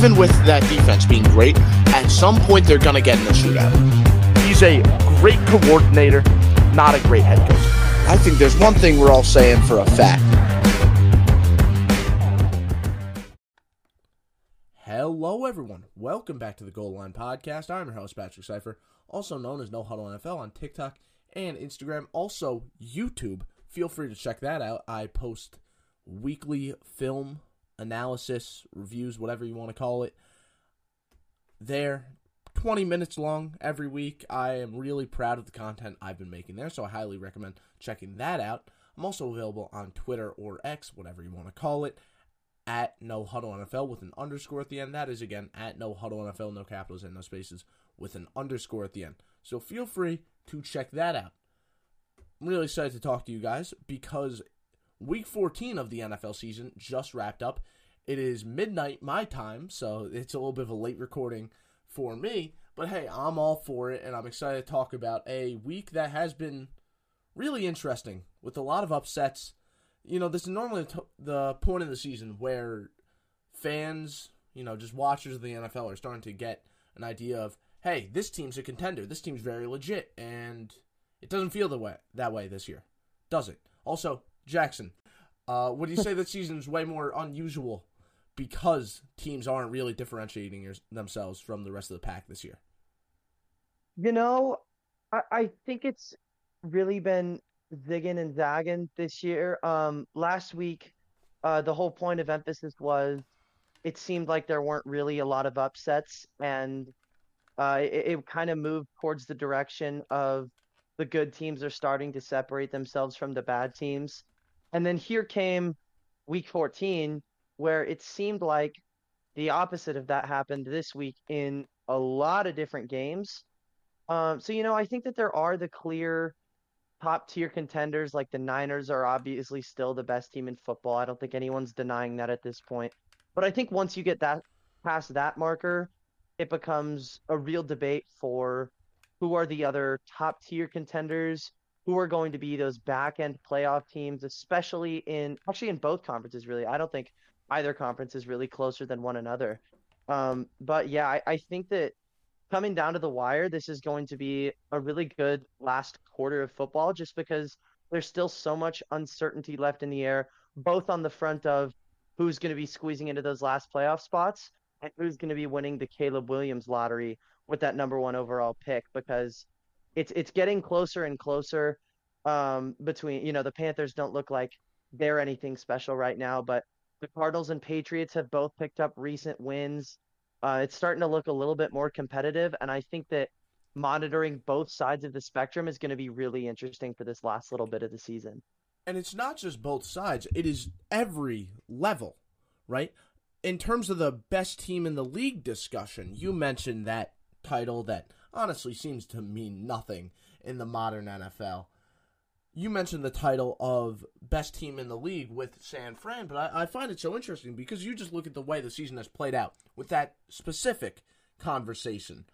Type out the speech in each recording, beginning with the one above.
even with that defense being great, at some point they're going to get in the shootout. He's a great coordinator, not a great head coach. I think there's one thing we're all saying for a fact. Hello, everyone. Welcome back to the Goal Line Podcast. I'm your host, Patrick Cipher, also known as No Huddle NFL on TikTok and Instagram, also YouTube. Feel free to check that out. I post weekly film analysis, reviews, whatever you want to call it. There, 20 minutes long every week. I am really proud of the content I've been making there, so I highly recommend checking that out. I'm also available on Twitter or X, whatever you want to call it, at No Huddle NFL with an underscore at the end. That is again at No Huddle NFL, no capitals and no spaces, with an underscore at the end. So feel free to check that out. I'm really excited to talk to you guys because week 14 of the NFL season just wrapped up. It is midnight my time, so it's a little bit of a late recording for me. But hey, I'm all for it, and I'm excited to talk about a week that has been really interesting with a lot of upsets. You know, this is normally the point of the season where fans, you know, just watchers of the NFL are starting to get an idea of, hey, this team's a contender. This team's very legit, and it doesn't feel the way that way this year, does it? Also, Jackson, uh, would you say that season's way more unusual because teams aren't really differentiating your, themselves from the rest of the pack this year? You know, I, I think it's really been zigging and zagging this year. Um, last week, uh, the whole point of emphasis was it seemed like there weren't really a lot of upsets, and uh, it, it kind of moved towards the direction of the good teams are starting to separate themselves from the bad teams. And then here came week 14, where it seemed like the opposite of that happened this week in a lot of different games. Um, so, you know, I think that there are the clear top tier contenders. Like the Niners are obviously still the best team in football. I don't think anyone's denying that at this point. But I think once you get that past that marker, it becomes a real debate for who are the other top tier contenders, who are going to be those back end playoff teams, especially in actually in both conferences, really. I don't think either conference is really closer than one another. Um, but yeah, I, I think that coming down to the wire, this is going to be a really good last quarter of football just because there's still so much uncertainty left in the air, both on the front of who's going to be squeezing into those last playoff spots and who's going to be winning the Caleb Williams lottery with that number one overall pick because it's it's getting closer and closer um, between you know the Panthers don't look like they're anything special right now, but the Cardinals and Patriots have both picked up recent wins. Uh, it's starting to look a little bit more competitive, and I think that monitoring both sides of the spectrum is going to be really interesting for this last little bit of the season. And it's not just both sides; it is every level, right? In terms of the best team in the league discussion, you mentioned that title that honestly seems to mean nothing in the modern NFL. You mentioned the title of best team in the league with San Fran, but I, I, find it so interesting because you just look at the way the season has played out with that specific conversation.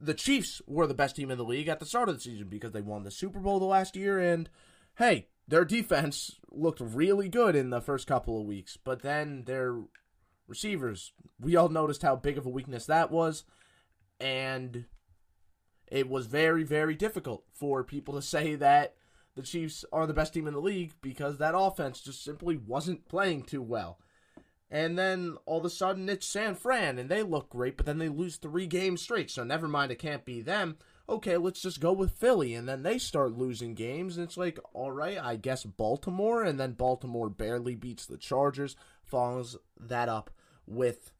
The Chiefs were the best team in the league at the start of the season because they won the Super Bowl the last year, and hey, their defense looked really good in the first couple of weeks, but then their receivers, we all noticed how big of a weakness that was and it was very, very difficult for people to say that the Chiefs are the best team in the league because that offense just simply wasn't playing too well. And then all of a sudden it's San Fran and they look great, but then they lose three games straight. So never mind, it can't be them. Okay, let's just go with Philly. And then they start losing games. And it's like, all right, I guess Baltimore. And then Baltimore barely beats the Chargers, follows that up with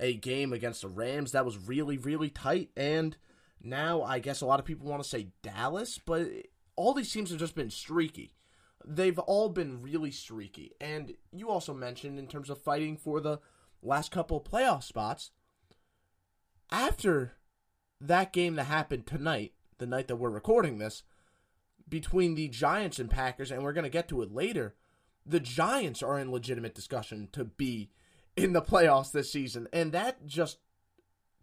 a game against the Rams that was really, really tight. And now I guess a lot of people want to say Dallas, but all these teams have just been streaky. They've all been really streaky. And you also mentioned in terms of fighting for the last couple of playoff spots, after that game that happened tonight, the night that we're recording this, between the Giants and Packers, and we're going to get to it later, the Giants are in legitimate discussion to be in the playoffs this season. And that just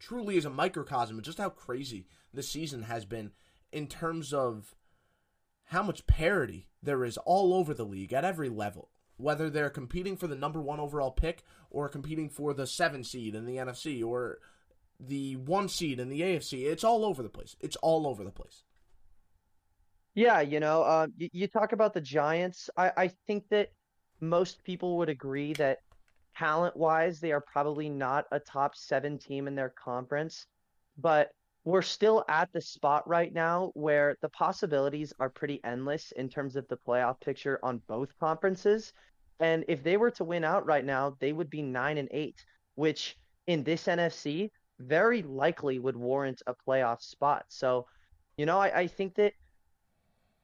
truly is a microcosm of just how crazy the season has been in terms of how much parity there is all over the league at every level. whether they're competing for the number one overall pick or competing for the seven seed in the NFC or the one seed in the AFC. It's all over the place. It's all over the place. Yeah, you know, uh, you, you talk about the Giants. I, I think that most people would agree that talent wise, they are probably not a top seven team in their conference, but we're still at the spot right now where the possibilities are pretty endless in terms of the playoff picture on both conferences. And if they were to win out right now, they would be nine and eight, which in this NFC very likely would warrant a playoff spot. So, you know, I, I think that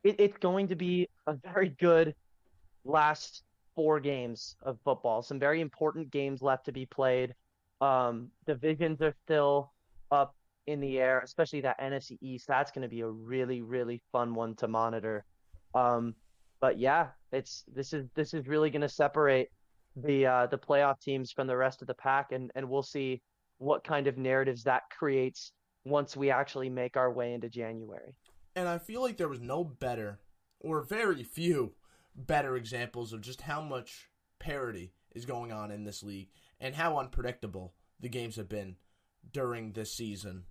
it, it's going to be a very good last four games of football. Some very important games left to be played. Um, divisions are still up in the air, especially that NFC East. That's going to be a really, really fun one to monitor. Um, but yeah, it's this is this is really going to separate the uh, the playoff teams from the rest of the pack, and and we'll see what kind of narratives that creates once we actually make our way into January. And I feel like there was no better, or very few better examples of just how much parity is going on in this league and how unpredictable the games have been during this season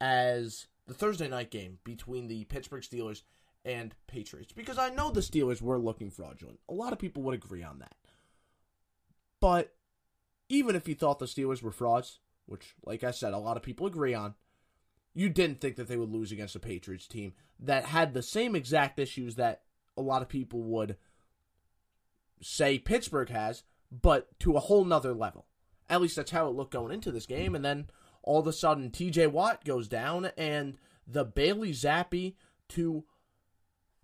as the Thursday night game between the Pittsburgh Steelers and Patriots. Because I know the Steelers were looking fraudulent. A lot of people would agree on that. But even if you thought the Steelers were frauds, which, like I said, a lot of people agree on, you didn't think that they would lose against a Patriots team that had the same exact issues that a lot of people would say Pittsburgh has, but to a whole nother level. At least that's how it looked going into this game. And then all of a sudden, TJ Watt goes down, and the Bailey Zappe to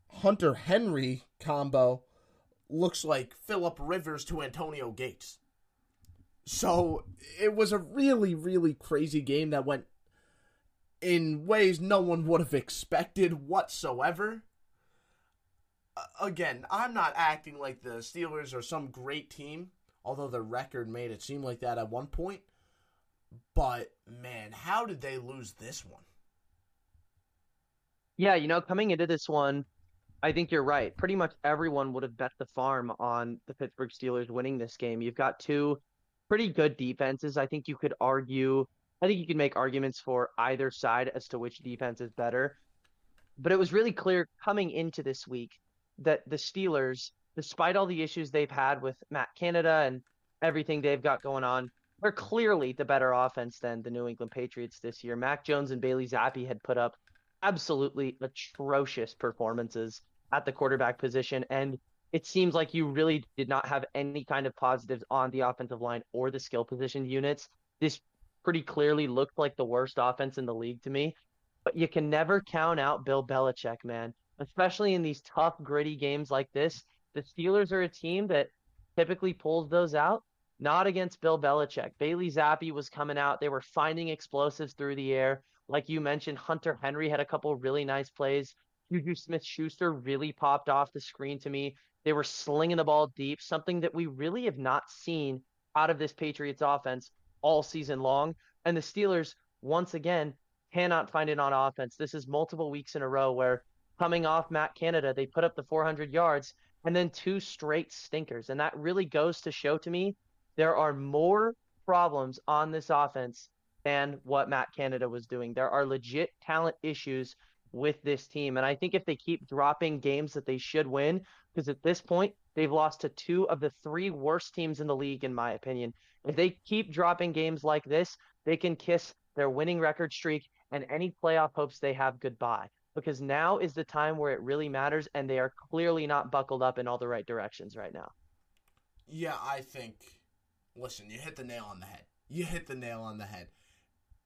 Hunter Henry combo looks like Philip Rivers to Antonio Gates. So it was a really, really crazy game that went in ways no one would have expected whatsoever. Again, I'm not acting like the Steelers are some great team, although the record made it seem like that at one point. But man, how did they lose this one? Yeah, you know, coming into this one, I think you're right. Pretty much everyone would have bet the farm on the Pittsburgh Steelers winning this game. You've got two pretty good defenses. I think you could argue, I think you could make arguments for either side as to which defense is better. But it was really clear coming into this week that the Steelers, despite all the issues they've had with Matt Canada and everything they've got going on, are clearly the better offense than the New England Patriots this year. Mac Jones and Bailey Zappe had put up absolutely atrocious performances at the quarterback position. And it seems like you really did not have any kind of positives on the offensive line or the skill position units. This pretty clearly looked like the worst offense in the league to me. But you can never count out Bill Belichick, man, especially in these tough, gritty games like this. The Steelers are a team that typically pulls those out, not against Bill Belichick. Bailey Zappe was coming out. They were finding explosives through the air. Like you mentioned, Hunter Henry had a couple really nice plays. Juju Smith Schuster really popped off the screen to me. They were slinging the ball deep, something that we really have not seen out of this Patriots offense all season long. And the Steelers, once again, cannot find it on offense. This is multiple weeks in a row where coming off Matt Canada, they put up the 400 yards and then two straight stinkers. And that really goes to show to me there are more problems on this offense than what Matt Canada was doing. There are legit talent issues with this team. And I think if they keep dropping games that they should win, because at this point, they've lost to two of the three worst teams in the league, in my opinion. If they keep dropping games like this, they can kiss their winning record streak and any playoff hopes they have goodbye. Because now is the time where it really matters, and they are clearly not buckled up in all the right directions right now. Yeah, I think. Listen, you hit the nail on the head. You hit the nail on the head.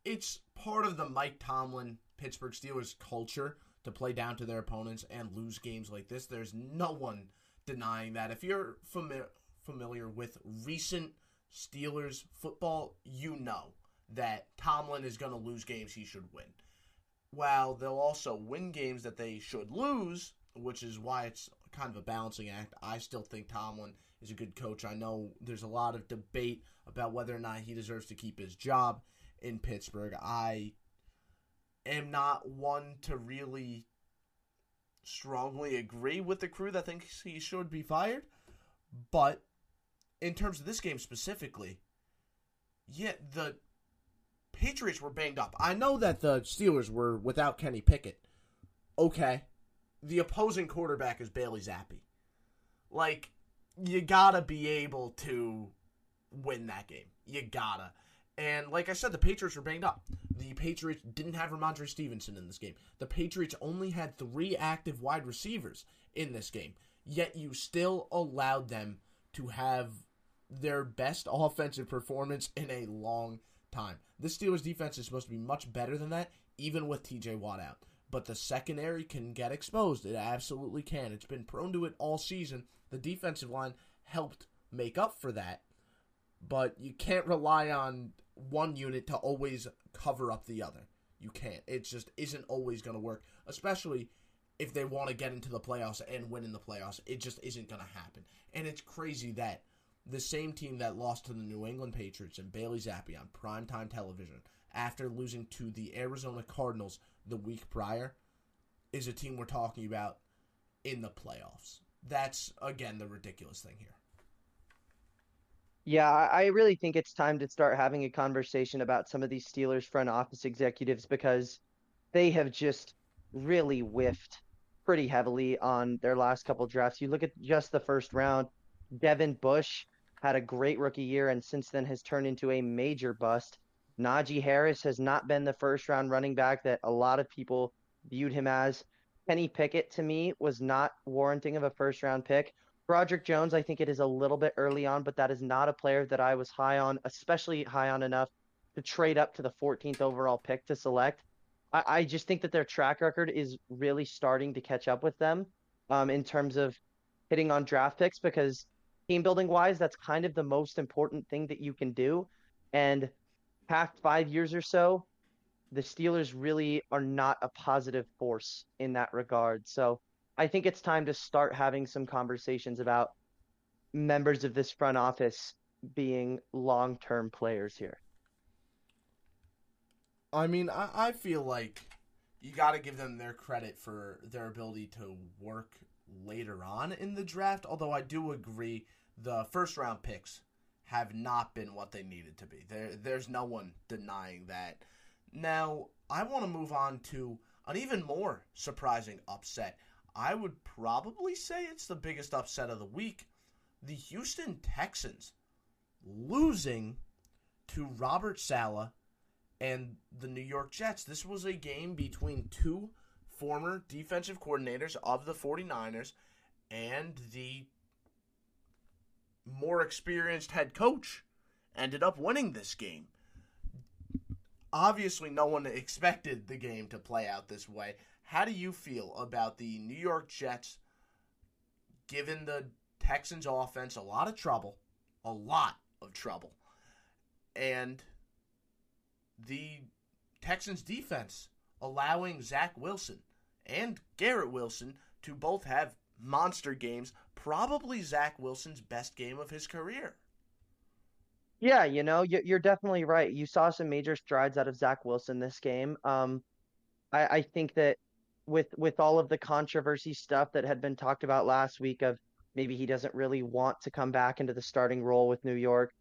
It's part of the Mike Tomlin Pittsburgh Steelers culture to play down to their opponents and lose games like this. There's no one denying that. If you're fami- familiar with recent Steelers football, you know that Tomlin is going to lose games he should win. While they'll also win games that they should lose, which is why it's kind of a balancing act. I still think Tomlin is a good coach. I know there's a lot of debate about whether or not he deserves to keep his job in Pittsburgh. I am not one to really strongly agree with the crew that thinks he should be fired. But in terms of this game specifically, yeah, the Patriots were banged up. I know that the Steelers were without Kenny Pickett. Okay. The opposing quarterback is Bailey Zappe. Like, you gotta be able to win that game. You gotta. And like I said, the Patriots were banged up. The Patriots didn't have Rhamondre Stevenson in this game. The Patriots only had three active wide receivers in this game. Yet you still allowed them to have their best offensive performance in a long time. The Steelers defense is supposed to be much better than that, even with TJ Watt out. But the secondary can get exposed. It absolutely can. It's been prone to it all season. The defensive line helped make up for that. But you can't rely on one unit to always cover up the other. You can't. It just isn't always going to work, especially if they want to get into the playoffs and win in the playoffs. It just isn't going to happen. And it's crazy that the same team that lost to the New England Patriots and Bailey Zappe on primetime television after losing to the Arizona Cardinals the week prior is a team we're talking about in the playoffs. That's, again, the ridiculous thing here. Yeah, I really think it's time to start having a conversation about some of these Steelers front office executives because they have just really whiffed pretty heavily on their last couple drafts. You look at just the first round, Devin Bush had a great rookie year and since then has turned into a major bust. Najee Harris has not been the first round running back that a lot of people viewed him as. Kenny Pickett to me was not warranting of a first round pick. Broderick Jones, I think it is a little bit early on, but that is not a player that I was high on, especially high on enough to trade up to the 14th overall pick to select. I, I just think that their track record is really starting to catch up with them um, in terms of hitting on draft picks because team building wise, that's kind of the most important thing that you can do. And past five years or so, the Steelers really are not a positive force in that regard. So I think it's time to start having some conversations about members of this front office being long term players here. I mean, I, I feel like you got to give them their credit for their ability to work later on in the draft. Although I do agree, the first round picks have not been what they needed to be. There, there's no one denying that. Now, I want to move on to an even more surprising upset. I would probably say it's the biggest upset of the week. The Houston Texans losing to Robert Saleh and the New York Jets. This was a game between two former defensive coordinators of the 49ers and the more experienced head coach ended up winning this game. Obviously, no one expected the game to play out this way. How do you feel about the New York Jets giving the Texans offense a lot of trouble, a lot of trouble, and the Texans defense allowing Zach Wilson and Garrett Wilson to both have monster games, probably Zach Wilson's best game of his career. Yeah, you know, you're definitely right. You saw some major strides out of Zach Wilson this game. Um, I, I think that with with all of the controversy stuff that had been talked about last week of maybe he doesn't really want to come back into the starting role with New York.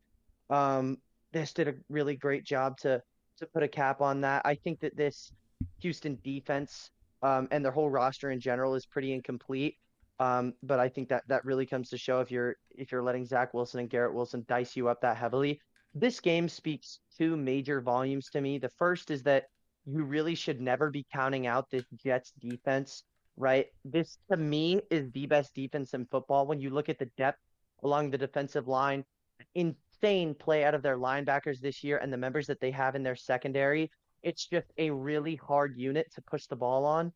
Um, this did a really great job to to put a cap on that. I think that this Houston defense um, and their whole roster in general is pretty incomplete. Um, but I think that that really comes to show if you're if you're letting Zach Wilson and Garrett Wilson dice you up that heavily. This game speaks two major volumes to me. The first is that you really should never be counting out this Jets defense, right? This to me is the best defense in football. When you look at the depth along the defensive line, insane play out of their linebackers this year and the members that they have in their secondary. It's just a really hard unit to push the ball on.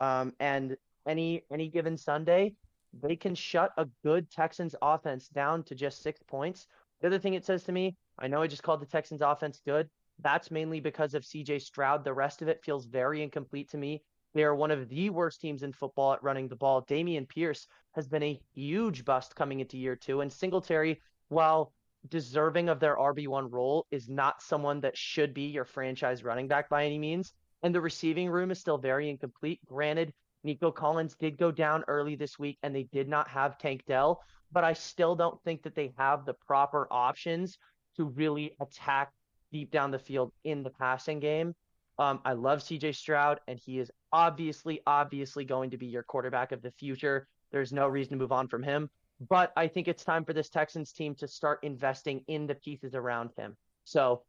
Um, and any any given Sunday, they can shut a good Texans offense down to just six points. The other thing it says to me, I know I just called the Texans offense good. That's mainly because of CJ Stroud. The rest of it feels very incomplete to me. They are one of the worst teams in football at running the ball. Dameon Pierce has been a huge bust coming into year two. And Singletary, while deserving of their RB1 role, is not someone that should be your franchise running back by any means. And the receiving room is still very incomplete. Granted, Nico Collins did go down early this week, and they did not have Tank Dell. but I still don't think that they have the proper options to really attack deep down the field in the passing game. Um, I love CJ Stroud, and he is obviously, obviously going to be your quarterback of the future. There's no reason to move on from him. But I think it's time for this Texans team to start investing in the pieces around him. So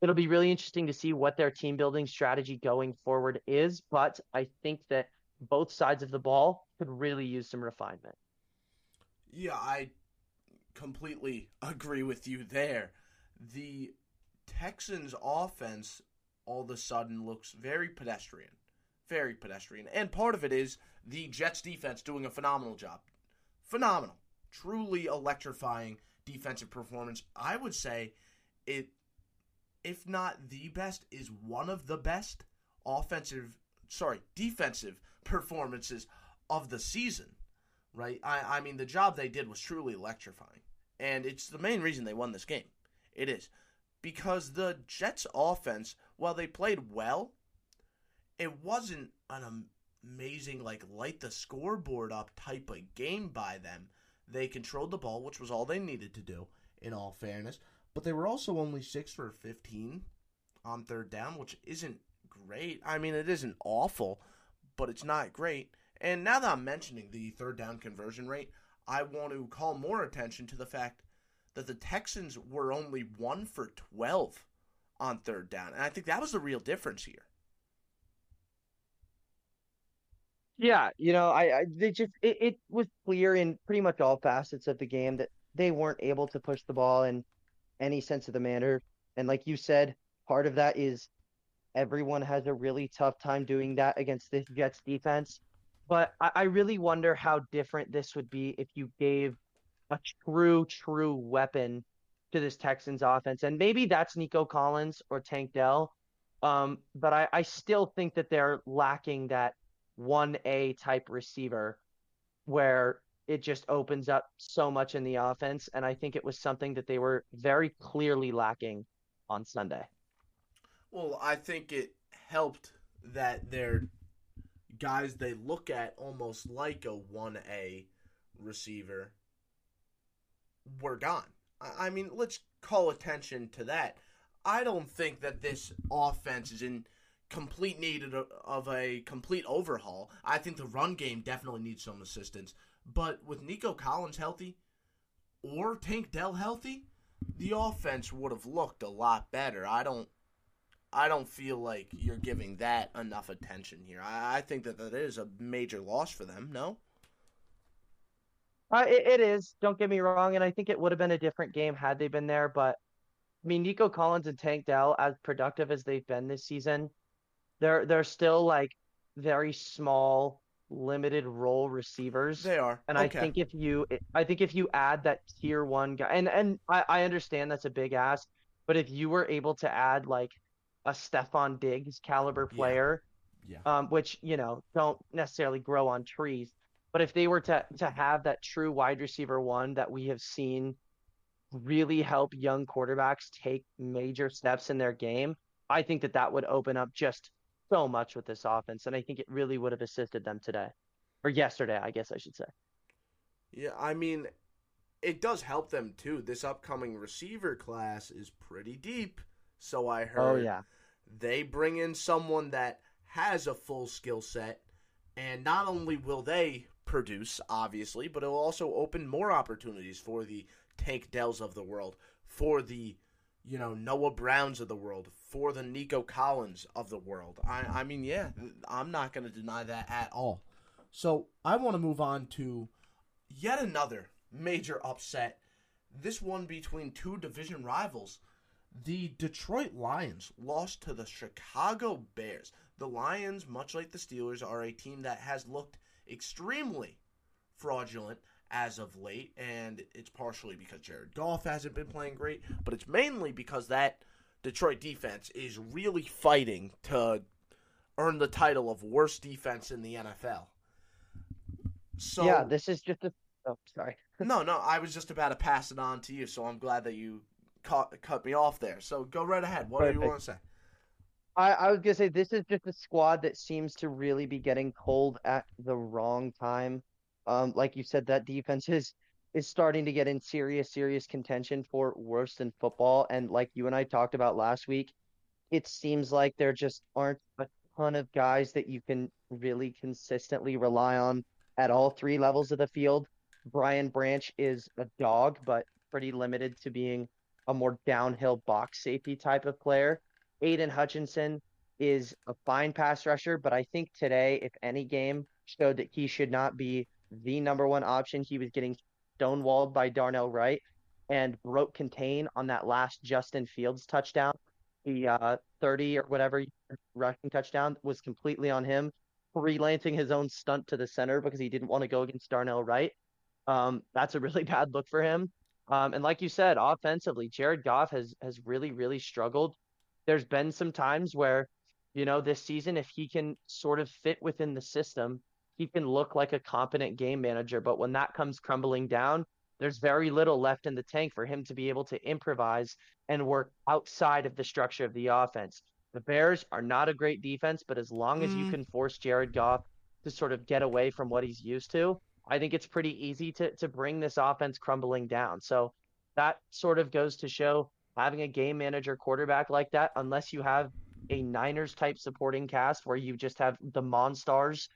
it'll be really interesting to see what their team building strategy going forward is. But I think that both sides of the ball could really use some refinement. Yeah, I completely agree with you there. The Texans offense all of a sudden looks very pedestrian. Very pedestrian. And part of it is the Jets defense doing a phenomenal job. Phenomenal. Truly electrifying defensive performance. I would say it if not the best is one of the best offensive sorry, defensive performances of the season. Right? I I mean the job they did was truly electrifying. And it's the main reason they won this game. It is because the Jets offense, while they played well, it wasn't an amazing like light the scoreboard up type of game by them. They controlled the ball, which was all they needed to do in all fairness, but they were also only 6 for 15 on third down, which isn't great. I mean, it isn't awful, but it's not great. And now that I'm mentioning the third down conversion rate, I want to call more attention to the fact that the Texans were only 1 for 12 on third down. And I think that was the real difference here. Yeah, you know, I, I they just it, it was clear in pretty much all facets of the game that they weren't able to push the ball in any sense of the manner. And like you said, part of that is everyone has a really tough time doing that against this Jets defense. But I, I really wonder how different this would be if you gave a true, true weapon to this Texans offense. And maybe that's Nico Collins or Tank Dell. Um, but I, I still think that they're lacking that 1A type receiver where it just opens up so much in the offense. And I think it was something that they were very clearly lacking on Sunday. Well, I think it helped that they're guys they look at almost like a 1A receiver were gone. I mean, let's call attention to that. I don't think that this offense is in complete need of a complete overhaul. I think the run game definitely needs some assistance. But with Nico Collins healthy or Tank Dell healthy, the offense would have looked a lot better. I don't I don't feel like you're giving that enough attention here. I, I think that that is a major loss for them, no? Uh, it, it is. Don't get me wrong, and I think it would have been a different game had they been there. But I mean, Nico Collins and Tank Dell, as productive as they've been this season, they're they're still like very small, limited role receivers. They are, and okay. I think if you, I think if you add that tier one guy, and and I, I understand that's a big ask, but if you were able to add like a Stefon Diggs caliber player, yeah. yeah. Um, which you know don't necessarily grow on trees but if they were to to have that true wide receiver one that we have seen really help young quarterbacks take major steps in their game, I think that that would open up just so much with this offense, and I think it really would have assisted them today, or yesterday, I guess I should say. Yeah, I mean, it does help them too. This upcoming receiver class is pretty deep, so I oh, heard. Oh yeah. They bring in someone that has a full skill set, and not only will they produce, obviously, but it will also open more opportunities for the Tank Dells of the world, for the, you know, Noah Browns of the world, for the Nico Collins of the world. I, I mean, yeah, I'm not going to deny that at all. So I want to move on to yet another major upset. This one between two division rivals. The Detroit Lions lost to the Chicago Bears. The Lions, much like the Steelers, are a team that has looked extremely fraudulent as of late, and it's partially because Jared Goff hasn't been playing great, but it's mainly because that Detroit defense is really fighting to earn the title of worst defense in the NFL. So yeah, this is just a. Oh, sorry. no, no, I was just about to pass it on to you, so I'm glad that you cut cut me off there. So go right ahead. What Perfect. do you want to say? I, I was gonna say this is just a squad that seems to really be getting cold at the wrong time. Um, like you said, that defense is is starting to get in serious, serious contention for worst in football. And like you and I talked about last week, it seems like there just aren't a ton of guys that you can really consistently rely on at all three levels of the field. Brian Branch is a dog, but pretty limited to being a more downhill box safety type of player. Aidan Hutchinson is a fine pass rusher, but I think today, if any game showed that he should not be the number one option, he was getting stonewalled by Darnell Wright and broke contain on that last Justin Fields touchdown. The uh, 30 or whatever rushing touchdown was completely on him, relancing his own stunt to the center because he didn't want to go against Darnell Wright. Um, that's a really bad look for him. Um, and like you said, offensively, Jared Goff has has really really struggled. There's been some times where, you know, this season if he can sort of fit within the system, he can look like a competent game manager. But when that comes crumbling down, there's very little left in the tank for him to be able to improvise and work outside of the structure of the offense. The Bears are not a great defense, but as long as you Mm. can force Jared Goff to sort of get away from what he's used to, I think it's pretty easy to to bring this offense crumbling down. So that sort of goes to show having a game manager quarterback like that, unless you have a Niners type supporting cast where you just have the Monstars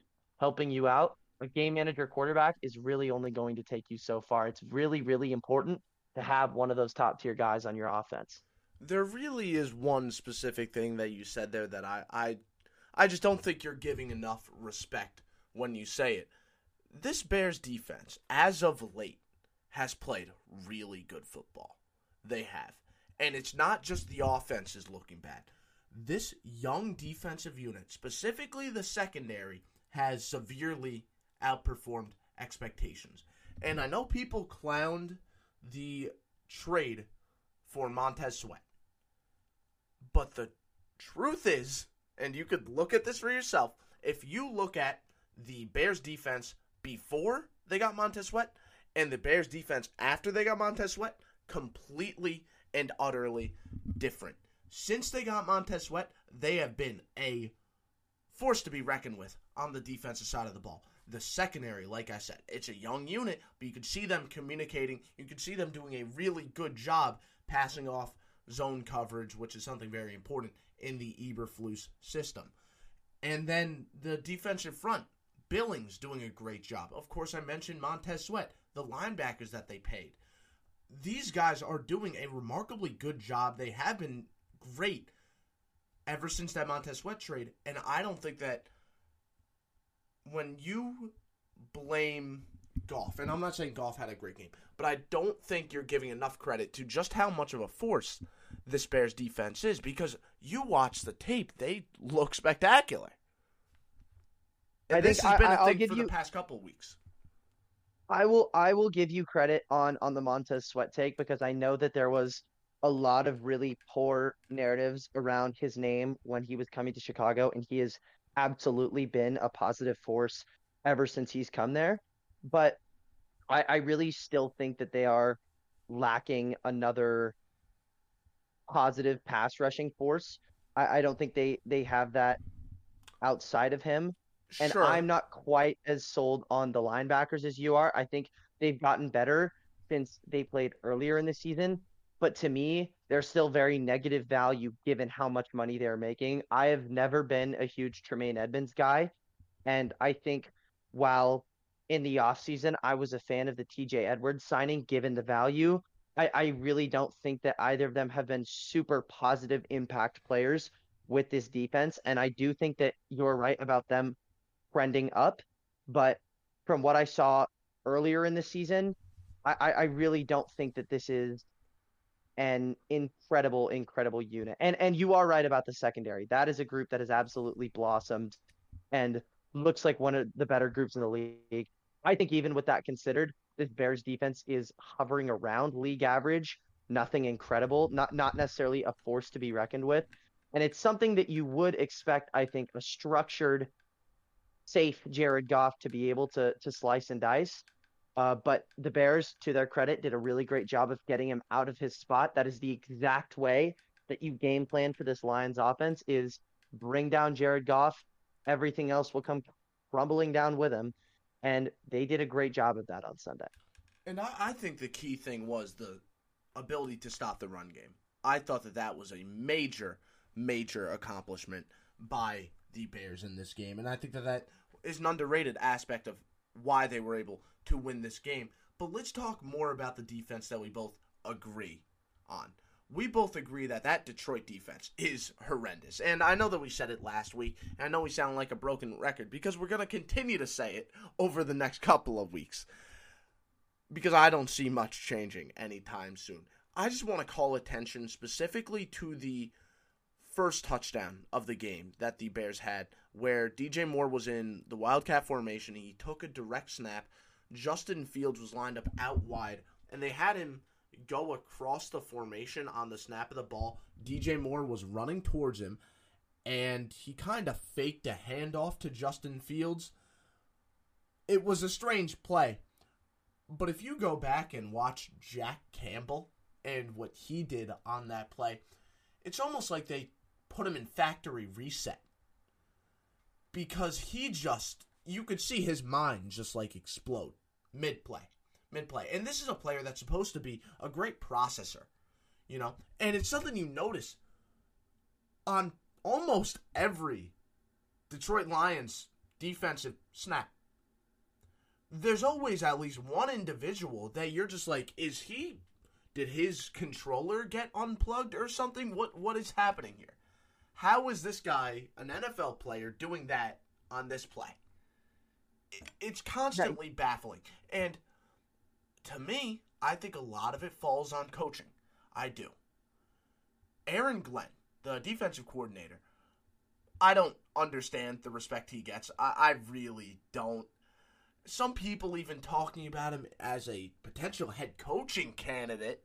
helping you out, a game manager quarterback is really only going to take you so far. It's really, really important to have one of those top tier guys on your offense. There really is one specific thing that you said there that I, I, I just don't think you're giving enough respect when you say it. This Bears defense, as of late, has played really good football. They have. And it's not just the offense is looking bad. This young defensive unit, specifically the secondary, has severely outperformed expectations. And I know people clowned the trade for Montez Sweat. But the truth is, and you could look at this for yourself, if you look at the Bears defense before they got Montez Sweat and the Bears defense after they got Montez Sweat, completely and utterly different. Since they got Montez Sweat, they have been a force to be reckoned with on the defensive side of the ball. The secondary, like I said, it's a young unit, but you can see them communicating. You can see them doing a really good job passing off zone coverage, which is something very important in the Eberflus system. And then the defensive front, Billings doing a great job. Of course, I mentioned Montez Sweat, the linebackers that they paid. These guys are doing a remarkably good job. They have been great ever since that Montez Sweat trade, and I don't think that when you blame Goff, and I'm not saying Goff had a great game, but I don't think you're giving enough credit to just how much of a force this Bears defense is because you watch the tape, they look spectacular. And I this has been I- a I'll thing for you- the past couple weeks. I will I will give you credit on on the Montez Sweat take because I know that there was a lot of really poor narratives around his name when he was coming to Chicago, and he has absolutely been a positive force ever since he's come there. But I, I really still think that they are lacking another positive pass rushing force. I, I don't think they they have that outside of him. And sure. I'm not quite as sold on the linebackers as you are. I think they've gotten better since they played earlier in the season. But to me, they're still very negative value given how much money they're making. I have never been a huge Tremaine Edmunds guy. And I think while in the offseason I was a fan of the TJ Edwards signing given the value, I, I really don't think that either of them have been super positive impact players with this defense. And I do think that you're right about them trending up. But from what I saw earlier in the season, I, I, I really don't think that this is an incredible, incredible unit. And and you are right about the secondary. That is a group that has absolutely blossomed and looks like one of the better groups in the league. I think even with that considered, this Bears defense is hovering around league average. Nothing incredible, not not necessarily a force to be reckoned with. And it's something that you would expect, I think, a structured, safe Jared Goff to be able to to slice and dice. Uh, but the Bears, to their credit, did a really great job of getting him out of his spot. That is the exact way that you game plan for this Lions offense is bring down Jared Goff. Everything else will come crumbling down with him. And they did a great job of that on Sunday. And I, I think the key thing was the ability to stop the run game. I thought that that was a major, major accomplishment by the Bears in this game, and I think that that is an underrated aspect of why they were able to win this game. But let's talk more about the defense that we both agree on. We both agree that that Detroit defense is horrendous. And I know that we said it last week, and I know we sound like a broken record because we're going to continue to say it over the next couple of weeks because I don't see much changing anytime soon. I just want to call attention specifically to the first touchdown of the game that the Bears had, where DJ Moore was in the Wildcat formation. He took a direct snap. Justin Fields was lined up out wide, and they had him go across the formation on the snap of the ball. DJ Moore was running towards him, and he kind of faked a handoff to Justin Fields. It was a strange play. But if you go back and watch Jack Campbell and what he did on that play, it's almost like they put him in factory reset. Because he just, you could see his mind just like explode mid play. Mid play. And this is a player that's supposed to be a great processor, you know? And it's something you notice on almost every Detroit Lions defensive snap there's always at least one individual that you're just like, is he? Did his controller get unplugged or something? What what is happening here? How is this guy, an NFL player, doing that on this play? It, it's constantly right. baffling, and to me, I think a lot of it falls on coaching. I do. Aaron Glenn, the defensive coordinator, I don't understand the respect he gets. I, I really don't some people even talking about him as a potential head coaching candidate.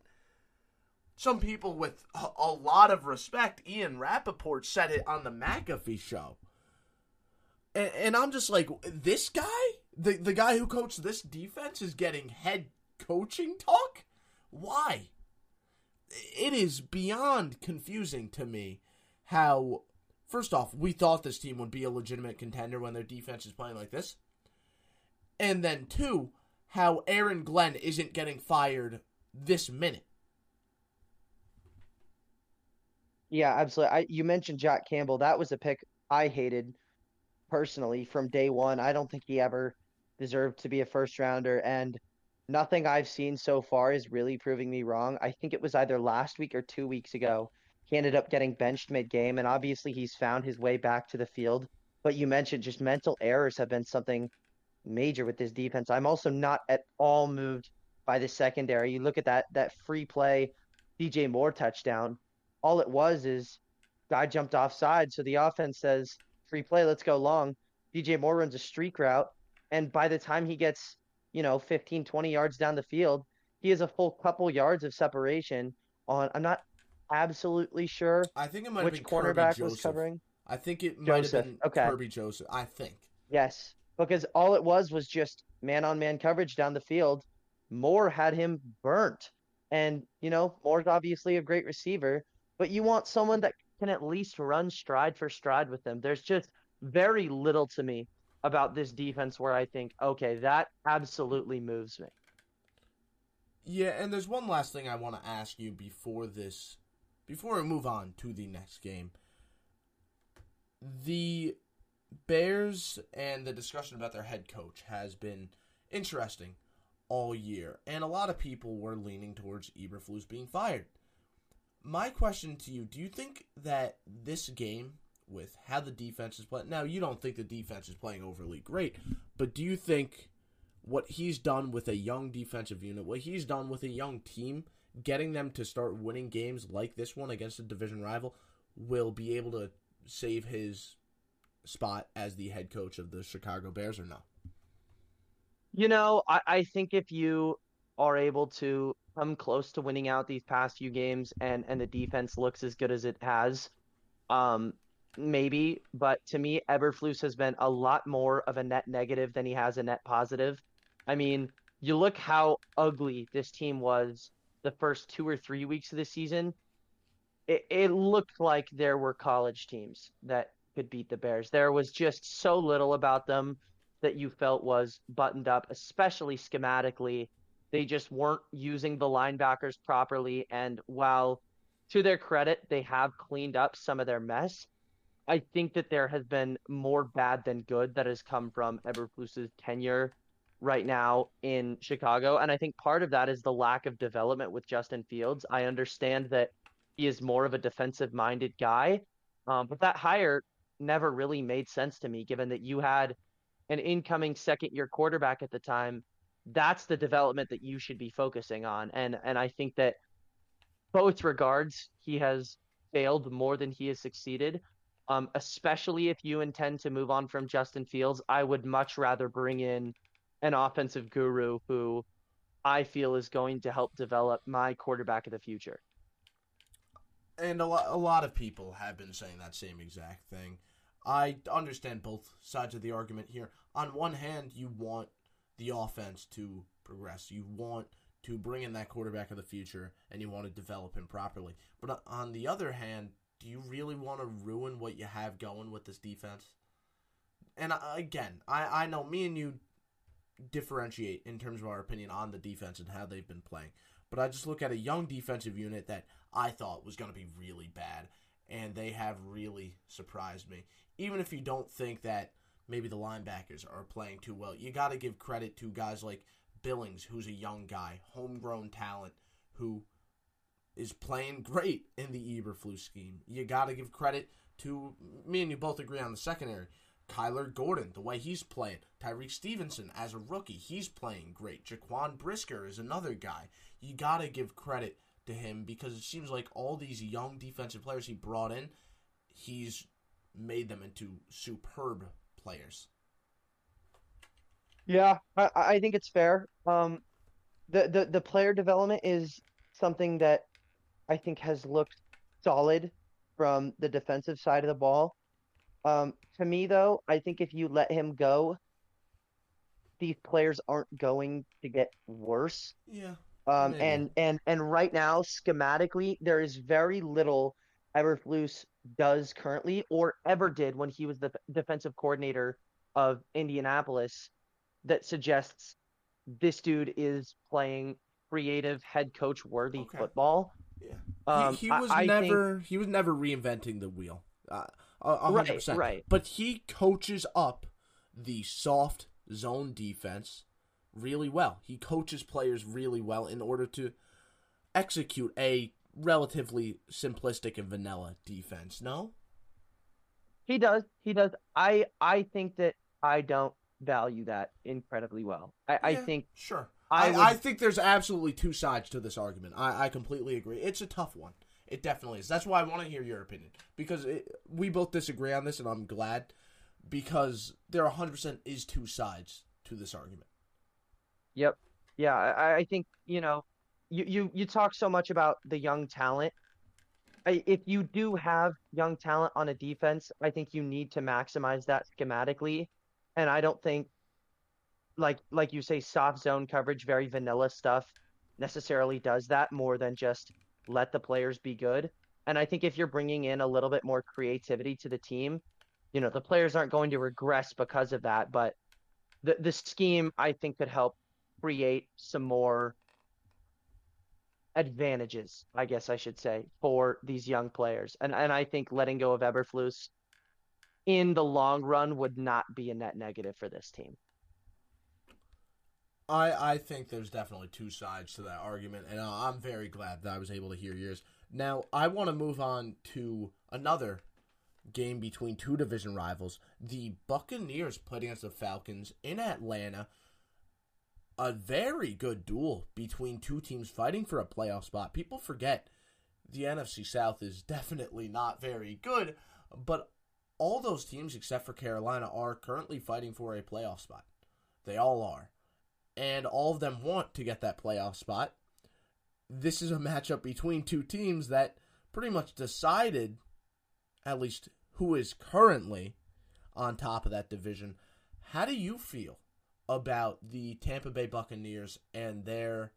Some people with a, a lot of respect, Ian Rapoport said it on the McAfee show. And, and I'm just like, this guy, the, the guy who coached this defense, is getting head coaching talk? Why? It is beyond confusing to me how, first off, we thought this team would be a legitimate contender when their defense is playing like this. And then two, how Aaron Glenn isn't getting fired this minute. Yeah, absolutely. I, you mentioned Jack Campbell. That was a pick I hated personally from day one. I don't think he ever deserved to be a first rounder, and nothing I've seen so far is really proving me wrong. I think it was either last week or two weeks ago. He ended up getting benched mid game, and obviously he's found his way back to the field. But you mentioned just mental errors have been something major with this defense. I'm also not at all moved by the secondary. You look at that that free play DJ Moore touchdown. All it was is guy jumped offside, so the offense says free play, let's go long. DJ Moore runs a streak route, and by the time he gets, you know, 15, 20 yards down the field, he has a full couple yards of separation on I'm not absolutely sure I think it might which have been cornerback was covering. I think it might Joseph. have been Okay. Kerby Joseph. I think. Yes because all it was was just man on man coverage down the field. Moore had him burnt. And, you know, Moore's obviously a great receiver, but you want someone that can at least run stride for stride with them. There's just very little to me about this defense where I think, okay, that absolutely moves me. Yeah, and there's one last thing I want to ask you before this, before we move on to the next game. The Bears and the discussion about their head coach has been interesting all year, and a lot of people were leaning towards Eberflus being fired. My question to you: Do you think that this game, with how the defense is playing, now you don't think the defense is playing overly great, but do you think what he's done with a young defensive unit, what he's done with a young team, getting them to start winning games like this one against a division rival, will be able to save his spot as the head coach of the Chicago Bears or no? You know, I, I think if you are able to come close to winning out these past few games and, and the defense looks as good as it has, um, maybe. But to me, Eberflus has been a lot more of a net negative than he has a net positive. I mean, you look how ugly this team was the first two or three weeks of the season. It, it looked like there were college teams that could beat the Bears. There was just so little about them that you felt was buttoned up, especially schematically. They just weren't using the linebackers properly. And while to their credit, they have cleaned up some of their mess, I think that there has been more bad than good that has come from Eberflus's tenure right now in Chicago. And I think part of that is the lack of development with Justin Fields. I understand that he is more of a defensive minded guy, um, but that hire never really made sense to me, given that you had an incoming second year quarterback at the time. That's the development that you should be focusing on. And and I think that both regards, he has failed more than he has succeeded. Um, especially if you intend to move on from Justin Fields, I would much rather bring in an offensive guru who I feel is going to help develop my quarterback of the future. And a lot, a lot of people have been saying that same exact thing. I understand both sides of the argument here. On one hand, you want the offense to progress. You want to bring in that quarterback of the future and you want to develop him properly. But uh, on the other hand, do you really want to ruin what you have going with this defense? And uh, again, I, I know me and you differentiate in terms of our opinion on the defense and how they've been playing. But I just look at a young defensive unit that I thought was going to be really bad, and they have really surprised me. Even if you don't think that maybe the linebackers are playing too well, you got to give credit to guys like Billings, who's a young guy, homegrown talent, who is playing great in the Eberflus scheme. You got to give credit to me and you both agree on the secondary. Kyler Gordon, the way he's playing. Tyrique Stevenson as a rookie, he's playing great. Jaquan Brisker is another guy. You got to give credit to him because it seems like all these young defensive players he brought in, he's made them into superb players. Yeah, I, I think it's fair. Um, the, the the player development is something that I think has looked solid from the defensive side of the ball. Um, to me, though, I think if you let him go, these players aren't going to get worse. Yeah. Um, and and and right now, schematically, there is very little Eberflus does currently or ever did when he was the defensive coordinator of Indianapolis that suggests this dude is playing creative head coach worthy okay. football. Yeah. Um, he, he, was I, never think... he was never reinventing the wheel. Uh, hundred percent. Right, right. But he coaches up the soft zone defense really well. He coaches players really well in order to execute a relatively simplistic and vanilla defense. No, he does. He does. I I think that I don't value that incredibly well. I, yeah, I think sure. I, I, would... I, think there's absolutely two sides to this argument. I, I completely agree. It's a tough one. It definitely is. That's why I want to hear your opinion because it, we both disagree on this, and I'm glad because there 100% is two sides to this argument. Yep. Yeah, I, I think you know, you you you talk so much about the young talent. If you do have young talent on a defense, I think you need to maximize that schematically, and I don't think, like like you say, soft zone coverage, very vanilla stuff, necessarily does that more than just let the players be good. And I think if you're bringing in a little bit more creativity to the team, you know, the players aren't going to regress because of that. But the the scheme I think could help create some more advantages, I guess I should say, for these young players. And and I think letting go of Eberflus in the long run would not be a net negative for this team. I I think there's definitely two sides to that argument, and I'm very glad that I was able to hear yours. Now I want to move on to another game between two division rivals. The Buccaneers played against the Falcons in Atlanta. A very good duel between two teams fighting for a playoff spot. People forget the NFC South is definitely not very good, but all those teams except for Carolina are currently fighting for a playoff spot. They all are and all of them want to get that playoff spot. This is a matchup between two teams that pretty much decided, at least, who is currently on top of that division. How do you feel about the Tampa Bay Buccaneers and their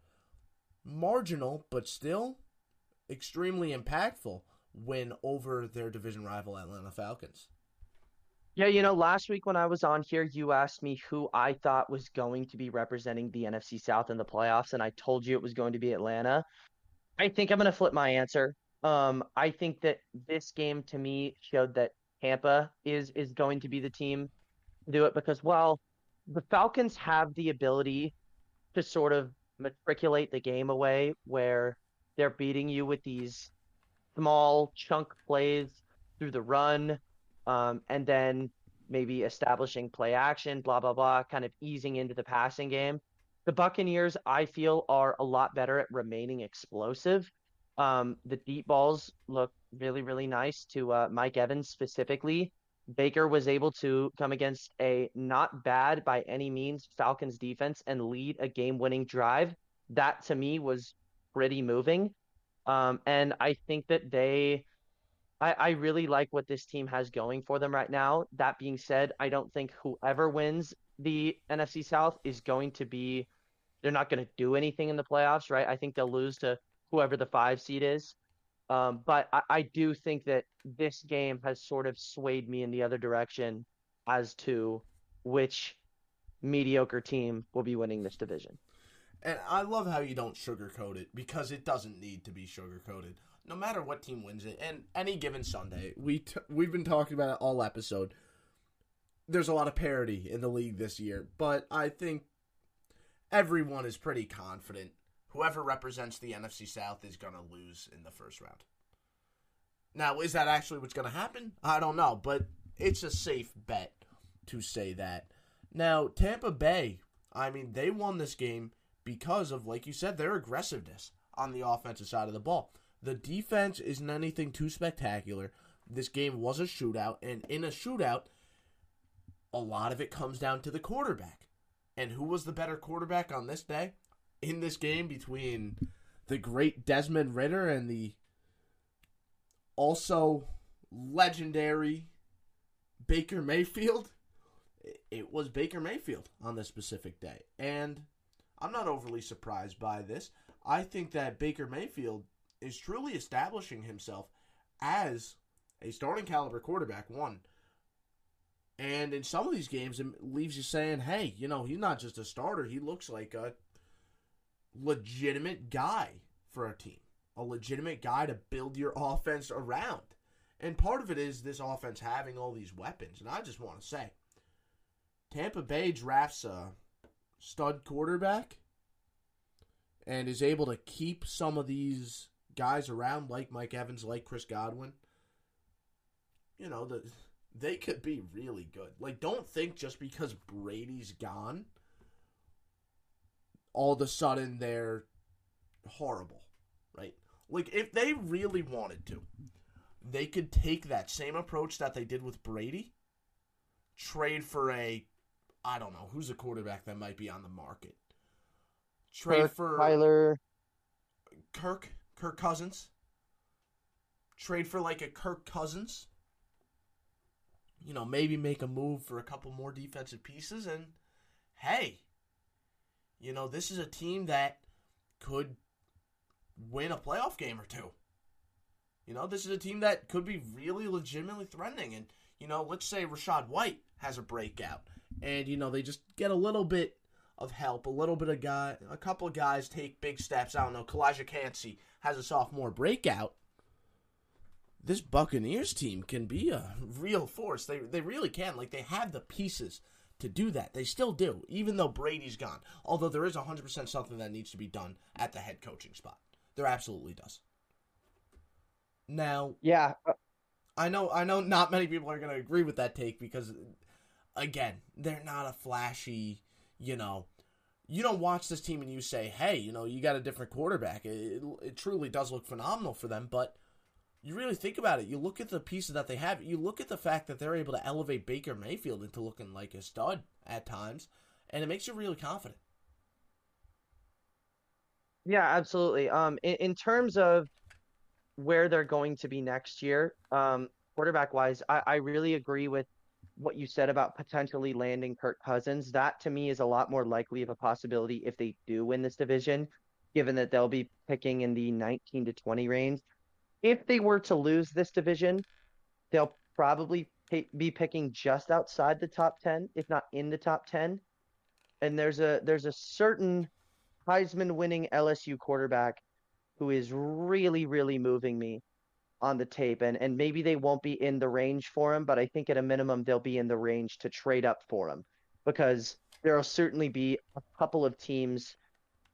marginal but still extremely impactful win over their division rival Atlanta Falcons? Yeah, you know, last week when I was on here, you asked me who I thought was going to be representing the NFC South in the playoffs, and I told you it was going to be Atlanta. I think I'm going to flip my answer. Um, I think that this game to me showed that Tampa is is going to be the team to do it because, well, the Falcons have the ability to sort of matriculate the game away where they're beating you with these small chunk plays through the run, um, and then maybe establishing play action, blah, blah, blah, kind of easing into the passing game. The Buccaneers, I feel, are a lot better at remaining explosive. Um, the deep balls look really, really nice to uh, Mike Evans specifically. Baker was able to come against a not bad by any means Falcons defense and lead a game winning drive. That to me was pretty moving. Um, and I think that they, I, I really like what this team has going for them right now. That being said, I don't think whoever wins the NFC South is going to be, they're not going to do anything in the playoffs, right? I think they'll lose to whoever the five seed is. Um, but I, I do think that this game has sort of swayed me in the other direction as to which mediocre team will be winning this division. And I love how you don't sugarcoat it because it doesn't need to be sugarcoated. No matter what team wins it, and any given Sunday, we t- we've been talking about it all episode. There's a lot of parity in the league this year, but I think everyone is pretty confident whoever represents the NFC South is going to lose in the first round. Now, is that actually what's going to happen? I don't know, but it's a safe bet to say that. Now, Tampa Bay, I mean, they won this game because of, like you said, their aggressiveness on the offensive side of the ball. The defense isn't anything too spectacular. This game was a shootout, and in a shootout, a lot of it comes down to the quarterback. And who was the better quarterback on this day? In this game between the great Desmond Ridder and the also legendary Baker Mayfield. It was Baker Mayfield on this specific day. And I'm not overly surprised by this. I think that Baker Mayfield is truly establishing himself as a starting caliber quarterback, one. And in some of these games, it leaves you saying, hey, you know, he's not just a starter. He looks like a legitimate guy for a team, a legitimate guy to build your offense around. And part of it is this offense having all these weapons. And I just want to say, Tampa Bay drafts a stud quarterback and is able to keep some of these guys around, like Mike Evans, like Chris Godwin. You know, the, they could be really good. Like, don't think just because Brady's gone – all of a sudden they're horrible, right? Like if they really wanted to, they could take that same approach that they did with Brady, trade for a I don't know, who's a quarterback that might be on the market. Trade Kirk, for Tyler Kirk, Kirk Cousins. Trade for like a Kirk Cousins. You know, maybe make a move for a couple more defensive pieces and hey, you know, this is a team that could win a playoff game or two. You know, this is a team that could be really legitimately threatening. And, you know, let's say Rachaad White has a breakout and, you know, they just get a little bit of help, a little bit of guy, a couple of guys take big steps. I don't know, Calaijah Kancey has a sophomore breakout. This Buccaneers team can be a real force. They they really can. Like they have the pieces to do that. They still do, even though Brady's gone. Although there is 100% something that needs to be done at the head coaching spot. There absolutely does. Now, yeah, uh, I know I know not many people are going to agree with that take because again, they're not a flashy, you know, you don't watch this team and you say, "Hey, you know, you got a different quarterback." It, it, it truly does look phenomenal for them, but you really think about it, you look at the pieces that they have, you look at the fact that they're able to elevate Baker Mayfield into looking like a stud at times, and it makes you really confident. Yeah, absolutely. Um, in, in terms of where they're going to be next year, um, quarterback wise, I, I really agree with what you said about potentially landing Kirk Cousins. That to me is a lot more likely of a possibility if they do win this division, given that they'll be picking in the 19 to 20 range if they were to lose this division, they'll probably be picking just outside the top 10, if not in the top 10. And there's a there's a certain Heisman winning LSU quarterback who is really really moving me on the tape and and maybe they won't be in the range for him, but I think at a minimum they'll be in the range to trade up for him because there'll certainly be a couple of teams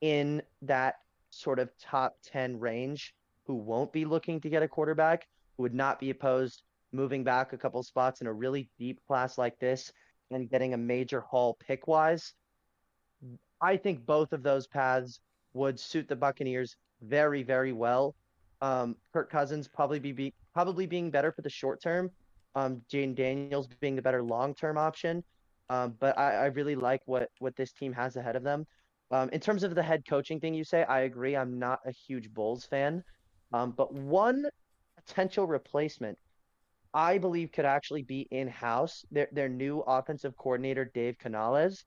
in that sort of top 10 range who won't be looking to get a quarterback, who would not be opposed moving back a couple spots in a really deep class like this and getting a major haul pick wise. I think both of those paths would suit the Buccaneers very, very well. Um, Kirk Cousins probably be, be probably being better for the short term. Um, Jayden Daniels being the better long term option. Um, but I, I really like what what this team has ahead of them. Um, in terms of the head coaching thing you say, I agree. I'm not a huge Bowles fan. Um, but one potential replacement I believe could actually be in house. Their their new offensive coordinator, Dave Canales,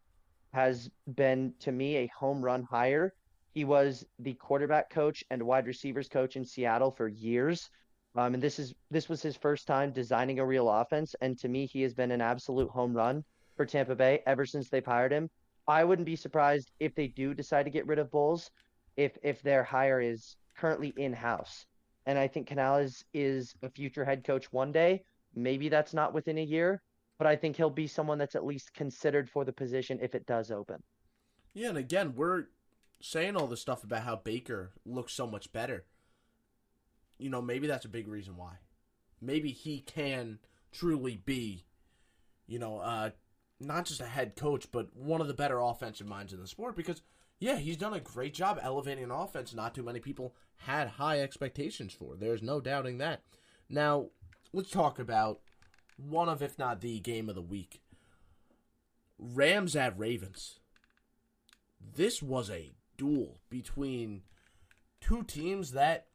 has been to me a home run hire. He was the quarterback coach and wide receivers coach in Seattle for years. Um, and this is this was his first time designing a real offense. And to me, he has been an absolute home run for Tampa Bay ever since they've hired him. I wouldn't be surprised if they do decide to get rid of Bowles if if their hire is currently in house. And I think Canales is a future head coach one day. Maybe that's not within a year, but I think he'll be someone that's at least considered for the position if it does open. Yeah, and again, we're saying all this stuff about how Baker looks so much better. You know, maybe that's a big reason why. Maybe he can truly be, you know, uh, not just a head coach, but one of the better offensive minds in the sport because, yeah, he's done a great job elevating an offense not too many people had high expectations for. There's no doubting that. Now, let's talk about one of, if not the game of the week Rams at Ravens. This was a duel between two teams that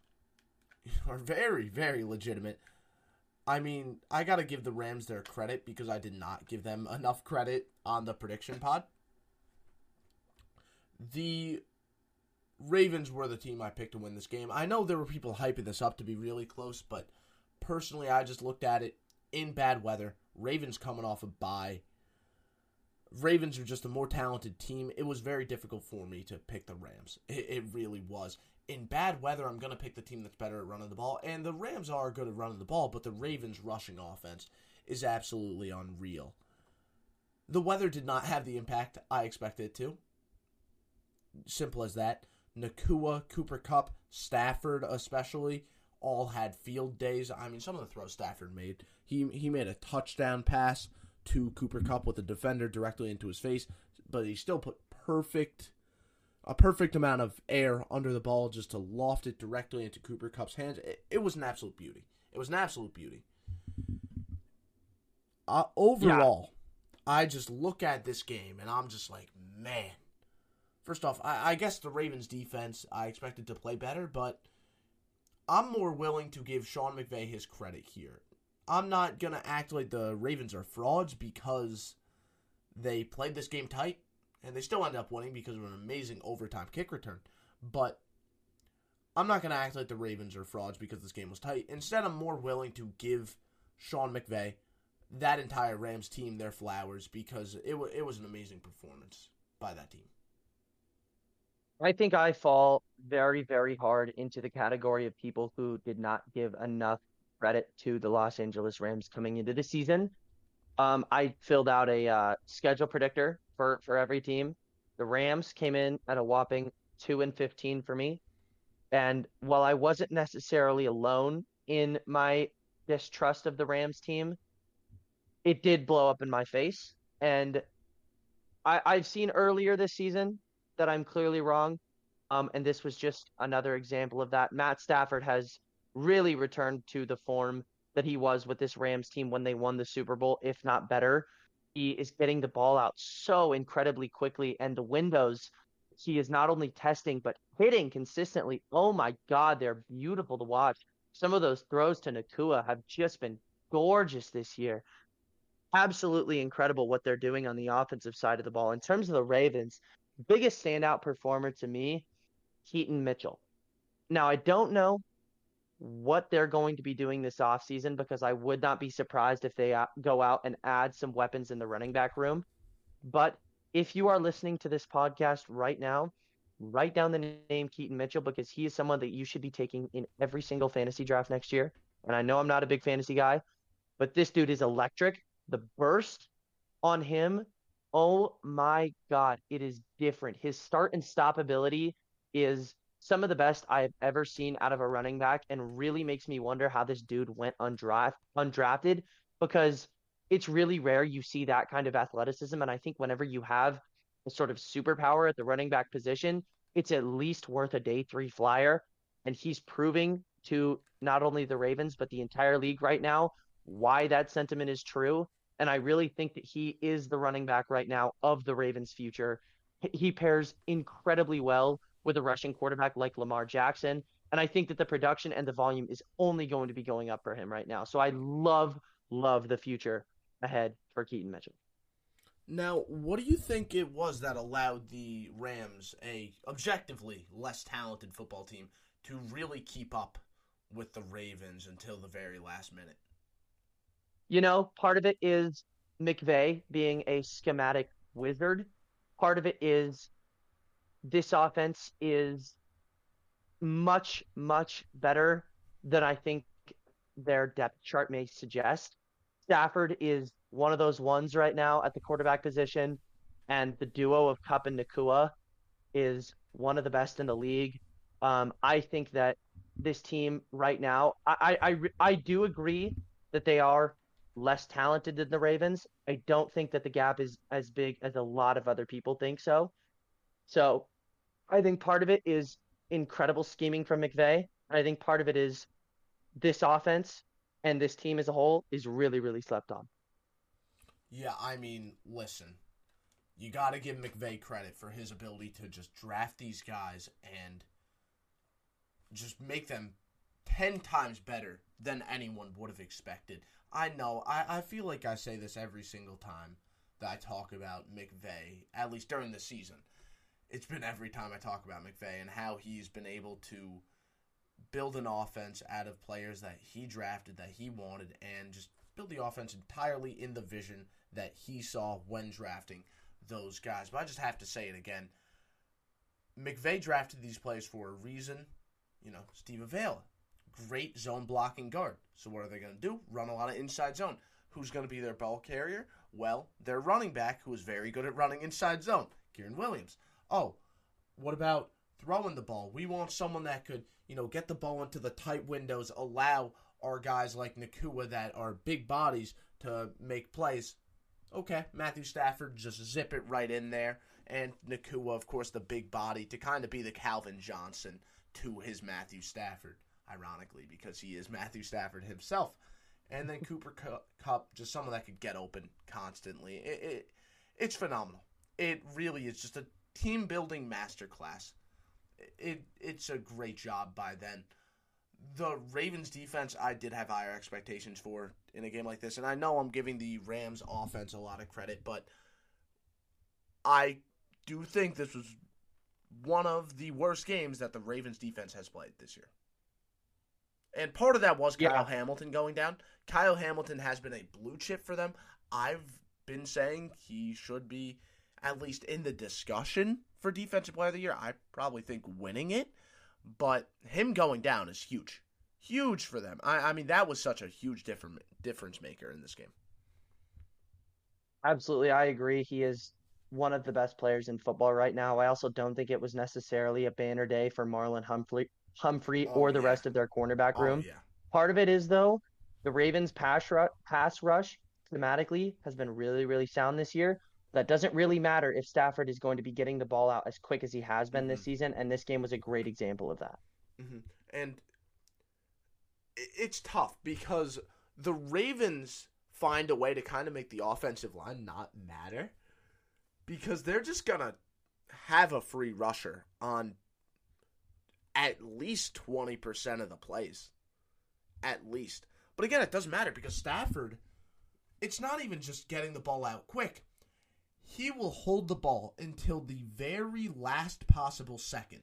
are very, very legitimate. I mean, I got to give the Rams their credit because I did not give them enough credit on the prediction pod. The Ravens were the team I picked to win this game. I know there were people hyping this up to be really close, but personally, I just looked at it in bad weather. Ravens coming off a bye. Ravens are just a more talented team. It was very difficult for me to pick the Rams. It, it really was. In bad weather, I'm going to pick the team that's better at running the ball. And the Rams are good at running the ball, but the Ravens' rushing offense is absolutely unreal. The weather did not have the impact I expected it to. Simple as that. Nacua, Cooper Kupp, Stafford, especially, all had field days. I mean, some of the throws Stafford made. He he made a touchdown pass to Cooper Kupp with the defender directly into his face, but he still put perfect a perfect amount of air under the ball just to loft it directly into Cooper Kupp's hands. It, it was an absolute beauty. It was an absolute beauty. Uh, overall, yeah. I just look at this game and I'm just like, man. First off, I, I guess the Ravens defense I expected to play better, but I'm more willing to give Sean McVay his credit here. I'm not to act like the Ravens are frauds because they played this game tight and they still end up winning because of an amazing overtime kick return. But I'm not to act like the Ravens are frauds because this game was tight. Instead, I'm more willing to give Sean McVay, that entire Rams team, their flowers because it, w- it was an amazing performance by that team. I think I fall very, very hard into the category of people who did not give enough credit to the Los Angeles Rams coming into the season. Um, I filled out a uh, schedule predictor for for every team. The Rams came in at a whopping two and fifteen for me, and while I wasn't necessarily alone in my distrust of the Rams team, it did blow up in my face. And I, I've seen earlier this season that I'm clearly wrong. Um, and this was just another example of that. Matt Stafford has really returned to the form that he was with this Rams team when they won the Super Bowl, if not better. He is getting the ball out so incredibly quickly, and the windows he is not only testing but hitting consistently. Oh my God, they're beautiful to watch. Some of those throws to Nacua have just been gorgeous this year. Absolutely incredible what they're doing on the offensive side of the ball. In terms of the Ravens, biggest standout performer to me, Keaton Mitchell. Now, I don't know what they're going to be doing this offseason because I would not be surprised if they uh, go out and add some weapons in the running back room. But if you are listening to this podcast right now, write down the name Keaton Mitchell because he is someone that you should be taking in every single fantasy draft next year. And I know I'm not a big fantasy guy, but this dude is electric. The burst on him, oh my God, it is different. His start and stop ability is some of the best I've ever seen out of a running back and really makes me wonder how this dude went undraft, undrafted because it's really rare you see that kind of athleticism. And I think whenever you have a sort of superpower at the running back position, it's at least worth a day three flyer. And he's proving to not only the Ravens, but the entire league right now why that sentiment is true. And I really think that he is the running back right now of the Ravens' future. He pairs incredibly well with a rushing quarterback like Lamar Jackson. And I think that the production and the volume is only going to be going up for him right now. So I love, love the future ahead for Keaton Mitchell. Now, what do you think it was that allowed the Rams, a objectively less talented football team, to really keep up with the Ravens until the very last minute? You know, part of it is McVay being a schematic wizard. Part of it is this offense is much, much better than I think their depth chart may suggest. Stafford is one of those ones right now at the quarterback position, and the duo of Kupp and Nacua is one of the best in the league. Um, I think that this team right now, I, I, I, I do agree that they are less talented than the Ravens. I don't think that the gap is as big as a lot of other people think so. So I think part of it is incredible scheming from McVay. I think part of it is this offense and this team as a whole is really, really slept on. Yeah, I mean, listen, you got to give McVay credit for his ability to just draft these guys and just make them 10 times better than anyone would have expected. I know, I, I feel like I say this every single time that I talk about McVay, at least during the season. It's been every time I talk about McVay and how he's been able to build an offense out of players that he drafted, that he wanted, and just build the offense entirely in the vision that he saw when drafting those guys. But I just have to say it again. McVay drafted these players for a reason. You know, Steve Avila, great zone blocking guard. So what are they going to do? Run a lot of inside zone. Who's going to be their ball carrier? Well, their running back, who is very good at running inside zone, Kyren Williams. Oh, what about throwing the ball? We want someone that could, you know, get the ball into the tight windows, allow our guys like Nacua that are big bodies to make plays. Okay, Matthew Stafford just zip it right in there, and Nacua, of course, the big body to kind of be the Calvin Johnson to his Matthew Stafford, ironically, because he is Matthew Stafford himself. And then Cooper Kupp, just someone that could get open constantly. It, it it's phenomenal. It really is just a team building masterclass. It it's a great job by then the Ravens defense, I did have higher expectations for in a game like this, and I know I'm giving the Rams offense a lot of credit, but I do think this was one of the worst games that the Ravens defense has played this year. And part of that was Kyle yeah. Hamilton going down. Kyle Hamilton has been a blue chip for them. I've been saying he should be at least in the discussion for defensive player of the year. I probably think winning it. But him going down is huge. Huge for them. I, I mean, that was such a huge different difference maker in this game. Absolutely, I agree. He is one of the best players in football right now. I also don't think it was necessarily a banner day for Marlon Humphrey, Humphrey oh, or the yeah. rest of their cornerback room. Oh, yeah. Part of it is though, the Ravens pass rush, pass rush thematically has been really really sound this year. That doesn't really matter if Stafford is going to be getting the ball out as quick as he has been mm-hmm. this season, and this game was a great example of that. Mm-hmm. And it's tough because the Ravens find a way to kind of make the offensive line not matter because they're just gonna have a free rusher on at least 20% of the plays. At least. But again, it doesn't matter because Stafford, it's not even just getting the ball out quick he will hold the ball until the very last possible second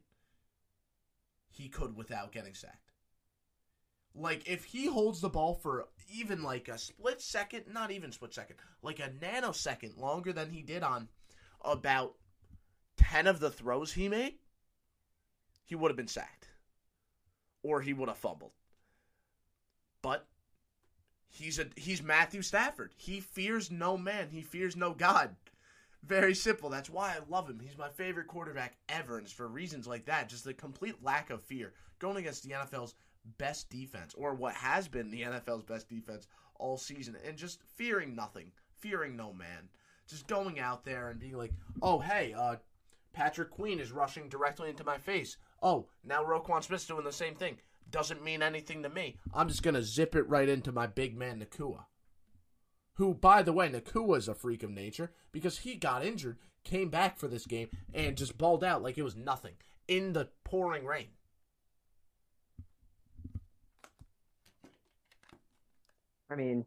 he could without getting sacked. Like if he holds the ball for even like a split second, not even split second, like a nanosecond longer than he did on about 10 of the throws he made, he would have been sacked. Or he would have fumbled. But he's a he's Matthew Stafford. He fears no man, he fears no God. Very simple. That's why I love him. He's my favorite quarterback ever, and it's for reasons like that. Just the complete lack of fear going against the NFL's best defense, or what has been the NFL's best defense all season, and just fearing nothing, fearing no man. Just going out there and being like, oh, hey, uh, Patrick Queen is rushing directly into my face. Oh, now Roquan Smith's doing the same thing. Doesn't mean anything to me. I'm just going to zip it right into my big man, Nacua. Who, by the way, Nacua is a freak of nature because he got injured, came back for this game, and just balled out like it was nothing in the pouring rain. I mean,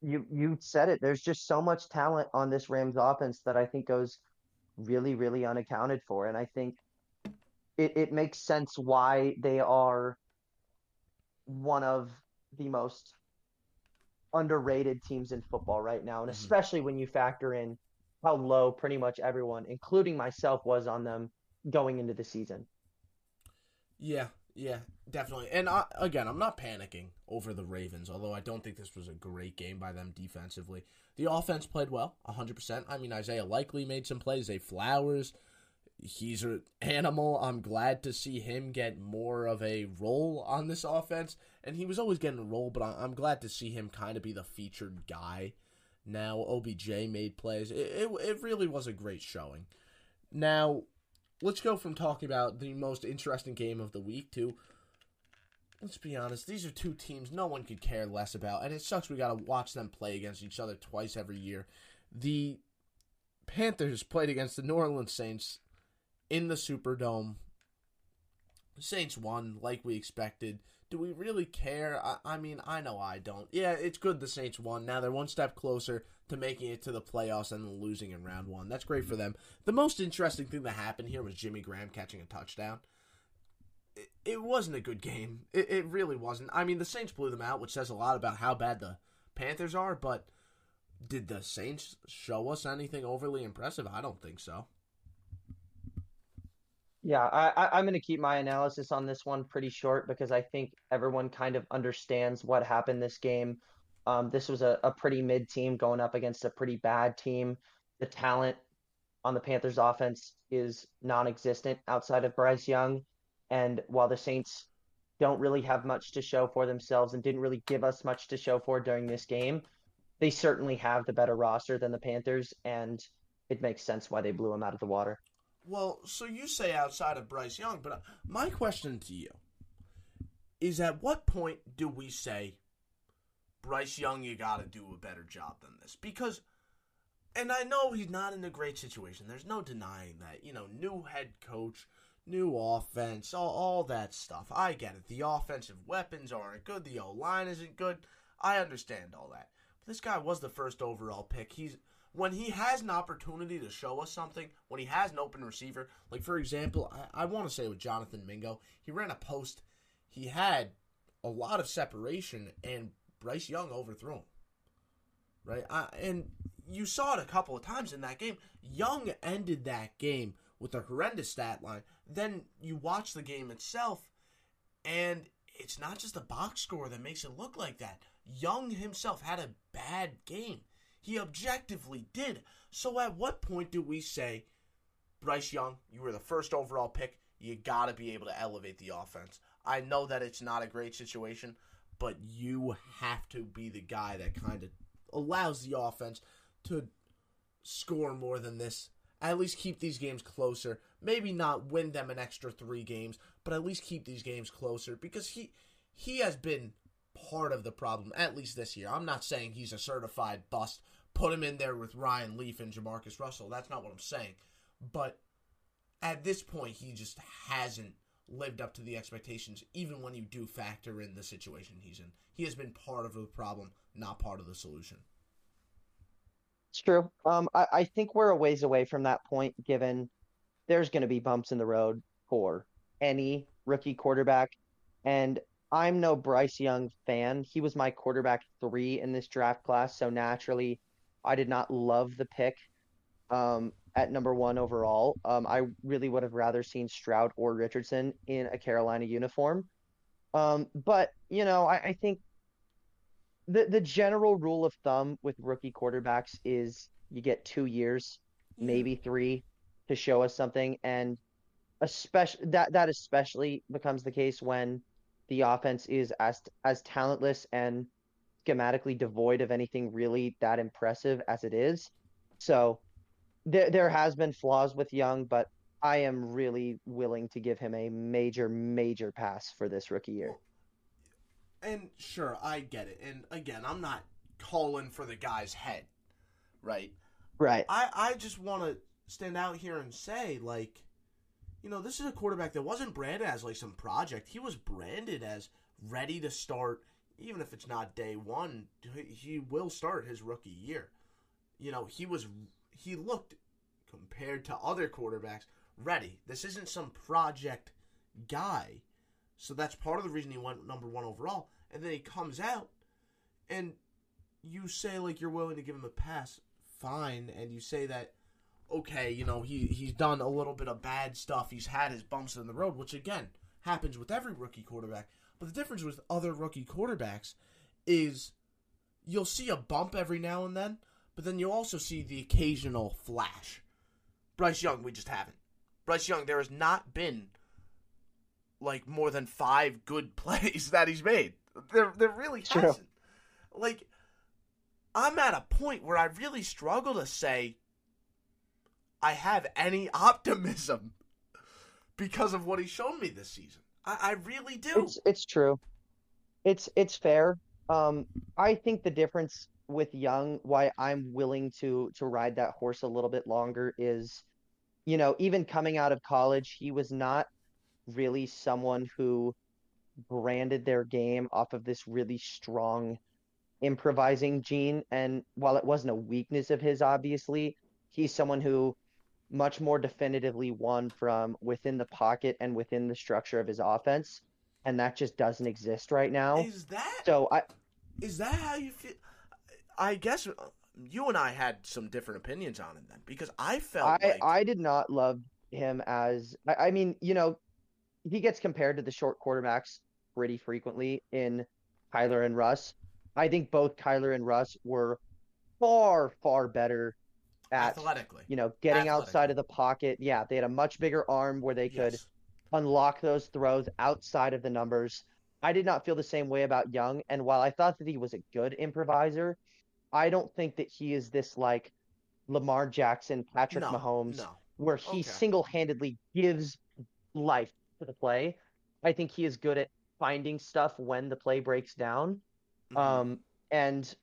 you you said it. There's just so much talent on this Rams offense that I think goes really, really unaccounted for. And I think it, it makes sense why they are one of the most underrated teams in football right now. And mm-hmm. especially when you factor in how low pretty much everyone, including myself, was on them going into the season. Yeah, yeah, definitely. And I, again, I'm not panicking over the Ravens, although I don't think this was a great game by them defensively. The offense played well, 100%. I mean, Isaiah Likely made some plays. Zay Flowers, he's an animal. I'm glad to see him get more of a role on this offense. And he was always getting a role, but I'm glad to see him kind of be the featured guy. Now, OBJ made plays. It, it, it really was a great showing. Now, let's go from talking about the most interesting game of the week to let's be honest, these are two teams no one could care less about, and it sucks we got to watch them play against each other twice every year. The Panthers played against the New Orleans Saints in the Superdome. Saints won like we expected. Do we really care? I, I, mean, I know I don't. Yeah, it's good the Saints won. Now they're one step closer to making it to the playoffs and losing in round one. That's great for them. The most interesting thing that happened here was Jimmy Graham catching a touchdown. It, it wasn't a good game. It, it really wasn't. I mean, the Saints blew them out, which says a lot about how bad the Panthers are, but did the Saints show us anything overly impressive? I don't think so. Yeah, I, am going to keep my analysis on this one pretty short because I think everyone kind of understands what happened this game. Um, this was a, a pretty mid team going up against a pretty bad team. The talent on the Panthers offense is non existent outside of Bryce Young. And while the Saints don't really have much to show for themselves and didn't really give us much to show for during this game, they certainly have the better roster than the Panthers. And it makes sense why they blew them out of the water. Well, so you say outside of Bryce Young, but uh, my question to you is at what point do we say, Bryce Young, you got to do a better job than this? Because, and I know he's not in a great situation. There's no denying that. You know, new head coach, new offense, all, all that stuff. I get it. The offensive weapons aren't good. The O line isn't good. I understand all that. But this guy was the first overall pick. He's when he has an opportunity to show us something, when he has an open receiver, like for example, I, I want to say with Jonathan Mingo, he ran a post, he had a lot of separation, and Bryce Young overthrew him. Right? I, and you saw it a couple of times in that game. Young ended that game with a horrendous stat line. Then you watch the game itself, and it's not just the box score that makes it look like that. Young himself had a bad game. He objectively did. So at what point do we say, Bryce Young, you were the first overall pick. You got to be able to elevate the offense. I know that it's not a great situation, but you have to be the guy that kind of allows the offense to score more than this. At least keep these games closer. Maybe not win them an extra three games, but at least keep these games closer because he he has been part of the problem at least this year. I'm not saying he's a certified bust put him in there with Ryan Leaf and JaMarcus Russell. That's not what I'm saying. But at this point, he just hasn't lived up to the expectations, even when you do factor in the situation he's in. He has been part of the problem, not part of the solution. It's true. Um, I, I think we're a ways away from that point, given there's going to be bumps in the road for any rookie quarterback. And I'm no Bryce Young fan. He was my quarterback three in this draft class, so naturally, I did not love the pick um, at number one overall. Um, I really would have rather seen Stroud or Richardson in a Carolina uniform. Um, but you know, I, I think the the general rule of thumb with rookie quarterbacks is you get two years, maybe three, to show us something, and especially that that especially becomes the case when the offense is as as talentless and schematically devoid of anything really that impressive as it is. So there there has been flaws with Young, but I am really willing to give him a major major pass for this rookie year. And sure, I get it. And again, I'm not calling for the guy's head, right? Right. I I just want to stand out here and say like you know, this is a quarterback that wasn't branded as like some project. He was branded as ready to start even if it's not day 1. He will start his rookie year. You know, he was he looked compared to other quarterbacks ready. This isn't some project guy. So that's part of the reason he went number 1 overall. And then he comes out and you say like you're willing to give him a pass, fine, and you say that okay, you know, he he's done a little bit of bad stuff. He's had his bumps in the road, which again happens with every rookie quarterback. But the difference with other rookie quarterbacks is you'll see a bump every now and then, but then you'll also see the occasional flash. Bryce Young, we just haven't. Bryce Young, there has not been like more than five good plays that he's made. There, there really True. hasn't. Like, I'm at a point where I really struggle to say I have any optimism because of what he's shown me this season. I, I really do. It's it's true. It's it's fair. Um, I think the difference with Young, why I'm willing to to ride that horse a little bit longer is, you know, even coming out of college, he was not really someone who branded their game off of this really strong improvising gene. And while it wasn't a weakness of his, obviously, he's someone who much more definitively won from within the pocket and within the structure of his offense. And that just doesn't exist right now. Is that So I is that how you feel? I guess you and I had some different opinions on it then because I felt I, like I did not love him as I, I mean, you know, he gets compared to the short quarterbacks pretty frequently in Kyler and Russ. I think both Kyler and Russ were far, far better at athletically. you know getting outside of the pocket. Yeah, they had a much bigger arm where they could Yes. unlock those throws outside of the numbers. I did not feel the same way about Young, and while I thought that he was a good improviser, I don't think that he is this like Lamar Jackson, Patrick no, Mahomes, No. where he Okay. single-handedly gives life to the play. I think he is good at finding stuff when the play breaks down. Mhm. Um, and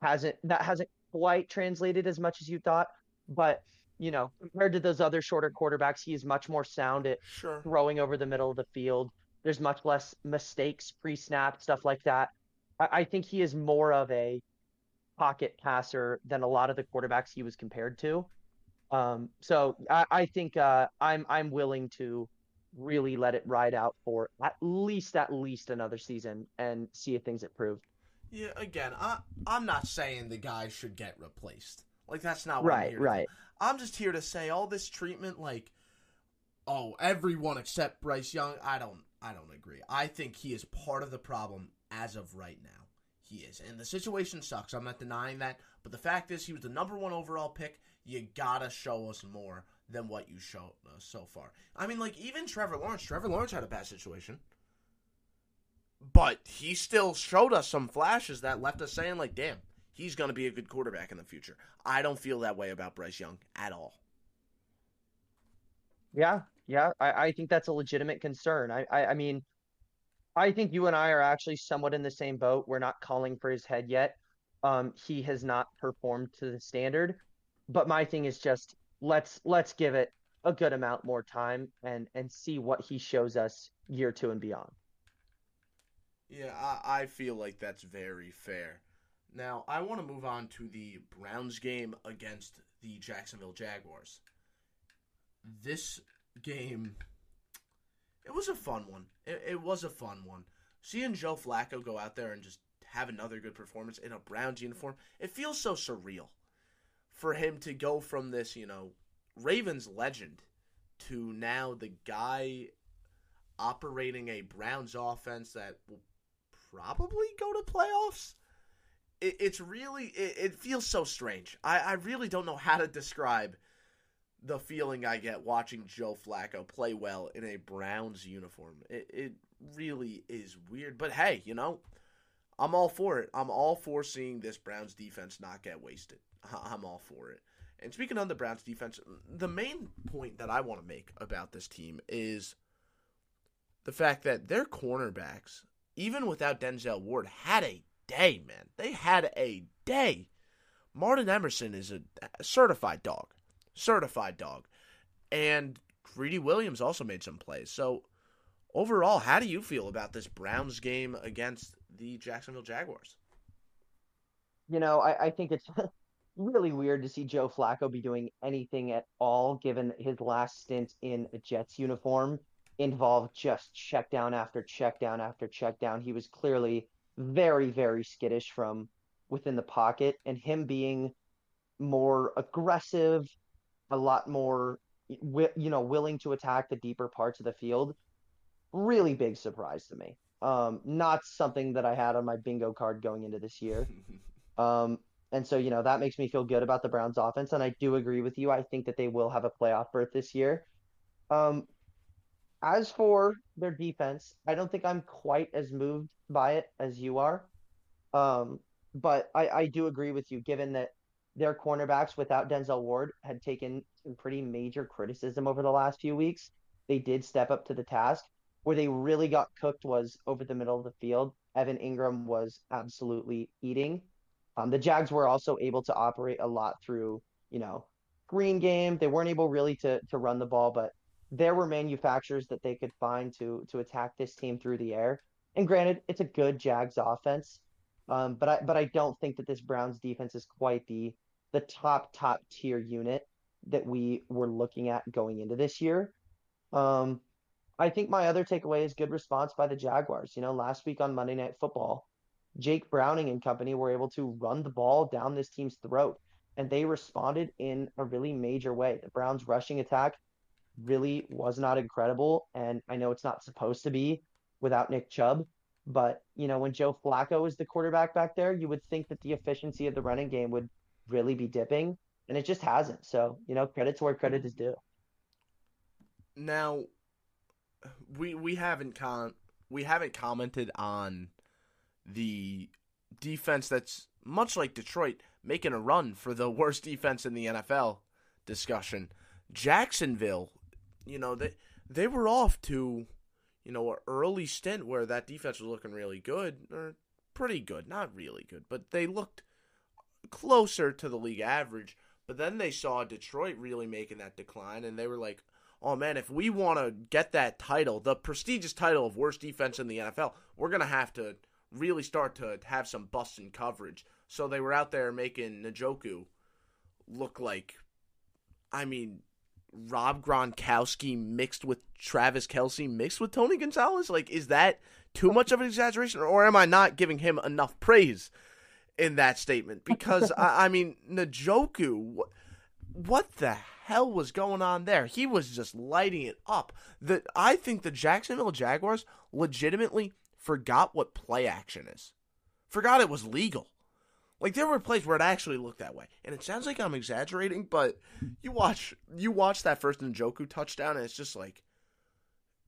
hasn't that hasn't quite translated as much as you thought, but you know, compared to those other shorter quarterbacks, he is much more sound at sure. throwing over the middle of the field. There's much less mistakes pre-snap, stuff like that. I, I think he is more of a pocket passer than a lot of the quarterbacks he was compared to. Um, so I, I think uh, I'm I'm willing to really let it ride out for at least at least another season and see if things improve. Yeah, again, I I'm not saying the guy should get replaced. Like that's not what I'm Right, here to right. I'm just here to say all this treatment like oh, everyone except Bryce Young, I don't I don't agree. I think he is part of the problem as of right now. He is. And the situation sucks. I'm not denying that, but the fact is he was the number 1 overall pick. You got to show us more than what you showed us uh, so far. I mean like even Trevor Lawrence, Trevor Lawrence had a bad situation. But he still showed us some flashes that left us saying, like, damn, he's going to be a good quarterback in the future. I don't feel that way about Bryce Young at all. Yeah, yeah, I, I think that's a legitimate concern. I, I, I mean, I think you and I are actually somewhat in the same boat. We're not calling for his head yet. Um, he has not performed to the standard, but my thing is just let's let's give it a good amount more time and and see what he shows us year two and beyond. Yeah, I, I feel like that's very fair. Now, I want to move on to the Browns game against the Jacksonville Jaguars. This game, it was a fun one. It, it was a fun one. seeing Joe Flacco go out there and just have another good performance in a Browns uniform, it feels so surreal for him to go from this, you know, Ravens legend to now the guy operating a Browns offense that will probably go to playoffs. It, it's really, it, it, feels so strange. I, I really don't know how to describe the feeling I get watching Joe Flacco play well in a Browns uniform. It, it really is weird. But hey, you know, I'm all for it. I'm all for seeing this Browns defense not get wasted. I'm all for it. And speaking on the Browns defense, the main point that I want to make about this team is the fact that their cornerbacks, even without Denzel Ward, had a day, man. They had a day. Martin Emerson is a certified dog. Certified dog. And Greedy Williams also made some plays. So, overall, how do you feel about this Browns game against the Jacksonville Jaguars? You know, I, I think it's really weird to see Joe Flacco be doing anything at all, given his last stint in a Jets uniform involved just check down after check down after check down. He was clearly very, very skittish from within the pocket, and him being more aggressive, a lot more, you know, willing to attack the deeper parts of the field. Really big surprise to me. Um, not something that I had on my bingo card going into this year. Um, and so, you know, that makes me feel good about the Browns offense. And I do agree with you. I think that they will have a playoff berth this year. Um, as for their defense, I don't think I'm quite as moved by it as you are. Um, but I, I do agree with you, given that their cornerbacks without Denzel Ward had taken some pretty major criticism over the last few weeks. They did step up to the task. Where they really got cooked was over the middle of the field. Evan Engram was absolutely eating. Um, the Jags were also able to operate a lot through, you know, screen game. They weren't able really to to run the ball, but there were manufacturers that they could find to to attack this team through the air. And granted, it's a good Jags offense, um, but I but I don't think that this Browns defense is quite the the top top tier unit that we were looking at going into this year. Um, I think my other takeaway is good response by the Jaguars. You know, last week on Monday Night Football, Jake Browning and company were able to run the ball down this team's throat, and they responded in a really major way. The Browns' rushing attack really was not incredible, and I know it's not supposed to be without Nick Chubb, but you know when Joe Flacco is the quarterback back there, you would think that the efficiency of the running game would really be dipping, and it just hasn't. So you know, credit to where credit is due. Now, we we haven't con we haven't commented on the defense that's much like Detroit making a run for the worst defense in the NFL discussion. Jacksonville, you know, they they were off to, you know, an early stint where that defense was looking really good, or pretty good, not really good, but they looked closer to the league average. But then they saw Detroit really making that decline, and they were like, oh man, if we want to get that title, the prestigious title of worst defense in the NFL, we're going to have to really start to have some busts in coverage. So they were out there making Njoku look like, I mean, Rob Gronkowski mixed with Travis Kelce mixed with Tony Gonzalez? Like, is that too much of an exaggeration, or am I not giving him enough praise in that statement? Because I, I, mean, Njoku, what, what the hell was going on there? He was just lighting it up. The I think the Jacksonville Jaguars legitimately forgot what play action is, forgot it was legal. Like there were plays where it actually looked that way, and it sounds like I'm exaggerating, but you watch you watch that first Njoku touchdown, and it's just like,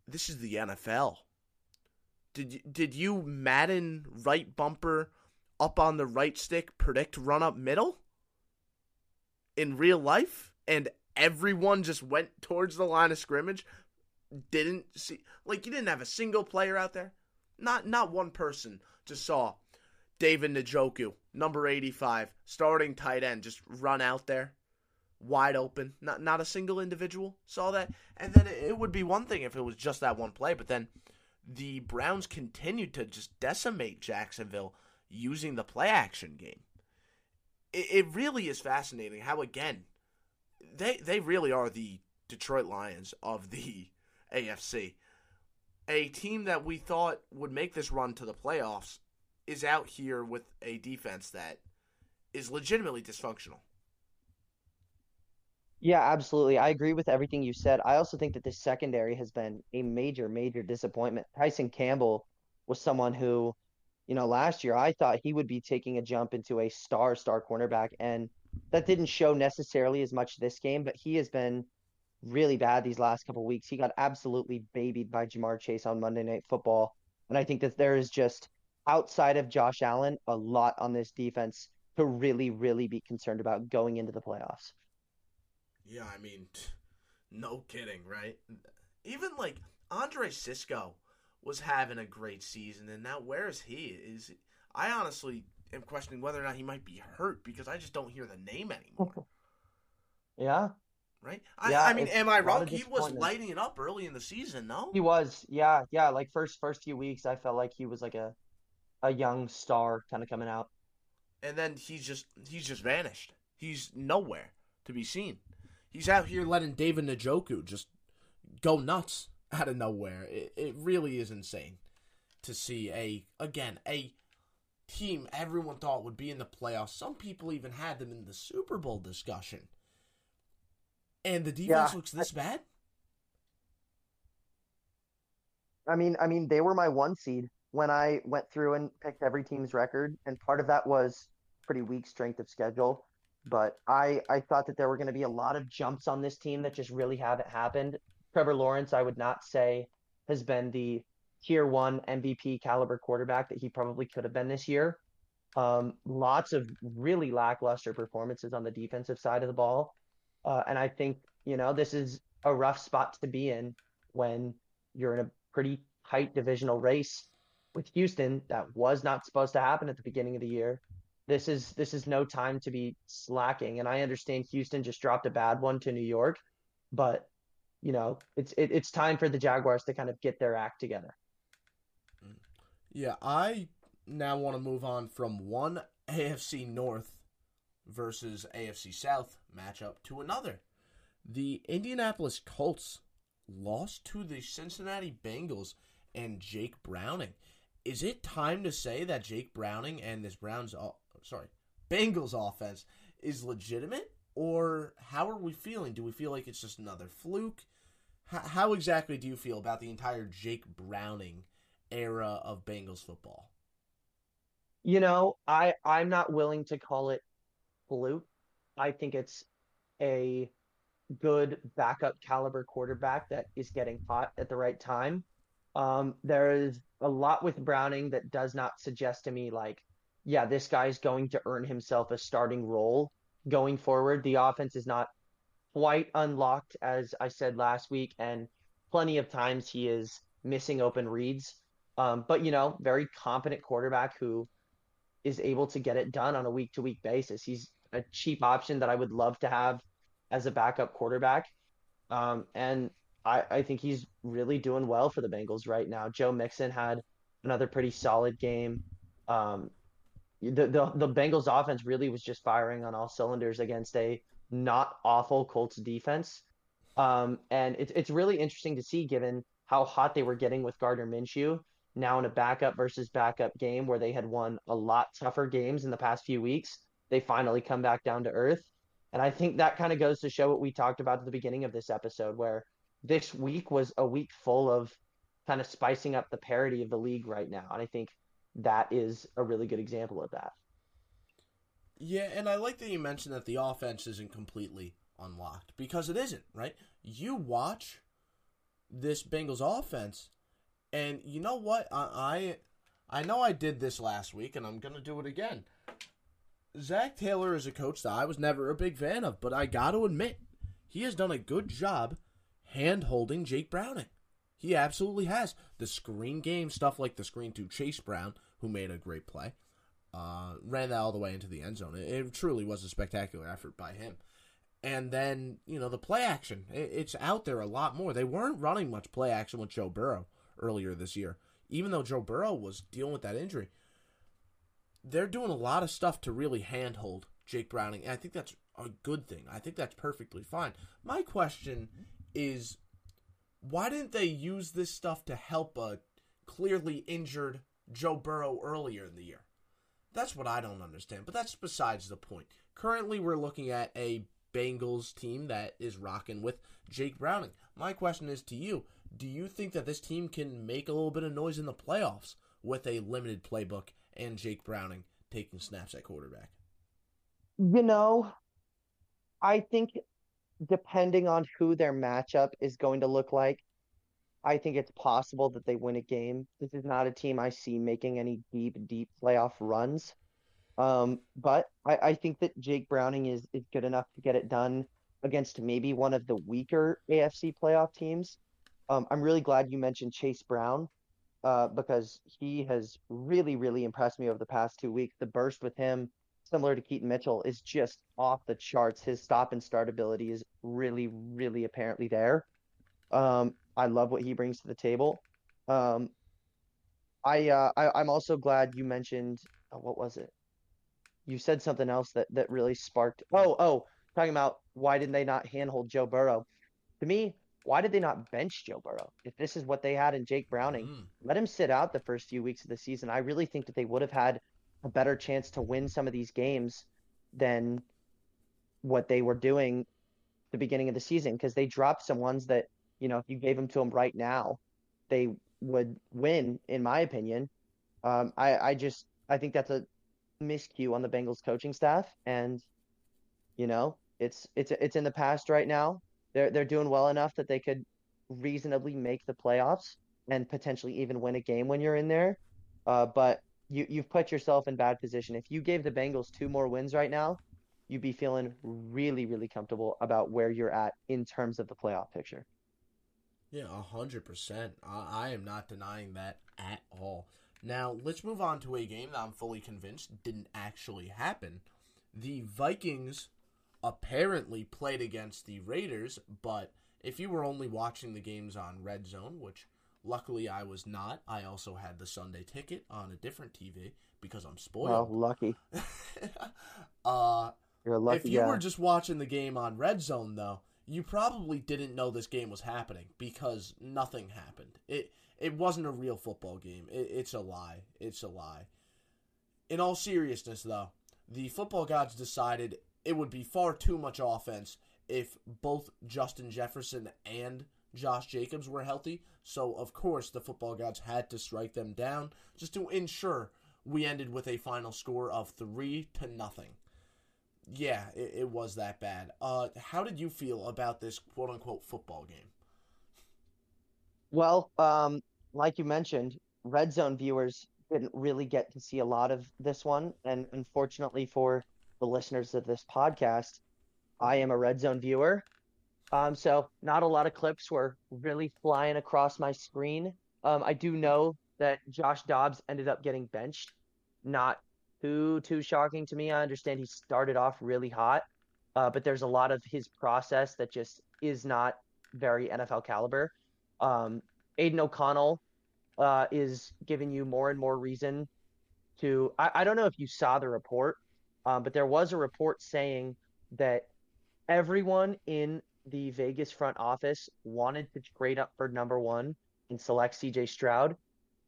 this is the NFL. Did you, did you Madden right bumper up on the right stick predict run up middle in real life, and everyone just went towards the line of scrimmage? Didn't see like you didn't have a single player out there, not not one person just saw David Njoku, number 85, starting tight end, just run out there, wide open. Not not a single individual saw that. And then it, would be one thing if it was just that one play, but then the Browns continued to just decimate Jacksonville using the play action game. It, it really is fascinating how again they they really are the Detroit Lions of the AFC. a team that we thought would make this run to the playoffs is out here with a defense that is legitimately dysfunctional. Yeah, absolutely. I agree with everything you said. I also think that the secondary has been a major, major disappointment. Tyson Campbell was someone who, you know, last year I thought he would be taking a jump into a star, star cornerback, and that didn't show necessarily as much this game, but he has been really bad these last couple weeks. He got absolutely babied by Ja'Marr Chase on Monday Night Football. And I think that there is just outside of Josh Allen, a lot on this defense to really, really be concerned about going into the playoffs. Yeah, I mean, no kidding, right? Even like Andre Cisco was having a great season, and now where is he? Is I honestly am questioning whether or not he might be hurt because I just don't hear the name anymore. yeah. Right? I, Yeah, I mean, am I wrong? He was lighting it up early in the season, no? He was, yeah, yeah. Like first first few weeks, I felt like he was like a a young star kind of coming out. and then he's just he's just vanished. He's nowhere to be seen. He's out here letting David Njoku just go nuts out of nowhere. It, it really is insane to see a again a team everyone thought would be in the playoffs. Some people even had them in the Super Bowl discussion, and the defense Yeah, looks this bad. I mean, I mean, they were my one seed when I went through and picked every team's record, and part of that was pretty weak strength of schedule. But I I thought that there were going to be a lot of jumps on this team that just really haven't happened. Trevor Lawrence, I would not say, has been the tier one MVP caliber quarterback that he probably could have been this year. Um, lots of really lackluster performances on the defensive side of the ball. Uh, and I think, you know, this is a rough spot to be in when you're in a pretty tight divisional race with Houston. That was not supposed to happen at the beginning of the year. This is this is no time to be slacking. And I understand Houston just dropped a bad one to New York, but you know, it's it, it's time for the Jaguars to kind of get their act together. Yeah, I now want to move on from one AFC North versus AFC South matchup to another. The Indianapolis Colts lost to the Cincinnati Bengals and Jake Browning. Is it time to say that Jake Browning and this Browns, sorry, Bengals offense is legitimate, or how are we feeling? Do we feel like it's just another fluke? How, how exactly do you feel about the entire Jake Browning era of Bengals football? You know, I I'm not willing to call it fluke. I think it's a good backup caliber quarterback that is getting hot at the right time. Um, there is a lot with Browning that does not suggest to me like, yeah, this guy's going to earn himself a starting role going forward. The offense is not quite unlocked, as I said last week, and plenty of times he is missing open reads. Um, but you know, very competent quarterback who is able to get it done on a week to week basis. He's a cheap option that I would love to have as a backup quarterback. Um, and I, I think he's really doing well for the Bengals right now. Joe Mixon had another pretty solid game. Um, the, the the Bengals offense really was just firing on all cylinders against a not awful Colts defense. Um, and it's it's really interesting to see given how hot they were getting with Gardner Minshew now in a backup versus backup game where they had won a lot tougher games in the past few weeks. They finally come back down to earth. And I think that kind of goes to show what we talked about at the beginning of this episode, where this week was a week full of kind of spicing up the parity of the league right now. And I think that is a really good example of that. Yeah, and I like that you mentioned that the offense isn't completely unlocked because it isn't, right? You watch this Bengals offense, and you know what? I I, I know I did this last week, and I'm gonna do it again. Zac Taylor is a coach that I was never a big fan of, but I got to admit, he has done a good job hand holding Jake Browning. He absolutely has. The screen game stuff like the screen to Chase Brown, who made a great play, uh, ran that all the way into the end zone. It, it truly was a spectacular effort by him. And then, you know, the play action, it, it's out there a lot more. They weren't running much play action with Joe Burrow earlier this year, even though Joe Burrow was dealing with that injury they're doing a lot of stuff to really handhold Jake Browning, and I think that's a good thing. I think that's perfectly fine. My question is why didn't they use this stuff to help a clearly injured Joe Burrow earlier in the year? That's what I don't understand, but that's besides the point. Currently, we're looking at a Bengals team that is rocking with Jake Browning. My question is to you Do you think that this team can make a little bit of noise in the playoffs with a limited playbook and Jake Browning taking snaps at quarterback? You know, I think depending on who their matchup is going to look like, I think it's possible that they win a game. This is not a team I see making any deep, deep playoff runs. Um, but I, I think that Jake Browning is, is good enough to get it done against maybe one of the weaker AFC playoff teams. Um, I'm really glad you mentioned Chase Brown uh, because he has really, really impressed me over the past two weeks. The burst with him, similar to Keaton Mitchell, is just off the charts. His stop and start ability is really, really apparently there. Um, I love what he brings to the table. Um, I, uh, I am also glad you mentioned uh, what was it? You said something else that that really sparked. Oh, oh, talking about why didn't they not handhold Joe Burrow? To me, why did they not bench Joe Burrow? If this is what they had in Jake Browning, mm. let him sit out the first few weeks of the season. I really think that they would have had a better chance to win some of these games than what they were doing the beginning of the season because they dropped some ones that you know if you gave them to them right now they would win in my opinion um, I, I just i think that's a miscue on the bengals coaching staff and you know it's it's it's in the past right now they're they're doing well enough that they could reasonably make the playoffs and potentially even win a game when you're in there. Uh, but you you've put yourself in bad position. If you gave the Bengals two more wins right now, you'd be feeling really really comfortable about where you're at in terms of the playoff picture. Yeah, hundred percent. I am not denying that at all. Now let's move on to a game that I'm fully convinced didn't actually happen. The Vikings apparently played against the Raiders, but if you were only watching the games on Red Zone, which luckily I was not, I also had the Sunday ticket on a different TV because I'm spoiled. Well, lucky. uh, You're lucky. If you guy. were just watching the game on Red Zone, though, you probably didn't know this game was happening because nothing happened. It it wasn't a real football game. It, it's a lie. It's a lie. In all seriousness, though, the football gods decided it would be far too much offense if both Justin Jefferson and Josh Jacobs were healthy. So, of course, the football gods had to strike them down just to ensure we ended with a final score of three to nothing. Yeah, it, it was that bad. Uh, how did you feel about this quote unquote football game? Well, um, like you mentioned, red zone viewers didn't really get to see a lot of this one, and unfortunately for the listeners of this podcast, I am a red zone viewer. Um, so not a lot of clips were really flying across my screen. Um, I do know that Josh Dobbs ended up getting benched. Not too too shocking to me. I understand he started off really hot, uh, but there's a lot of his process that just is not very NFL caliber. Um, Aidan O'Connell uh, is giving you more and more reason to. I, I don't know if you saw the report, um, but there was a report saying that everyone in the Vegas front office wanted to trade up for number one and select CJ Stroud,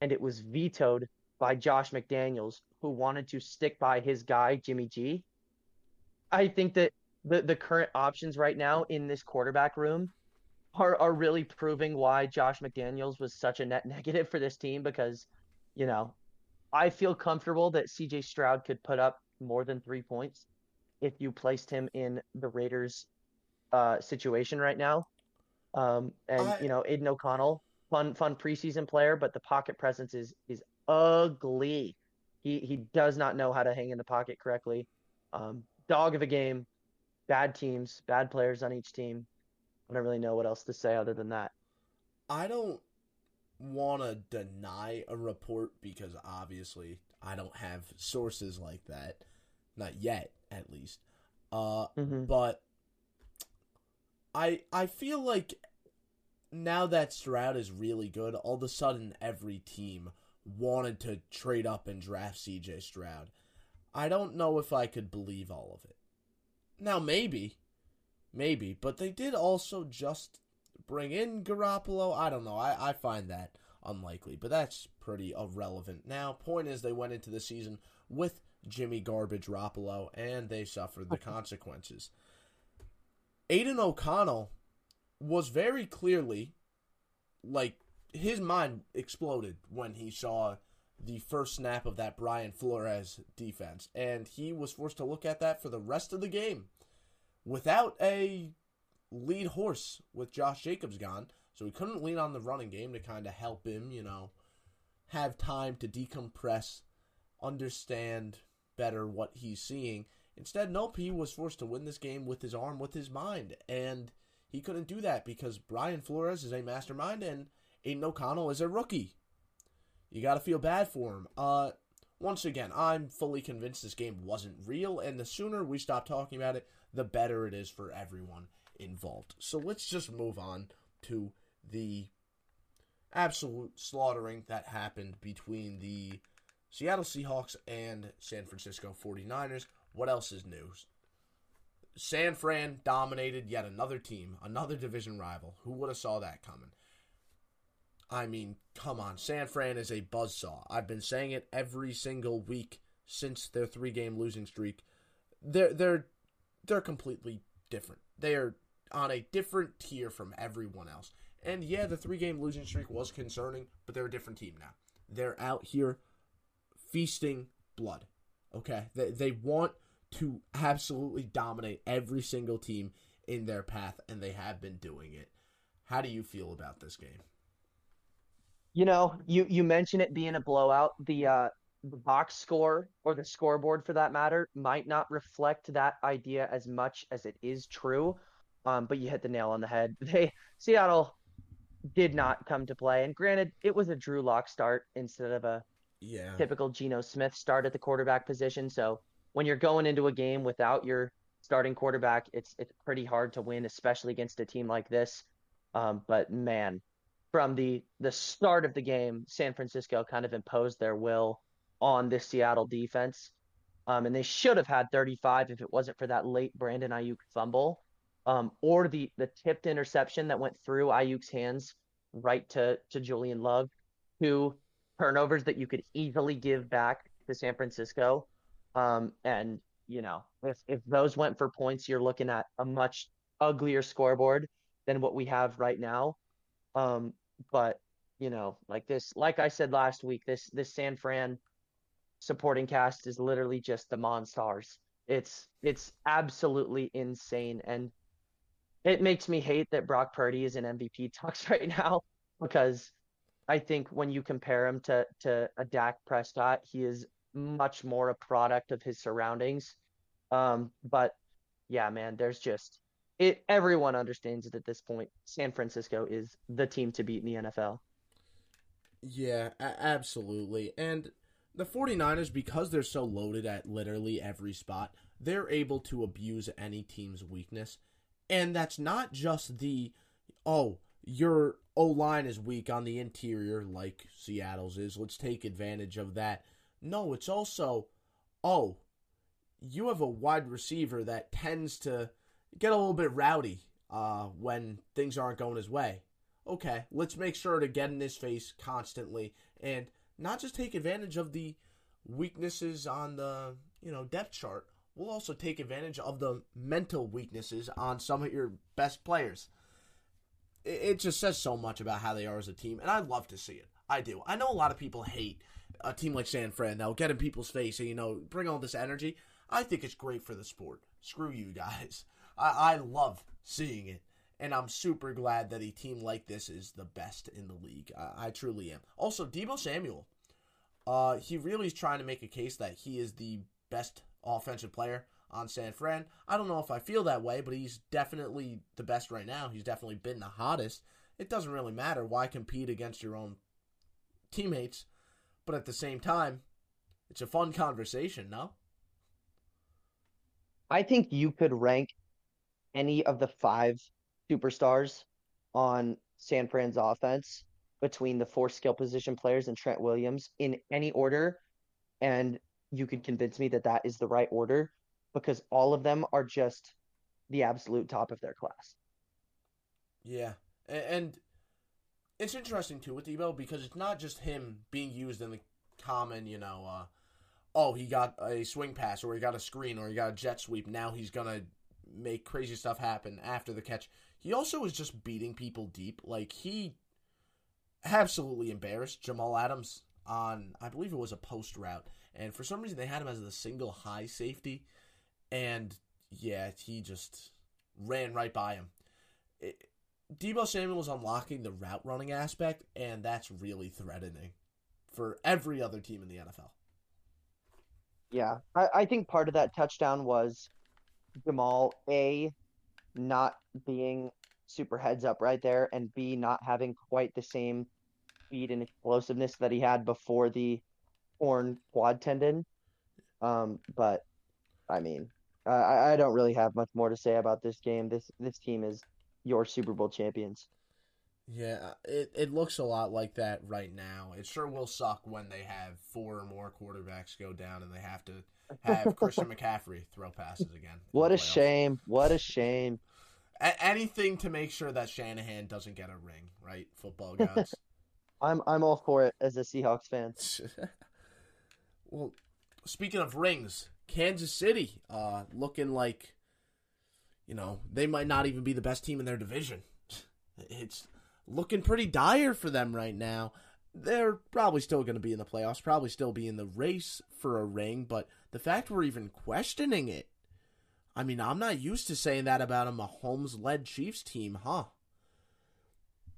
and it was vetoed by Josh McDaniels, who wanted to stick by his guy, Jimmy G. I think that the, the current options right now in this quarterback room are, are really proving why Josh McDaniels was such a net negative for this team because, you know, I feel comfortable that CJ Stroud could put up more than three points if you placed him in the Raiders uh, situation right now. Um, and I... you know, Aidan O'Connell, fun fun preseason player, but the pocket presence is is ugly. He he does not know how to hang in the pocket correctly. Um, dog of a game, bad teams, bad players on each team. I don't really know what else to say other than that. I don't want to deny a report because obviously I don't have sources like that. Not yet, at least. Uh, mm-hmm. But I I feel like now that Stroud is really good, all of a sudden every team wanted to trade up and draft CJ Stroud. I don't know if I could believe all of it. Now maybe, maybe, but they did also just bring in Garoppolo. I don't know. I, I find that unlikely, but that's pretty irrelevant. Now, point is, they went into the season with Jimmy Garbage Garoppolo, and they suffered the consequences. Aidan O'Connell was very clearly like his mind exploded when he saw the first snap of that Brian Flores defense, and he was forced to look at that for the rest of the game without a lead horse with Josh Jacobs gone. So he couldn't lean on the running game to kind of help him, you know, have time to decompress, understand better what he's seeing. Instead, nope, he was forced to win this game with his arm, with his mind. And he couldn't do that because Brian Flores is a mastermind and Aidan O'Connell is a rookie. You got to feel bad for him. Uh, once again, I'm fully convinced this game wasn't real, and the sooner we stop talking about it, the better it is for everyone involved. So let's just move on to the absolute slaughtering that happened between the Seattle Seahawks and San Francisco 49ers. What else is news? San Fran dominated yet another team, another division rival. Who would have saw that coming? I mean, come on. San Fran is a buzzsaw. I've been saying it every single week since their three-game losing streak. They're they're they're completely different. They are on a different tier from everyone else. And yeah, the three-game losing streak was concerning, but they're a different team now. They're out here feasting blood. Okay, they they want to absolutely dominate every single team in their path, and they have been doing it. How do you feel about this game? You know, you you mentioned it being a blowout. The uh the box score or the scoreboard for that matter might not reflect that idea as much as it is true. Um, but you hit the nail on the head. They Seattle did not come to play, and granted, it was a Drew Lock start instead of a Yeah. typical Geno Smith start at the quarterback position. So when you're going into a game without your starting quarterback, it's it's pretty hard to win, especially against a team like this. Um, but man, from the the start of the game, San Francisco kind of imposed their will on this Seattle defense. Um, and they should have had 35 if it wasn't for that late Brandon Aiyuk fumble, um, or the the tipped interception that went through Aiyuk's hands right to to Julian Love, two turnovers that you could easily give back to San Francisco. Um, and you know, if if those went for points, you're looking at a much uglier scoreboard than what we have right now. Um, but you know, like this, like I said last week, this this San Fran supporting cast is literally just the Monstars. It's it's absolutely insane, and it makes me hate that Brock Purdy is in MVP talks right now because I think when you compare him to to a Dak Prescott, he is much more a product of his surroundings. Um, but yeah, man, there's just it. Everyone understands it at this point. San Francisco is the team to beat in the NFL. Yeah, absolutely. And the 49ers, because they're so loaded at literally every spot, they're able to abuse any team's weakness. And that's not just the, oh, your O line is weak on the interior, like Seattle's is. Let's take advantage of that. No, it's also, oh, you have a wide receiver that tends to get a little bit rowdy uh, when things aren't going his way okay, let's make sure to get in his face constantly and not just take advantage of the weaknesses on the, you know, depth chart. We'll also take advantage of the mental weaknesses on some of your best players. It, it just says so much about how they are as a team, and I love to see it. I do. I know a lot of people hate a team like San Fran. They'll get in people's face and, you know, bring all this energy. I think it's great for the sport. Screw you guys. I, I love seeing it and I'm super glad that a team like this is the best in the league. I, I truly am. Also, Deebo Samuel, uh, he really is trying to make a case that he is the best offensive player on San Fran. I don't know if I feel that way, but he's definitely the best right now. He's definitely been the hottest. It doesn't really matter. Why compete against your own teammates? But at the same time, it's a fun conversation, no? I think you could rank any of the five superstars on San Fran's offense between the four skill position players and Trent Williams in any order, and you could convince me that that is the right order because all of them are just the absolute top of their class. Yeah, And it's interesting too with Deebo because it's not just him being used in the common, you know, uh, oh he got a swing pass or he got a screen or he got a jet sweep. Now he's gonna make crazy stuff happen after the catch. He also is just beating people deep. Like he absolutely embarrassed Jamal Adams on I believe it was a post route, and for some reason they had him as the single high safety, and yeah, he just ran right by him. It, Deebo Samuel was unlocking the route running aspect, and that's really threatening for every other team in the NFL. Yeah, I, I think part of that touchdown was Jamal A not being super heads up right there, and B not having quite the same speed and explosiveness that he had before the torn quad tendon. Um, but I mean, I, I don't really have much more to say about this game. This this team is your Super Bowl champions. Yeah, it, it looks a lot like that right now. It sure will suck when they have four or more quarterbacks go down and they have to have Christian McCaffrey throw passes again. What a shame! What a shame! A- anything to make sure that Shanahan doesn't get a ring, right? Football gods. I'm I'm all for it as a Seahawks fan. well, speaking of rings, Kansas City, uh, looking like, you know, they might not even be the best team in their division. It's looking pretty dire for them right now. They're probably still going to be in the playoffs, probably still be in the race for a ring, but the fact we're even questioning it, I mean, I'm not used to saying that about a Mahomes led Chiefs team, huh?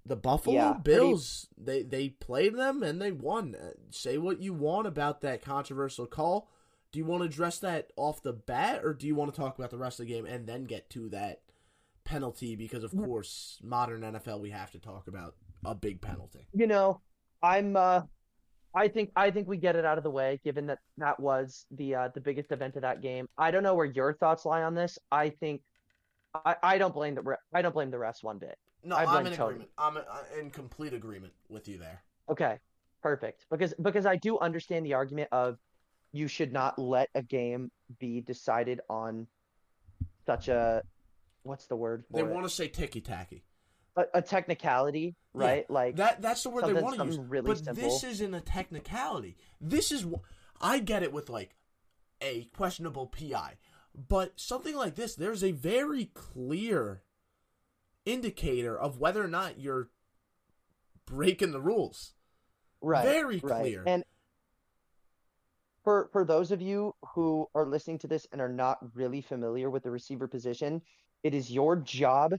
The Buffalo Yeah, pretty- Bills, they they played them and they won. Say what you want about that controversial call. Do you want to address that off the bat, or do you want to talk about the rest of the game and then get to that penalty? Because of course, modern NFL, we have to talk about a big penalty. you know, I'm uh I think I think we get it out of the way given that that was the uh the biggest event of that game. I don't know where your thoughts lie on this. I think I, I don't blame the re- I don't blame the refs one bit. No, I I'm in Tony. agreement. I'm uh, in complete agreement with you there. Okay. Perfect. Because because I do understand the argument of you should not let a game be decided on such a what's the word They want to say ticky tacky. a, a technicality, right? like That that's the word they want to use. really but simple. this isn't a technicality. This is wh- I get it with like a questionable PI, but something like this, there's a very clear indicator of whether or not you're breaking the rules. right very right. clear. and for for those of you who are listening to this and are not really familiar with the receiver position it is your job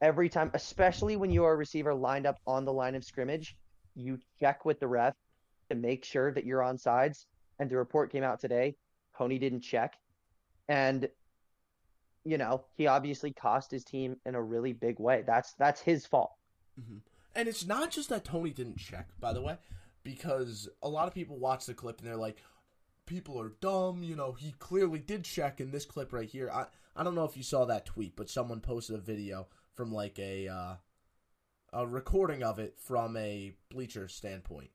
every time especially when you are a receiver lined up on the line of scrimmage you check with the ref to make sure that you're on sides. And the report came out today Toney didn't check. And you know he obviously cost his team in a really big way. That's that's his fault. Mm-hmm. And it's not just that Toney didn't check, by the way, because a lot of people watch the clip and they're like, people are dumb, you know, he clearly did check in this clip right here. I, I don't know if you saw that tweet, but someone posted a video from like a uh, a recording of it from a bleacher standpoint.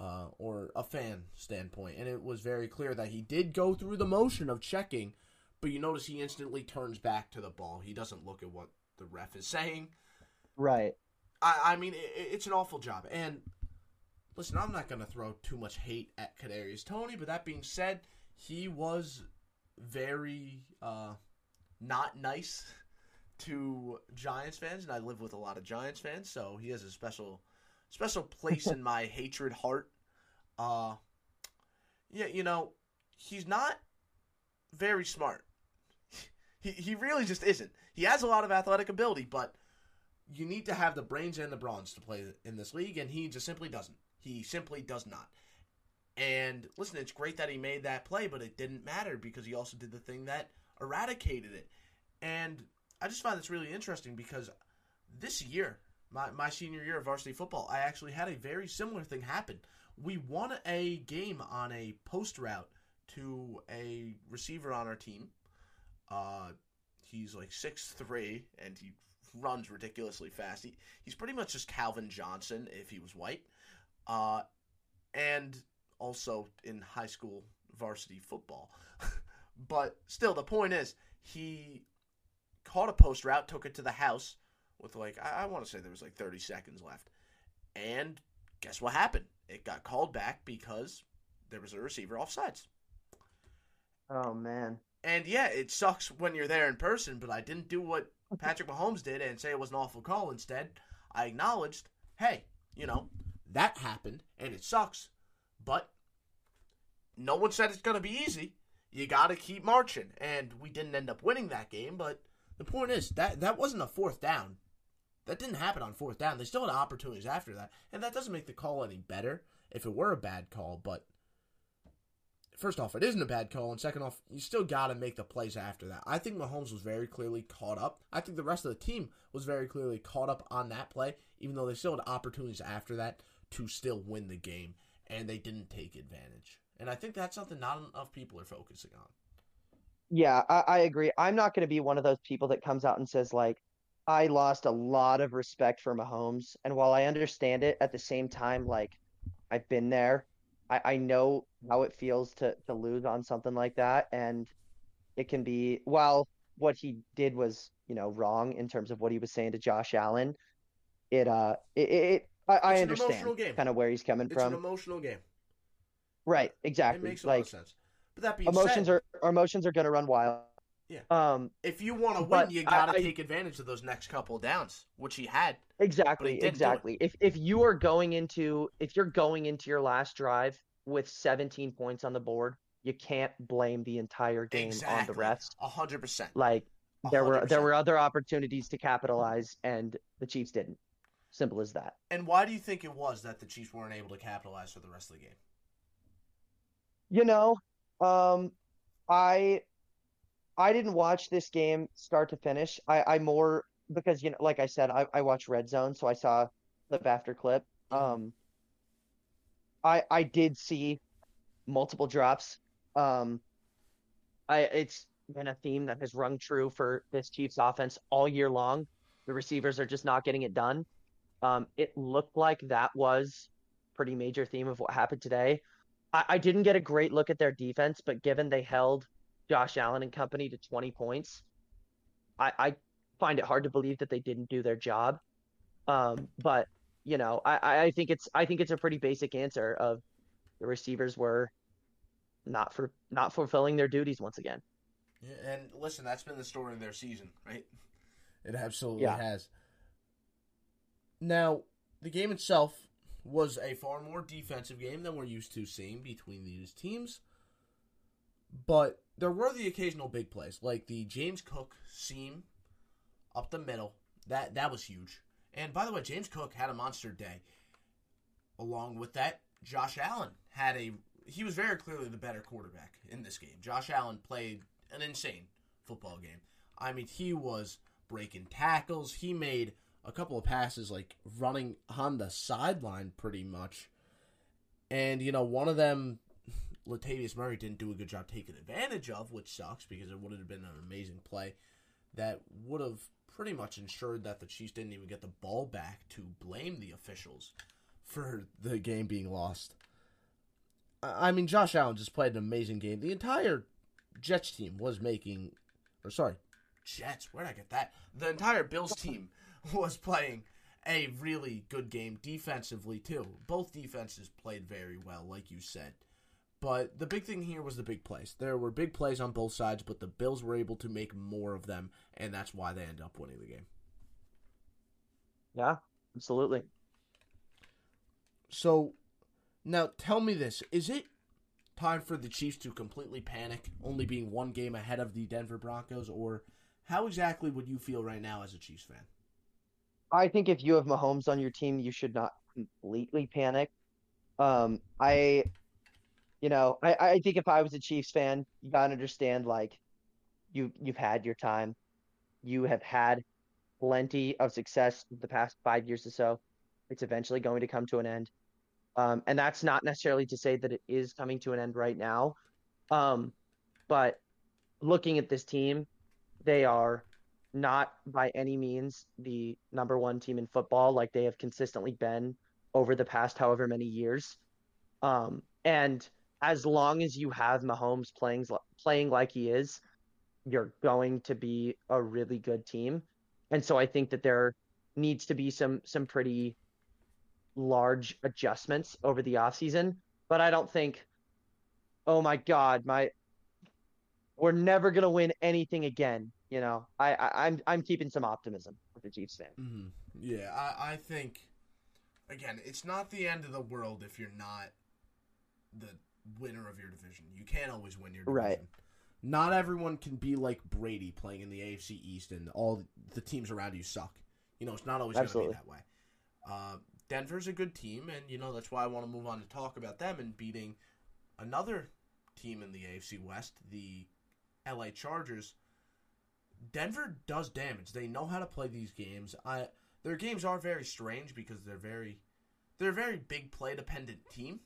Uh, or a fan standpoint, and it was very clear that he did go through the motion of checking, but you notice he instantly turns back to the ball. He doesn't look at what the ref is saying. right I, I mean, it, it's an awful job. And listen, I'm not going to throw too much hate at Kadarius Toney, but that being said, he was very uh, not nice to Giants fans, and I live with a lot of Giants fans, so he has a special special place in my hatred heart. Uh, yeah, you know, he's not very smart. He he really just isn't. He has a lot of athletic ability, but you need to have the brains and the brawns to play in this league, and he just simply doesn't. He simply does not. And listen, it's great that he made that play, but it didn't matter because he also did the thing that eradicated it. And I just find this really interesting because this year, my, my senior year of varsity football, I actually had a very similar thing happen. We won a game on a post route to a receiver on our team. Uh, he's like six three, and he runs ridiculously fast. He, he's pretty much just Calvin Johnson if he was white. Uh, and also in high school varsity football. but still, the point is, he caught a post route, took it to the house, with like I, I want to say there was like 30 seconds left, and guess what happened? It got called back because there was a receiver offsides. Oh man. And yeah, it sucks when you're there in person, but I didn't do what Patrick Mahomes did and say it was an awful call. Instead, I acknowledged, hey, you know, that happened and it sucks, but no one said it's going to be easy. You got to keep marching. And we didn't end up winning that game, but The point is that that wasn't a fourth down. That didn't happen on fourth down. They still had opportunities after that, and that doesn't make the call any better if it were a bad call. But first off, it isn't a bad call, and second off, you still got to make the plays after that. I think Mahomes was very clearly caught up. I think the rest of the team was very clearly caught up on that play, even though they still had opportunities after that to still win the game, and they didn't take advantage. And I think that's something not enough people are focusing on. Yeah, I, I agree. I'm not going to be one of those people that comes out and says like, I lost a lot of respect for Mahomes. And while I understand it, at the same time, like I've been there. I, I know how it feels to to lose on something like that. And it can be while what he did was, you know, wrong in terms of what he was saying to Josh Allen, it uh it, it I, I understand kind of where he's coming it's from. It's an emotional game. Right, exactly. It exactly. makes a lot of sense. But that being emotions said, are our emotions are gonna run wild. Yeah. Um if you want to win, you got to take advantage of those next couple downs, which he had. Exactly, it. exactly. If if you are going into if you're going into your last drive with 17 points on the board, you can't blame the entire game on the refs. A hundred percent. Like A there were there were other opportunities to capitalize and the Chiefs didn't. Simple as that. And why do you think it was that the Chiefs weren't able to capitalize for the rest of the game? You know, um I I didn't watch this game start to finish. I I more because you know like I said I I watch Red Zone, so I saw clip after clip. Um I I did see multiple drops. Um I it's been a theme that has rung true for this Chiefs offense all year long. The receivers are just not getting it done. Um it looked like that was pretty major theme of what happened today. I, I didn't get a great look at their defense, but given they held Josh Allen and company to 20 points, I, I find it hard to believe that they didn't do their job. Um, but you know, I, I think it's I think it's a pretty basic answer of the receivers were not for not fulfilling their duties once again. Yeah, and listen, that's been the story of their season, right? It absolutely Yeah. has. Now, the game itself was a far more defensive game than we're used to seeing between these teams. But there were the occasional big plays, like the James Cook seam up the middle. That that was huge. And by the way, James Cook had a monster day. Along with that, Josh Allen had a he was very clearly the better quarterback in this game. Josh Allen played an insane football game. I mean, he was breaking tackles. He made a couple of passes like running on the sideline pretty much. And you know, one of them Latavius Murray didn't do a good job taking advantage of, which sucks because it would have been an amazing play that would have pretty much ensured that the Chiefs didn't even get the ball back to blame the officials for the game being lost. I mean, Josh Allen just played an amazing game. The entire Jets team was making, or sorry, Jets. Where did I get that? The entire Bills team was playing a really good game defensively too. Both defenses played very well, like you said. But the big thing here was the big plays. There were big plays on both sides, but the Bills were able to make more of them, and that's why they end up winning the game. Yeah, absolutely. So, now tell me this: is it time for the Chiefs to completely panic, only being one game ahead of the Denver Broncos, or how exactly would you feel right now as a Chiefs fan? I think if you have Mahomes on your team, you should not completely panic. Um, I, you know, I, I think if I was a Chiefs fan, you gotta understand like you you've had your time. You have had plenty of success the past five years or so. It's eventually going to come to an end. Um, and that's not necessarily to say that it is coming to an end right now. Um, but looking at this team, they are not by any means the number one team in football like they have consistently been over the past however many years. Um, and as long as you have Mahomes playing playing like he is, you're going to be a really good team. And so I think that they're needs to be some some pretty large adjustments over the offseason. But I don't think, oh my God, my we're never gonna win anything again. You know, I, I I'm I'm keeping some optimism with the Chiefs fan. Mhm. Yeah, I, I think again, it's not the end of the world if you're not the winner of your division. You can't always win your division. Right. Not everyone can be like Brady playing in the AFC East and all the teams around you suck. You know, it's not always going to be that way. Uh, Denver's a good team, and you know that's why I want to move on to talk about them and beating another team in the AFC West, the LA Chargers. Denver does damage. They know how to play these games. I their games are very strange because they're very they're a very big play dependent team.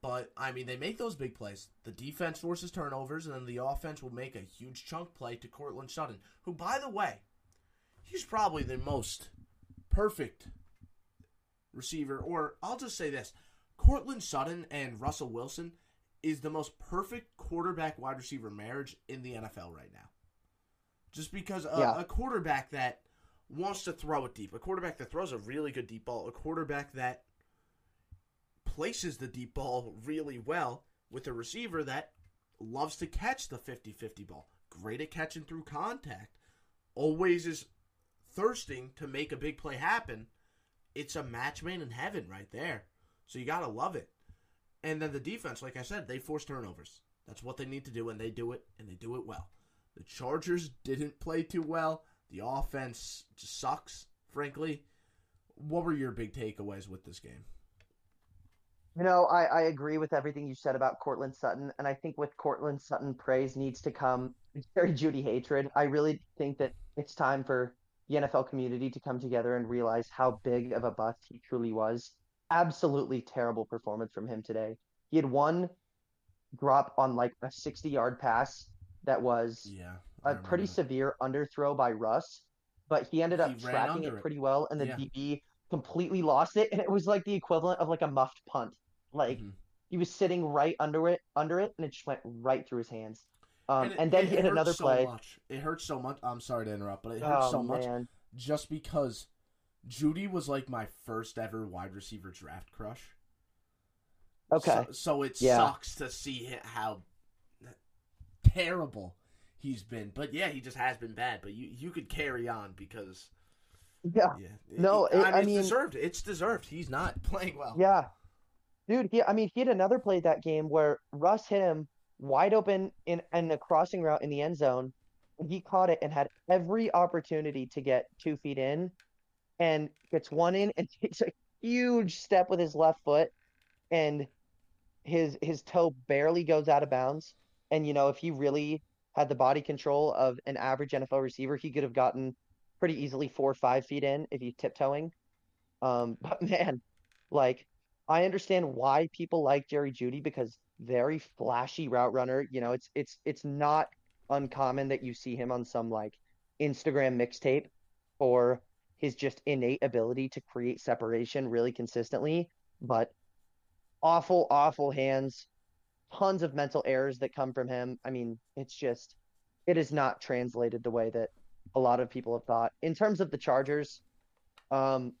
But I mean, they make those big plays. The defense forces turnovers, and then the offense will make a huge chunk play to Courtland Sutton, who, by the way, he's probably the most perfect receiver. Or I'll just say this: Courtland Sutton and Russell Wilson is the most perfect quarterback wide receiver marriage in the NFL right now. Just because a, Yeah. a quarterback that wants to throw it deep, a quarterback that throws a really good deep ball, a quarterback that places the deep ball really well with a receiver that loves to catch the 50-50 ball. Great at catching through contact. Always is thirsting to make a big play happen. It's a match made in heaven right there. So you got to love it. And then the defense, like I said, they force turnovers. That's what they need to do, and they do it, and they do it well. The Chargers didn't play too well. The offense just sucks, frankly. What were your big takeaways with this game? You know, I, I agree with everything you said about Courtland Sutton, and I think with Courtland Sutton praise needs to come Jerry Jeudy hatred. I really think that it's time for the NFL community to come together and realize how big of a bust he truly was. Absolutely terrible performance from him today. He had one drop on like a 60 yard pass that was Yeah. A pretty severe underthrow by Russ, but he ended up He ran tracking it it. pretty well, and the Yeah. DB completely lost it, and it was like the equivalent of like a muffed punt. Like Mhm. he was sitting right under it, under it, and it just went right through his hands. Um, and, it- then it he had another so play. Much. It hurts so much. I'm sorry to interrupt, but it hurts Oh so much man, just because Jeudy was like my first ever wide receiver draft crush. okay, So, so it Yeah. sucks to see how terrible he's been. But yeah, he just has been bad. But you you could carry on because yeah, yeah. No, it, I mean, I it's mean- deserved. It's deserved. He's not playing well. yeah, dude. He, I mean, he had another play that game where Russ hit him wide open in in a crossing route in the end zone, and he caught it and had every opportunity to get two feet in, and gets one in and takes a huge step with his left foot, and his his toe barely goes out of bounds. And you know, if he really had the body control of an average NFL receiver, he could have gotten pretty easily four or five feet in if he's tiptoeing. Um, but man, like I understand why people like Jerry Jeudy because very flashy route runner. You know, it's it's it's not uncommon that you see him on some like Instagram mixtape for his just innate ability to create separation really consistently, but awful, awful hands, tons of mental errors that come from him. I mean, it's just it is not translated the way that a lot of people have thought. In terms of the Chargers, um,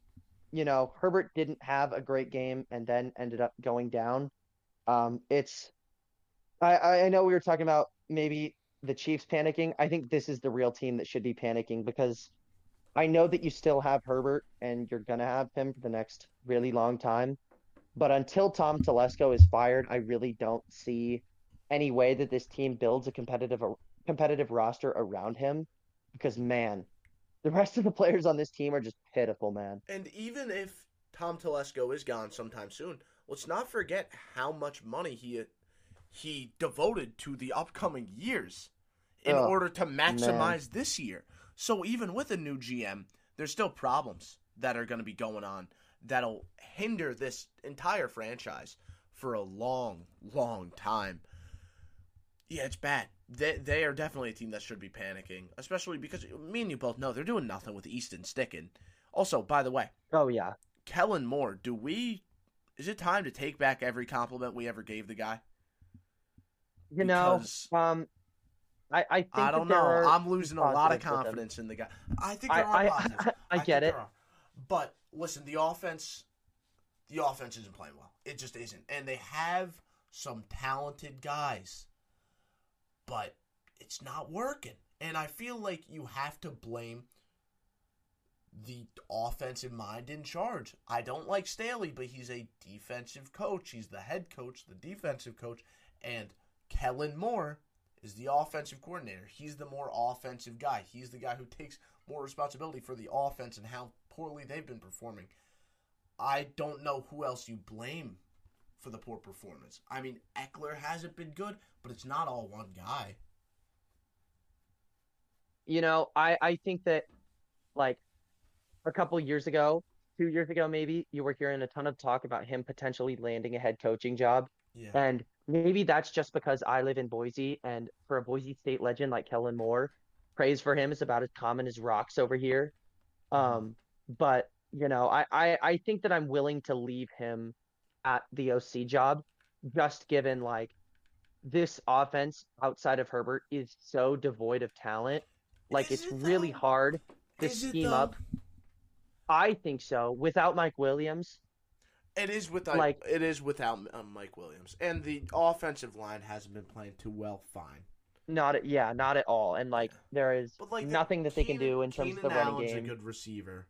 you know, Herbert didn't have a great game and then ended up going down. Um, it's I, I know we were talking about maybe the Chiefs panicking. I think this is the real team that should be panicking because I know that you still have Herbert and you're gonna have him for the next really long time. But until Tom Telesco is fired, I really don't see any way that this team builds a competitive competitive roster around him because man, the rest of the players on this team are just pitiful, man. And even if Tom Telesco is gone sometime soon, let's not forget how much money he he devoted to the upcoming years in Oh, order to maximize this year. So even with a new GM, there's still problems that are going to be going on that'll hinder this entire franchise for a long, long time. Yeah, it's bad. They they are definitely a team that should be panicking, especially because me and you both know they're doing nothing with Easton sticking. Also, by the way, Oh yeah. Kellen Moore, do we? Is it time to take back every compliment we ever gave the guy? You know, um, I, I think I don't know. I'm losing a lot of positives with him. confidence in the guy. I think I- there are I- positives. I get it. But listen, the offense, the offense isn't playing well. It just isn't, and they have some talented guys, but it's not working. And I feel like you have to blame the offensive mind in charge. I don't like Staley, but he's a defensive coach. He's the head coach, the defensive coach, and Kellen Moore is the offensive coordinator. He's the more offensive guy. He's the guy who takes more responsibility for the offense and how poorly they've been performing. I don't know who else you blame for the poor performance. I mean, Ekeler hasn't been good, but it's not all one guy. You know, I I think that like a couple years ago, two years ago maybe, you were hearing a ton of talk about him potentially landing a head coaching job. Yeah. And maybe that's just because I live in Boise, and for a Boise State legend like Kellen Moore, praise for him is about as common as rocks over here. Um, but you know, I, I I think that I'm willing to leave him at the OC job, just given like this offense outside of Herbert is so devoid of talent. Like Is it's it, really hard to Is scheme up. I think so. Without Mike Williams, It is without Like- it is without um, Mike Williams, and the offensive line hasn't been playing too well. Fine, not at, yeah, not at all. And like there is but like nothing that they can do in terms of the running Allen's game. a good receiver.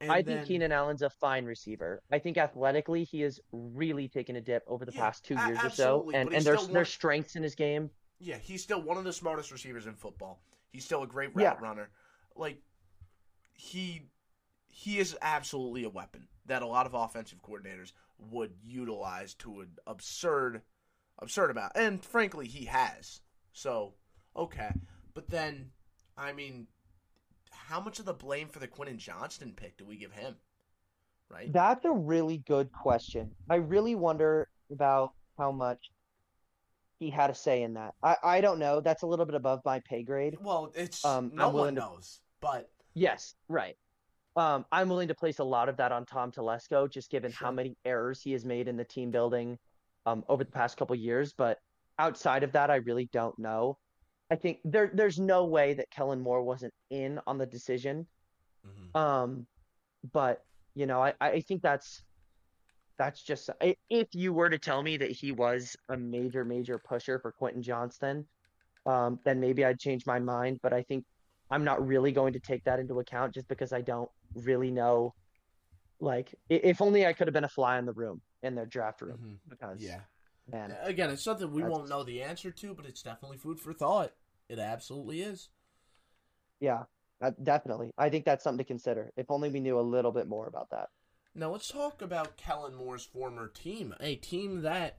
And I then- think Keenan Allen's a fine receiver. I think athletically he has really taken a dip over the Yeah, past two years or so, and and there's there's strengths in his game. Yeah, he's still one of the smartest receivers in football. He's still a great Yeah. runner. Like he he is absolutely a weapon that a lot of offensive coordinators would utilize to an absurd absurd amount. And frankly, he has. So, okay. But then I mean, how much of the blame for the Quentin Johnston pick do we give him? Right? That's a really good question. I really wonder about how much he had a say in that. I I don't know. That's a little bit above my pay grade. Well, it's Um, no I'm one to- knows. But Yes, right. Um, I'm willing to place a lot of that on Tom Telesco, just given how many errors he has made in the team building um, over the past couple years. But outside of that, I really don't know. I think there there's no way that Kellen Moore wasn't in on the decision. Mhm. Um, but you know, I, I think that's that's just if you were to tell me that he was a major major pusher for Quentin Johnston, um, then maybe I'd change my mind. But I think I'm not really going to take that into account just because I don't really know. Like, if only I could have been a fly in the room in their draft room. Mhm. Because yeah. man, Again, it's something we won't know the answer to, but it's definitely food for thought. It absolutely is. yeah, uh, definitely. I think that's something to consider. If only we knew a little bit more about that. Now let's talk about Kellen Moore's former team, a team that,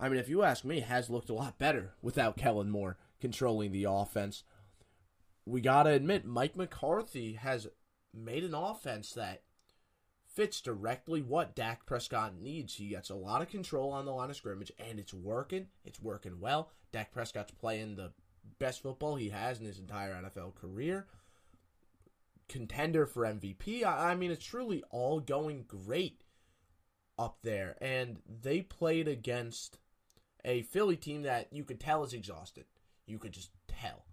I mean, if you ask me, has looked a lot better without Kellen Moore controlling the offense. We gotta admit, Mike McCarthy has made an offense that fits directly what Dak Prescott needs. He gets a lot of control on the line of scrimmage, and it's working. It's working well. Dak Prescott's playing the best football he has in his entire NFL career. Contender for MVP. I, I mean, it's truly all going great up there. And they played against a Philly team that you could tell is exhausted. You could just tell.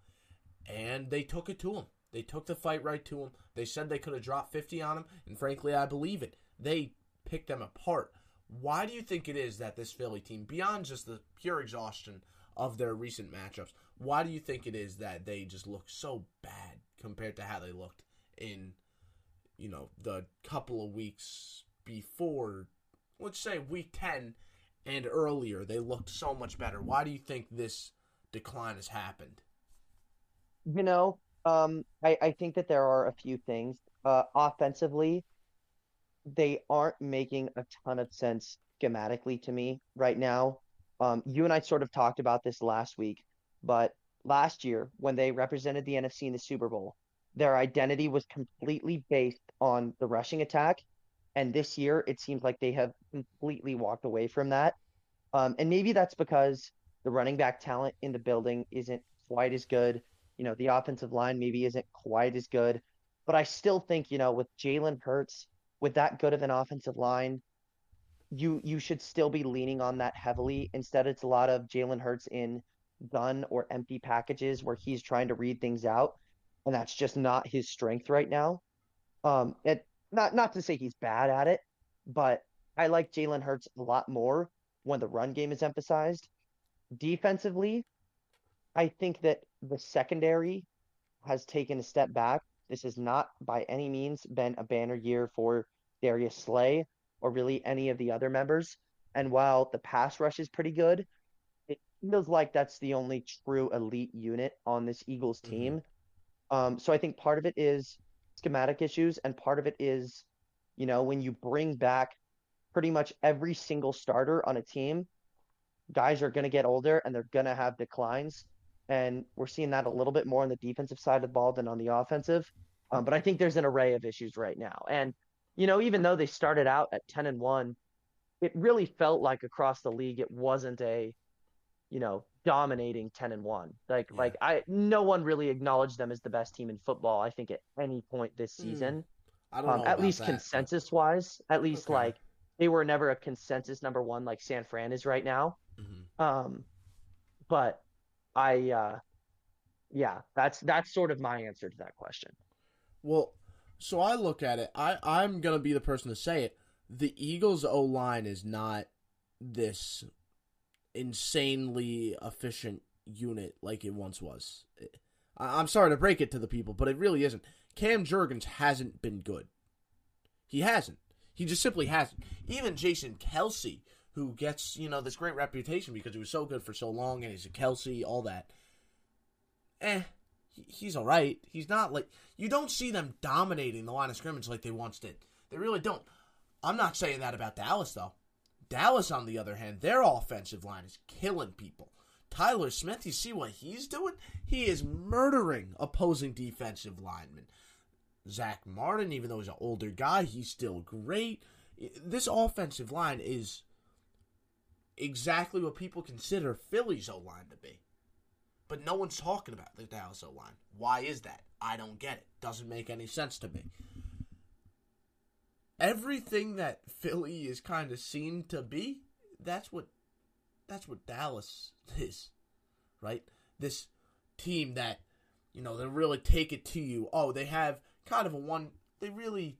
And they took it to him. They took the fight right to him. They said they could have dropped 50 on him, and frankly, I believe it. They picked them apart. Why do you think it is that this Philly team, beyond just the pure exhaustion of their recent matchups, why do you think it is that they just look so bad compared to how they looked in, you know, the couple of weeks before, let's say week 10 and earlier? They looked so much better. Why do you think this decline has happened? You know, um, I, I think that there are a few things. Uh, offensively, they aren't making a ton of sense schematically to me right now. Um, you and I sort of talked about this last week, but last year when they represented the NFC in the Super Bowl, their identity was completely based on the rushing attack. And this year, it seems like they have completely walked away from that. Um, and maybe that's because the running back talent in the building isn't quite as good. You know, the offensive line maybe isn't quite as good. But I still think, you know, with Jalen Hurts, with that good of an offensive line, you you should still be leaning on that heavily. Instead, it's a lot of Jalen Hurts in gun or empty packages where he's trying to read things out, and that's just not his strength right now. Um, it not not to say he's bad at it, but I like Jalen Hurts a lot more when the run game is emphasized. Defensively, I think that the secondary has taken a step back. This has not by any means been a banner year for Darius Slay or really any of the other members. And while the pass rush is pretty good, it feels like that's the only true elite unit on this Eagles team. Um, so I think part of it is schematic issues, and part of it is, you know, when you bring back pretty much every single starter on a team, guys are going to get older and they're going to have declines. And we're seeing that a little bit more on the defensive side of the ball than on the offensive. Um, but I think there's an array of issues right now. And, you know, even though they started out at 10 and 1, it really felt like across the league it wasn't a, you know, dominating 10 and 1. Like Yeah. like I no one really acknowledged them as the best team in football I think at any point this Hmm, season. I don't Um, know at least that, consensus wise, at least Okay. like they were never a consensus number 1 like San Fran is right now. Mhm. Um, but I, uh, yeah, that's that's sort of my answer to that question. Well, so I look at it. I I'm gonna be the person to say it. The Eagles' O line is not this insanely efficient unit like it once was. I, I'm sorry to break it to the people, but it really isn't. Cam Jurgens hasn't been good. He hasn't. He just simply hasn't. Even Jason Kelce, who gets you know this great reputation because he was so good for so long, and he's a Kelce, all that. Eh, he's all right. He's not like you don't see them dominating the line of scrimmage like they once did. They really don't. I'm not saying that about Dallas though. Dallas, on the other hand, their offensive line is killing people. Tyler Smith, you see what he's doing? He is murdering opposing defensive linemen. Zack Martin, even though he's an older guy, he's still great. This offensive line is exactly what people consider Philly's O line to be. But no one's talking about the Dallas O line. Why is that? I don't get it. Doesn't make any sense to me. Everything that Philly is kind of seen to be, that's what that's what Dallas is. Right? This team that, you know, they really take it to you. Oh, they have kind of a one they really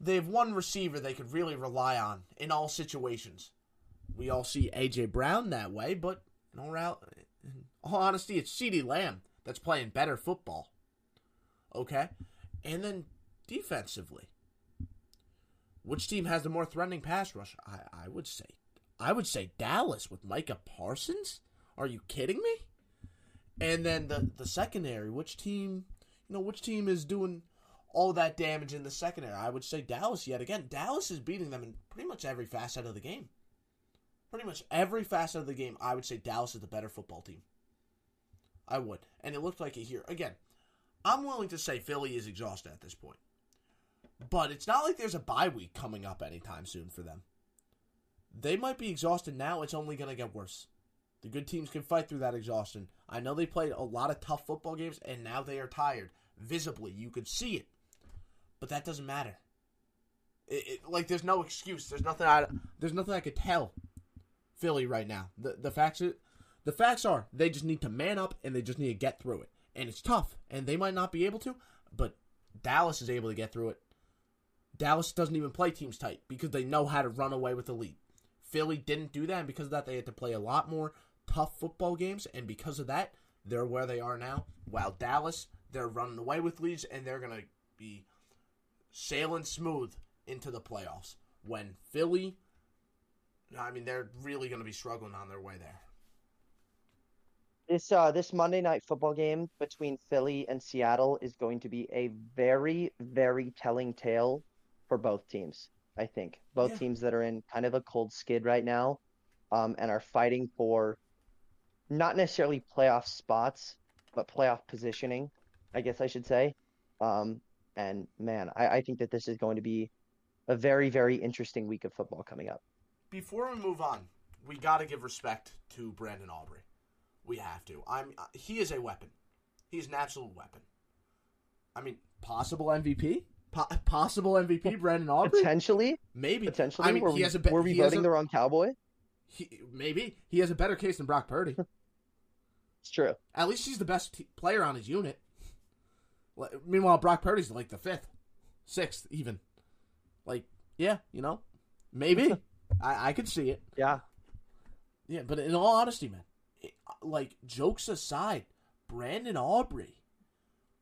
they have one receiver they could really rely on in all situations. We all see AJ Brown that way, but in all, in all honesty, it's CeeDee Lamb that's playing better football. Okay? And then defensively. Which team has the more threatening pass rush? I, I would say I would say Dallas with Micah Parsons. Are you kidding me? And then the the secondary, which team you know, which team is doing all that damage in the secondary? I would say Dallas yet again. Dallas is beating them in pretty much every facet of the game. Pretty much every facet of the game, I would say Dallas is the better football team. I would. And it looked like it here. Again, I'm willing to say Philly is exhausted at this point. But it's not like there's a bye week coming up anytime soon for them. They might be exhausted now. It's only going to get worse. The good teams can fight through that exhaustion. I know they played a lot of tough football games, and now they are tired. Visibly, you could see it. But that doesn't matter. It, it, like, there's no excuse. There's nothing I, there's nothing I could tell Philly right now. The the facts the facts are they just need to man up and they just need to get through it. And it's tough, and they might not be able to, but Dallas is able to get through it. Dallas doesn't even play teams tight because they know how to run away with the lead. Philly didn't do that, and because of that, they had to play a lot more tough football games, and because of that, they're where they are now. While Dallas, they're running away with leads, and they're going to be sailing smooth into the playoffs. When Philly, I mean, they're really going to be struggling on their way there. This uh this Monday night football game between Philly and Seattle is going to be a very very telling tale for both teams. I think both Yeah. teams that are in kind of a cold skid right now, um, and are fighting for not necessarily playoff spots, but playoff positioning. I guess I should say. Um, and man, I, I think that this is going to be a very very interesting week of football coming up. Before we move on, we got to give respect to Brandon Aubrey. We have to. I'm. uh, He is a weapon. He's an absolute weapon. I mean, Possible MVP? Po- possible MVP, Brandon Aubrey? Potentially, Maybe. potentially, I mean, were he we, has a be- were we he voting a- the wrong cowboy? He, maybe he has a better case than Brock Purdy. It's true. At least he's the best t- player on his unit. Meanwhile, Brock Purdy's like the fifth, sixth, even. Like, yeah, you know, maybe I I could see it. Yeah. Yeah, but in all honesty, man, it, like jokes aside, Brandon Aubrey,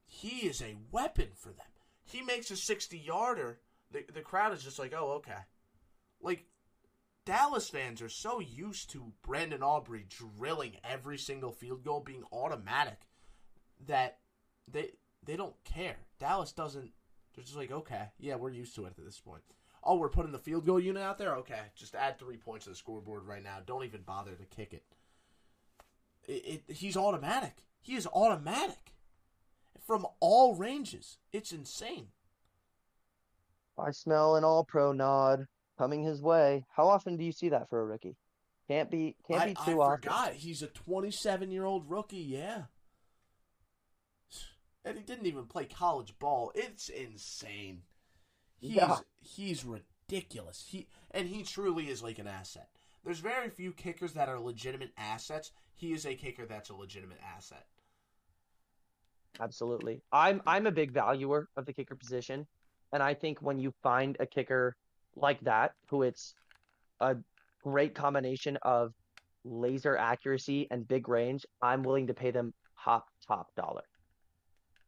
he is a weapon for them. He makes a 60 yarder. The, the crowd is just like, oh, okay. Like Dallas fans are so used to Brandon Aubrey drilling every single field goal being automatic that they they don't care. Dallas doesn't. They're just like, okay, yeah, we're used to it at this point. Oh, we're putting the field goal unit out there. Okay, just add three points to the scoreboard right now. Don't even bother to kick it. It, it he's automatic. He is automatic from all ranges. It's insane. I smell an all pro nod coming his way. How often do you see that for a rookie? Can't be can't I, be I too often. forgot he's a 27 year old rookie. Yeah, and he didn't even play college ball. It's insane. He's Yeah. he's ridiculous. He and he truly is like an asset. There's very few kickers that are legitimate assets. He is a kicker that's a legitimate asset. Absolutely. I'm I'm a big valuer of the kicker position, and I think when you find a kicker like that, who it's a great combination of laser accuracy and big range, I'm willing to pay them top top dollar.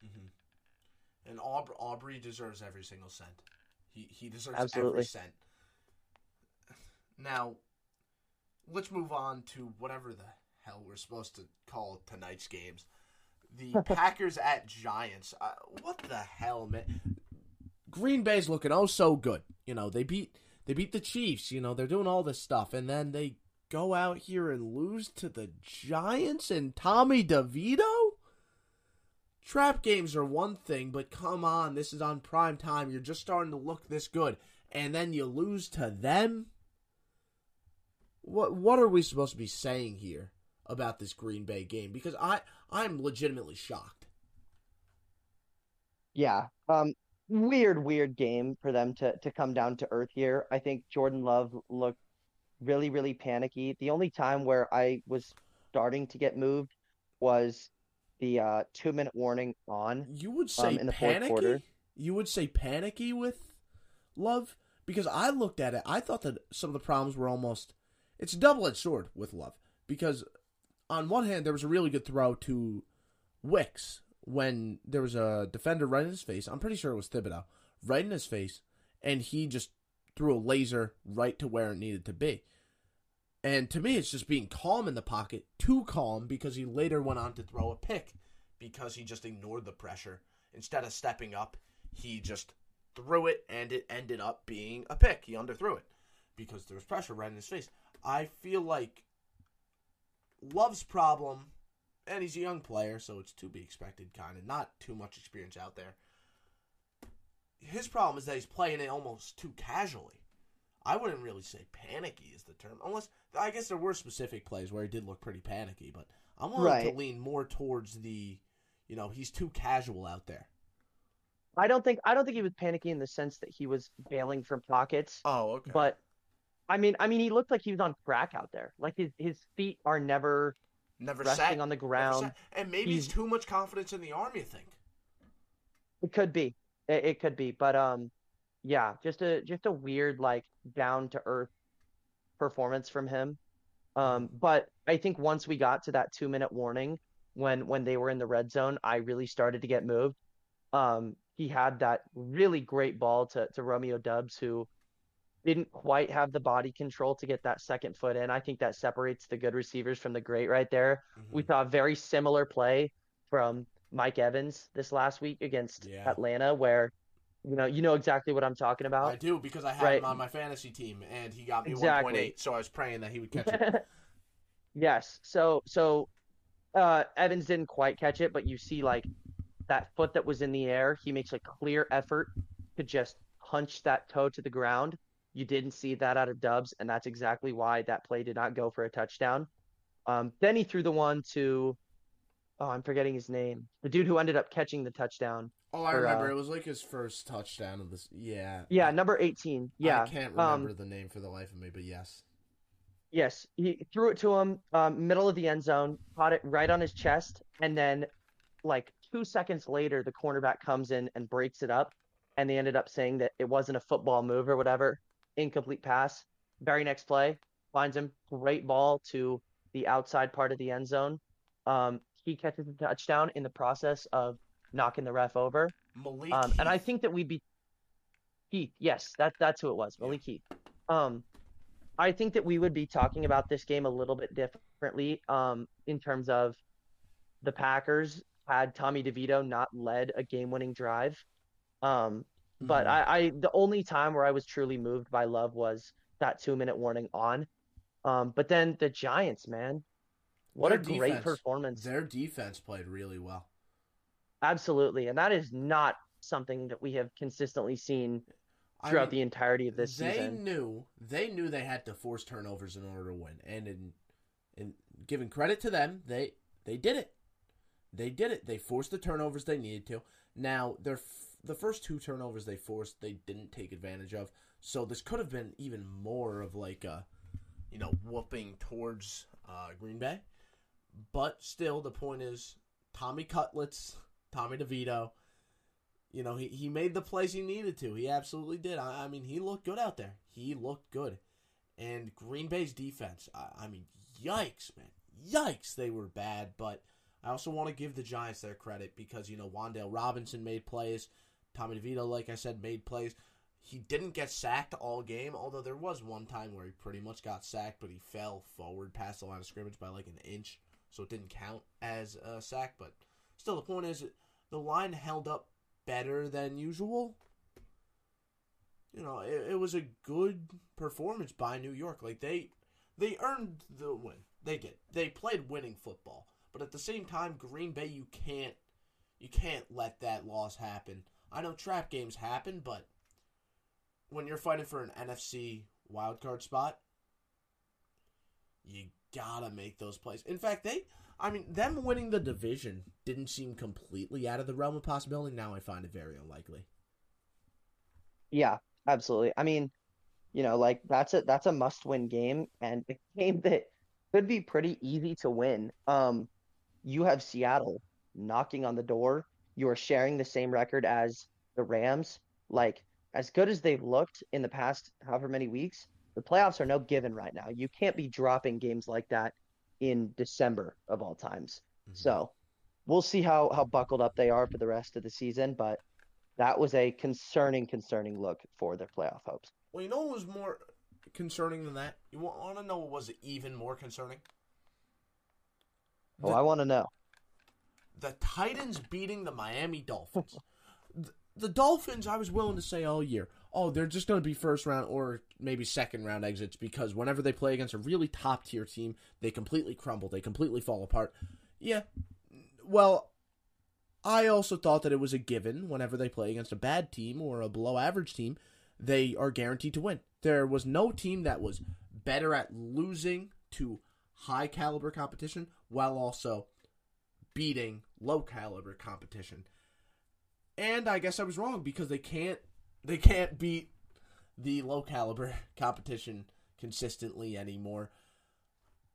Mm-hmm. And Aub- Aubrey deserves every single cent. He he deserves Absolutely. every cent. Now, let's move on to whatever the hell we're supposed to call tonight's games. The Packers at Giants. Uh, what the hell, man? Green Bay's looking oh so good. You know they beat they beat the Chiefs. You know they're doing all this stuff, and then they go out here and lose to the Giants and Tommy DeVito. Trap games are one thing, but come on, this is on prime time. You're just starting to look this good, and then you lose to them. What what are we supposed to be saying here about this Green Bay game? Because I I'm legitimately shocked. Yeah. Um weird weird game for them to to come down to earth here. I think Jordan Love looked really really panicky. The only time where I was starting to get moved was the uh 2 minute warning on. You would Um, say in the fourth panicky. quarter. You would say panicky with Love because I looked at it. I thought that some of the problems were almost. It's a double edged sword with Love because on one hand there was a really good throw to Wicks when there was a defender right in his face. I'm pretty sure it was Thibodeaux right in his face, and he just threw a laser right to where it needed to be. And to me, it's just being calm in the pocket, too calm because he later went on to throw a pick because he just ignored the pressure. Instead of stepping up, he just threw it and it ended up being a pick. He underthrew it because there was pressure right in his face. I feel like Love's problem, and he's a young player, so it's to be expected, kind of. Not too much experience out there. His problem is that he's playing it almost too casually. I wouldn't really say panicky is the term, unless I guess there were specific plays where he did look pretty panicky, but I'm willing to lean more towards the, you know, he's too casual out there. I don't think I don't think he was panicky in the sense that he was bailing from pockets, Oh, okay. but I mean I mean he looked like he was on crack out there. Like his his feet are never never resting sat on the ground. and maybe it's He's- too much confidence in the arm. You think? It could be. It, it could be. But um yeah, just a just a weird like down to earth performance from him. Um but I think once we got to that 2 minute warning when when they were in the red zone, I really started to get moved. Um he had that really great ball to to Romeo Doubs who didn't quite have the body control to get that second foot in. I think that separates the good receivers from the great right there. Mm-hmm. We saw a very similar play from Mike Evans this last week against Yeah. Atlanta, where you know you know exactly what I'm talking about. I do because I had Right. him on my fantasy team, and he got me Exactly. 1.8, so I was praying that he would catch it. yes. So so uh Evans didn't quite catch it, but you see like that foot that was in the air, he makes a clear effort to just punch that toe to the ground. You didn't see that out of Doubs, and that's exactly why that play did not go for a touchdown. Um, then he threw the one to, oh, I'm forgetting his name. The dude who ended up catching the touchdown. Oh, I remember. uh, it was like his first touchdown of this. Yeah. Yeah, number 18. Yeah. I can't um, remember the name for the life of me, but yes. Yes, he threw it to him, um, middle of the end zone, caught it right on his chest, and then like two seconds later, the cornerback comes in and breaks it up, and they ended up saying that it wasn't a football move or whatever, incomplete pass. Very next play, finds him, great ball to the outside part of the end zone. Um, he catches a touchdown in the process of knocking the ref over. Malik. Um, and I think that we'd be Heath. Yes, that that's who it was, Malik Heath. Um, I think that we would be talking about this game a little bit differently. Um, in terms of the Packers had Tommy DeVito not led a game-winning drive. Um, but Mhm. I, I the only time where I was truly moved by Love was that two-minute warning on. Um, but then the Giants, man, what Their a great performance! Their defense played really well. Absolutely, and that is not something that we have consistently seen I throughout mean, the entirety of this they season. knew they knew they had to force turnovers in order to win, and in in giving credit to them, they they did it. They did it. They forced the turnovers they needed to. Now, their f- the first two turnovers they forced, they didn't take advantage of. So this could have been even more of like a, you know, whooping towards uh, Green Bay. But still, the point is, Tommy Cutlets, Tommy DeVito, you know, he, he made the plays he needed to. He absolutely did. I, I mean, he looked good out there. He looked good. And Green Bay's defense, I, I mean, yikes, man. Yikes, they were bad. But I also want to give the Giants their credit because, you know, Wan'Dale Robinson made plays. Tommy DeVito, like I said, made plays. He didn't get sacked all game, although there was one time where he pretty much got sacked, but he fell forward past the line of scrimmage by like an inch, so it didn't count as a sack. But still, the point is, the line held up better than usual. You know, it, it was a good performance by New York. Like they they earned the win. They did. They played winning football. But at the same time, Green Bay you can't you can't let that loss happen. I know trap games happen, but when you're fighting for an NFC wildcard spot, you gotta make those plays. In fact, they I mean, them winning the division didn't seem completely out of the realm of possibility. Now I find it very unlikely. Yeah, absolutely. I mean, you know, like that's a that's a must-win game and a game that could be pretty easy to win. Um, you have Seattle knocking on the door. You are sharing the same record as the Rams. Like, as good as they've looked in the past however many weeks, the playoffs are no given right now. You can't be dropping games like that in December of all times. Mm-hmm. So we'll see how how buckled up they are for the rest of the season, but that was a concerning, concerning look for their playoff hopes. Well, you know what was more concerning than that? You want to know what was even more concerning? Oh, I want to know. The Titans beating the Miami Dolphins. the, the Dolphins, I was willing to say all year, oh, they're just going to be first round or maybe second round exits because whenever they play against a really top tier team, they completely crumble, they completely fall apart. Yeah, well, I also thought that it was a given whenever they play against a bad team or a below average team, they are guaranteed to win. There was no team that was better at losing to high caliber competition while also beating low caliber competition. And I guess I was wrong because they can't they can't beat the low caliber competition consistently anymore.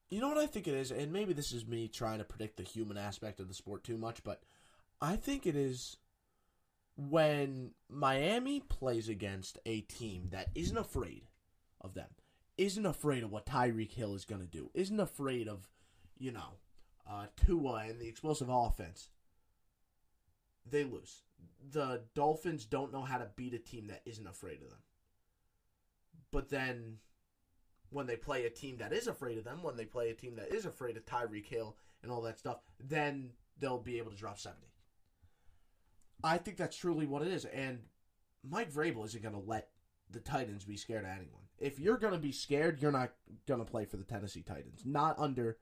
You know what I think it is, and maybe this is me trying to predict the human aspect of the sport too much, but I think it is when Miami plays against a team that isn't afraid of them, isn't afraid of what Tyreek Hill is going to do, isn't afraid of, you know, uh, Tua and the explosive offense, they lose. The Dolphins don't know how to beat a team that isn't afraid of them. But then when they play a team that is afraid of them, when they play a team that is afraid of Tyreek Hill and all that stuff, then they'll be able to drop 70. I think that's truly what it is. And Mike Vrabel isn't going to let the Titans be scared of anyone. If you're going to be scared, you're not going to play for the Tennessee Titans. Not under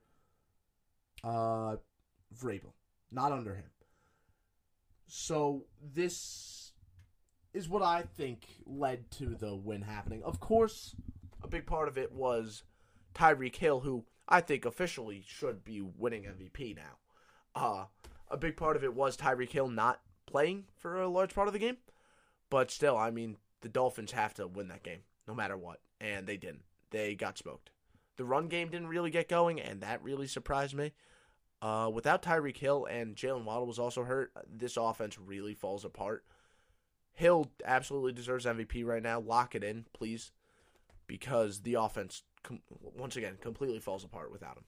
uh, Vrabel. Not under him. So this is what I think led to the win happening. Of course, A big part of it was Tyreek Hill, who I think officially should be winning MVP now. Uh, a big part of it was Tyreek Hill not playing for a large part of the game. But still, I mean, the Dolphins have to win that game no matter what. And they didn't. They got smoked. The run game didn't really get going, and that really surprised me. Uh, without Tyreek Hill and Jaylen Waddle was also hurt, this offense really falls apart. Hill absolutely deserves MVP right now. Lock it in, please, because the offense com- once again completely falls apart without him.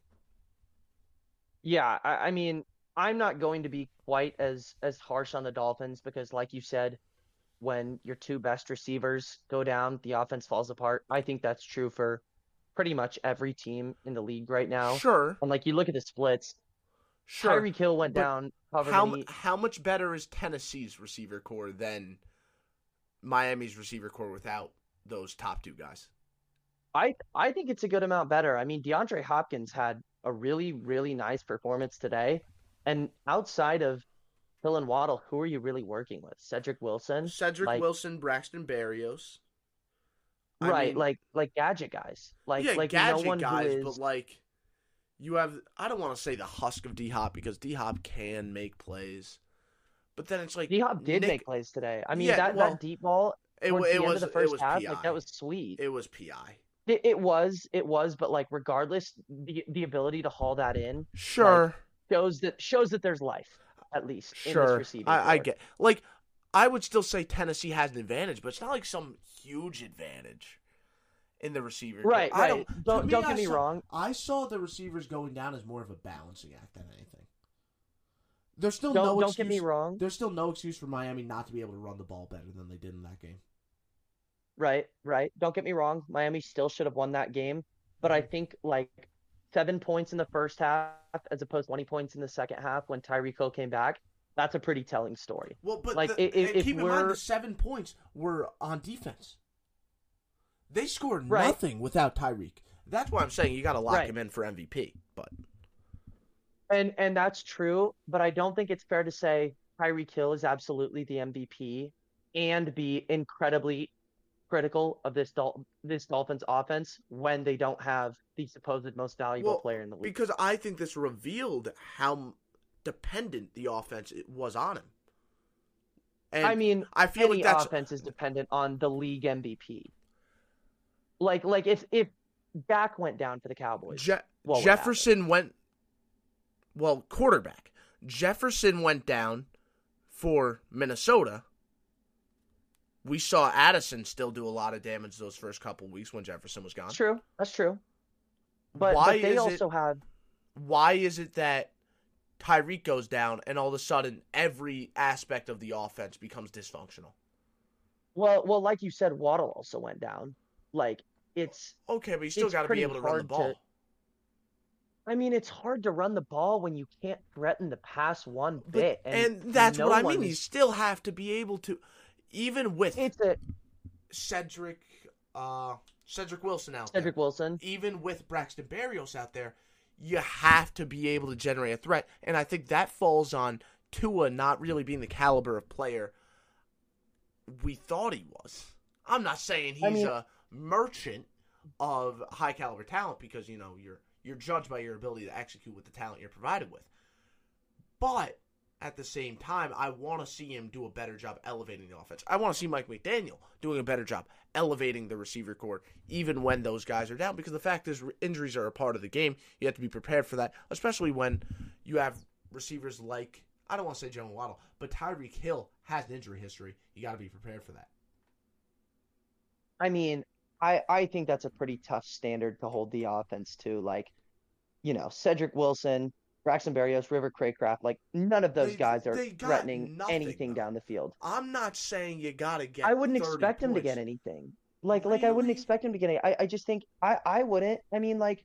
Yeah, I, I mean, I'm not going to be quite as as harsh on the Dolphins because, like you said, when your two best receivers go down, the offense falls apart. I think that's true for pretty much every team in the league right now. Sure, And like you look at the splits, sure. Tyreek Hill went but down. How how much better is Tennessee's receiver core than Miami's receiver core without those top two guys? I I think it's a good amount better. I mean, DeAndre Hopkins had a really really nice performance today, and outside of Hill and Waddle, who are you really working with? Cedrick Wilson, Cedrick like- Wilson, Braxton Berrios. I right? mean, like like gadget guys, like yeah, like gadget no one guys, who is but like you have I don't want to say the husk of D Hop because D Hop can make plays, but then it's like D Hop did Nick- make plays today. I mean Yeah, that well, that deep ball It, towards it the end was of the first was half, PI. like that was sweet. it was PI. It, it was it was, but like regardless, the the ability to haul that in Sure, shows that shows that there's life at least in this sure. I, I get like I would still say Tennessee has an advantage, but it's not like some huge advantage in the receiver. right, I right. don't- Don't me, don't I get me saw- wrong. I saw the receivers going down as more of a balancing act than anything. There's still Don't no don't excuse, get me wrong. There's still no excuse for Miami not to be able to run the ball better than they did in that game. Right, right. Don't get me wrong. Miami still should have won that game, but I think like seven points in the first half as opposed to 20 points in the second half when Tyreek Hill came back. That's a pretty telling story. Well, but Like, the- if- if keep in mind the seven points were on defense. They scored Right. nothing without Tyreek. That's why I'm saying you got to lock Right. him in for MVP. But And and that's true, but I don't think it's fair to say Tyreek Hill is absolutely the MVP and be incredibly critical of this Dol- this Dolphins offense when they don't have the supposed most valuable Well, player in the league. because I think this revealed how dependent the offense was on him. And I mean, I feel any like that's offense is dependent on the league MVP. Like like if if Dak went down for the Cowboys, Je- Jefferson went. Well, quarterback Jefferson went down for Minnesota. We saw Addison still do a lot of damage those first couple weeks when Jefferson was gone. that's true. That's true. But, why but they is also it? have Why is it that Tyreek goes down and all of a sudden every aspect of the offense becomes dysfunctional? well well like you said, Waddle also went down. Like it's Okay, but you still got to be able to run the ball. to- I mean, it's hard to run the ball when you can't threaten the pass one But- bit. and, And, that's no what I mean. You still have to be able to, even with It's a Cedrick, uh, Cedrick Wilson out there, Cedrick Wilson. even with Braxton Berrios out there, you have to be able to generate a threat. And I think that falls on Tua not really being the caliber of player we thought he was. I'm not saying he's I mean- a merchant of high caliber talent because you know you're you're judged by your ability to execute with the talent you're provided with. But at the same time, I want to see him do a better job elevating the offense. I want to see Mike McDaniel doing a better job elevating the receiver core, even when those guys are down. Because the fact is, injuries are a part of the game. You have to be prepared for that, especially when you have receivers like I don't want to say Jaylen Waddle, but Tyreek Hill has an injury history. You got to be prepared for that. I mean, I I think that's a pretty tough standard to hold the offense to. Like, you know, Cedrick Wilson, Braxton Berrios, River Cracraft, like none of those They- guys are threatening nothing, anything though. down the field. I'm not saying you got to get. I wouldn't 30 expect him to get anything. Like like I wouldn't expect him to get any. I I just think I I wouldn't. I mean like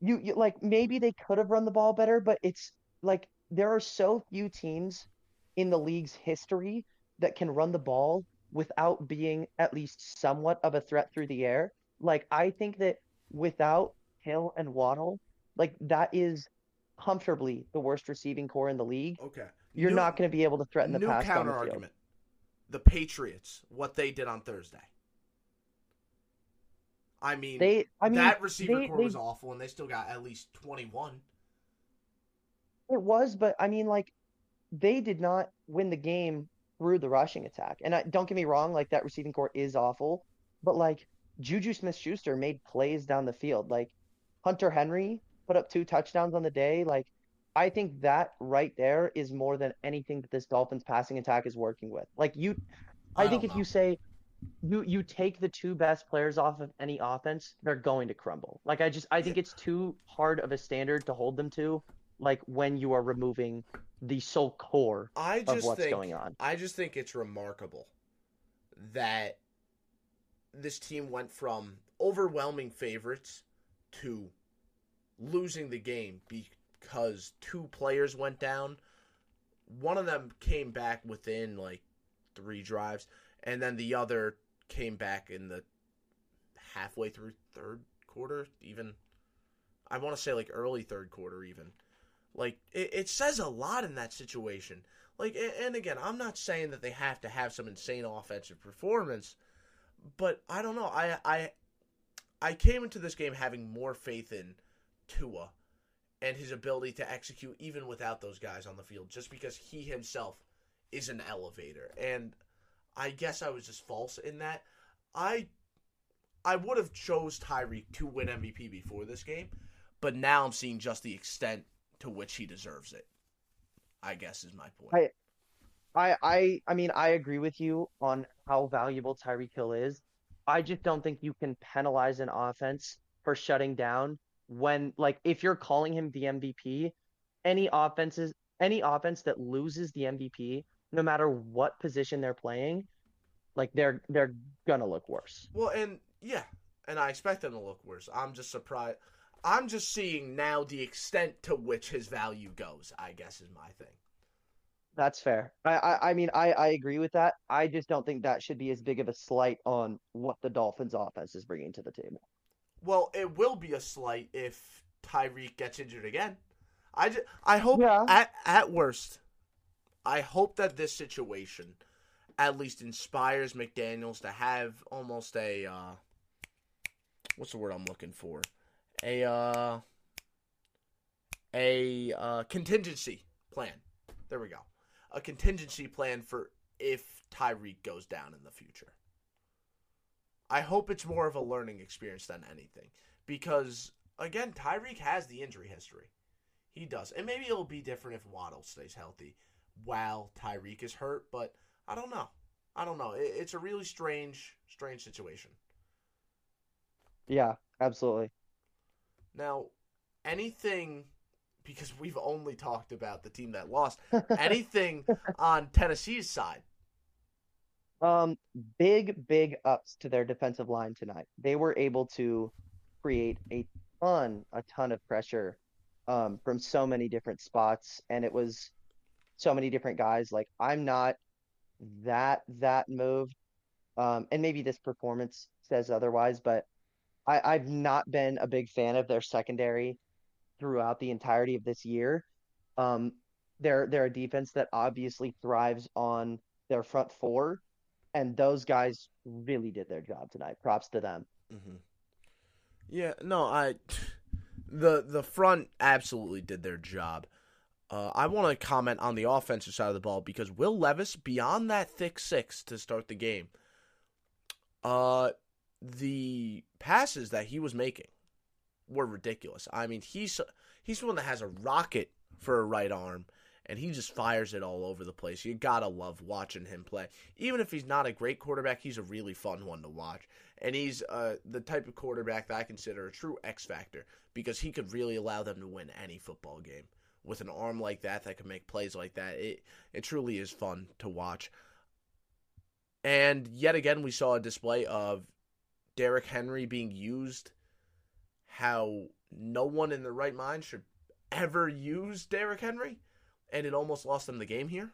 you, you like maybe they could have run the ball better, but it's like there are so few teams in the league's history that can run the ball without being at least somewhat of a threat through the air. Like I think that without Hill and Waddle, like that is comfortably the worst receiving core in the league. Okay. You're New- not going to be able to threaten the new pass down counter the argument. The Patriots, what they did on Thursday. I mean, They, I mean, that receiver they- core they was awful, and they still got at least 21. It was, but I mean, like, they did not win the game through the rushing attack. And I, don't get me wrong, like that receiving core is awful, but like Juju Smith Schuster made plays down the field. Like Hunter Henry put up two touchdowns on the day. Like I think that right there is more than anything that this Dolphins passing attack is working with. Like you I, I think if you say you you take the two best players off of any offense, they're going to crumble. Like I just I think it's too hard of a standard to hold them to like when you are removing the sole core I of what's think going on. I just think it's remarkable that this team went from overwhelming favorites to losing the game because two players went down. One of them came back within like three drives, and then the other came back in the halfway through third quarter, even. I want to say like early third quarter, even. Like it, it says a lot in that situation. Like, and again, I'm not saying that they have to have some insane offensive performance, but I don't know. I I I came into this game having more faith in Tua and his ability to execute even without those guys on the field, just because he himself is an elevator. And I guess I was just false in that. I I would have chose Tyreek to win MVP before this game, but now I'm seeing just the extent to which he deserves it. I guess is my point. I- I I I mean I agree with you on how valuable Tyreek Hill is. I just don't think you can penalize an offense for shutting down when like if you're calling him the MVP, any offenses any offense that loses the MVP, no matter what position they're playing, like they're they're gonna look worse. Well, and yeah, and I expect them to look worse. I'm just surprised. I'm just seeing now the extent to which his value goes. I guess is my thing. That's fair. I, I, I mean, I, I agree with that. I just don't think that should be as big of a slight on what the Dolphins offense is bringing to the table. Well, it will be a slight if Tyreek gets injured again. I, just, I hope Yeah. at at worst, I hope that this situation at least inspires McDaniel's to have almost a uh, what's the word I'm looking for? A uh, a uh, contingency plan. There we go. A contingency plan for if Tyreek goes down in the future. I hope it's more of a learning experience than anything. Because, again, Tyreek has the injury history. He does. And maybe it'll be different if Waddle stays healthy while Tyreek is hurt, but I don't know. I don't know. It's a really strange, strange situation. Yeah, absolutely. Now, anything, because we've only talked about the team that lost, anything on Tennessee's side? Um, big, big ups to their defensive line tonight. They were able to create a ton, a ton of pressure um, from so many different spots, and it was so many different guys. Like I'm not that that moved, um, and maybe this performance says otherwise, but I, I've not been a big fan of their secondary throughout the entirety of this year. Um, they're they're a defense that obviously thrives on their front four, and those guys really did their job tonight. Props to them. Mm-hmm. Yeah, no, I the the front absolutely did their job. Uh, I want to comment on the offensive side of the ball because Will Levis, beyond that thick six to start the game, uh, the passes that he was making were ridiculous. I mean, he's he's the one that has a rocket for a right arm, and he just fires it all over the place. You gotta love watching him play. Even if he's not a great quarterback, he's a really fun one to watch. And he's uh, the type of quarterback that I consider a true X factor because he could really allow them to win any football game with an arm like that that can make plays like that. It it truly is fun to watch. And yet again, we saw a display of Derrick Henry being used how no one in their right mind should ever use Derrick Henry, and it almost lost them the game here.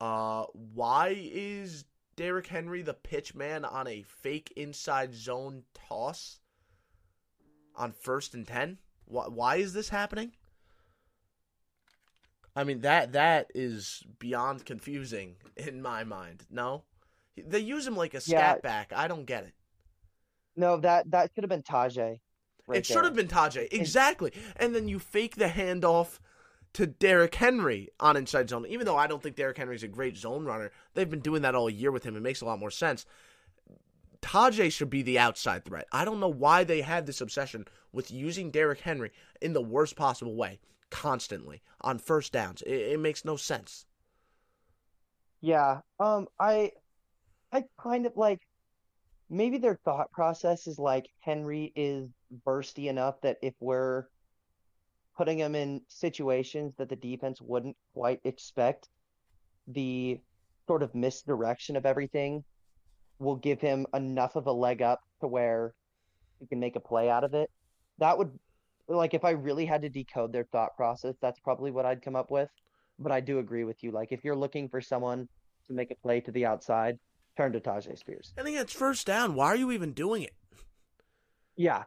Uh, why is Derrick Henry the pitch man on a fake inside zone toss on first and ten? Why, why is this happening? I mean that that is beyond confusing in my mind. No, they use him like a Yeah. scat back. I don't get it. No, that that should have been Tyjae. right it should have been Tyjae. Exactly. And then you fake the handoff to Derrick Henry on inside zone. Even though I don't think Derrick Henry's a great zone runner, they've been doing that all year with him. It makes a lot more sense. Tyjae should be the outside threat. I don't know why they had this obsession with using Derrick Henry in the worst possible way constantly on first downs. It, it makes no sense. Yeah. Um, I I kind of like maybe their thought process is like Henry is bursty enough that if we're putting him in situations that the defense wouldn't quite expect, the sort of misdirection of everything will give him enough of a leg up to where he can make a play out of it. That would like if I really had to decode their thought process, that's probably what I'd come up with. But I do agree with you. Like if you're looking for someone to make a play to the outside, turn to Tyjae Spears. And again, it's first down. Why are you even doing it? Yeah,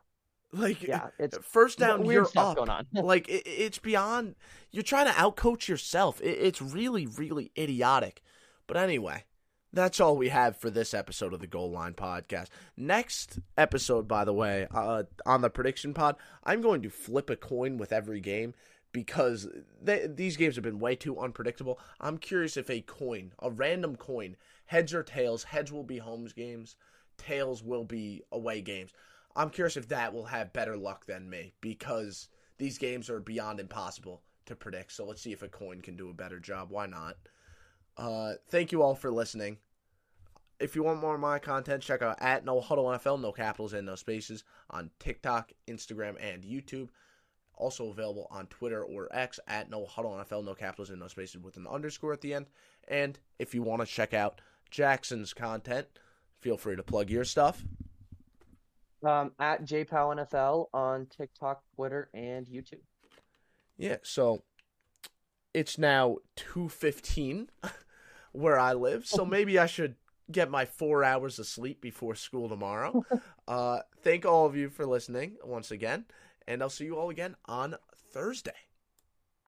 Like, yeah. It's first down, weird you're stuff up. going on. like, it, it's beyond. You're trying to outcoach yourself. It, it's really, really idiotic. But anyway, that's all we have for this episode of the Goal Line Podcast. Next episode, by the way, uh, on the prediction pod, I'm going to flip a coin with every game because they, these games have been way too unpredictable. I'm curious if a coin, a random coin, heads or tails, heads will be homes games, tails will be away games. I'm curious if that will have better luck than me because these games are beyond impossible to predict. So let's see if a coin can do a better job. Why not? Uh, thank you all for listening. If you want more of my content, check out at No Huddle NFL, no capitals and no spaces, on TikTok, Instagram, and YouTube. Also available on Twitter or X at No Huddle NFL, no capitals and no spaces with an underscore at the end. And if you want to check out Jackson's content, feel free to plug your stuff. Um, at JPowNFL on TikTok, Twitter, and YouTube. Yeah, so it's now 2:15 where I live, so maybe I should get my 4 hours of sleep before school tomorrow. uh thank all of you for listening once again, and I'll see you all again on Thursday.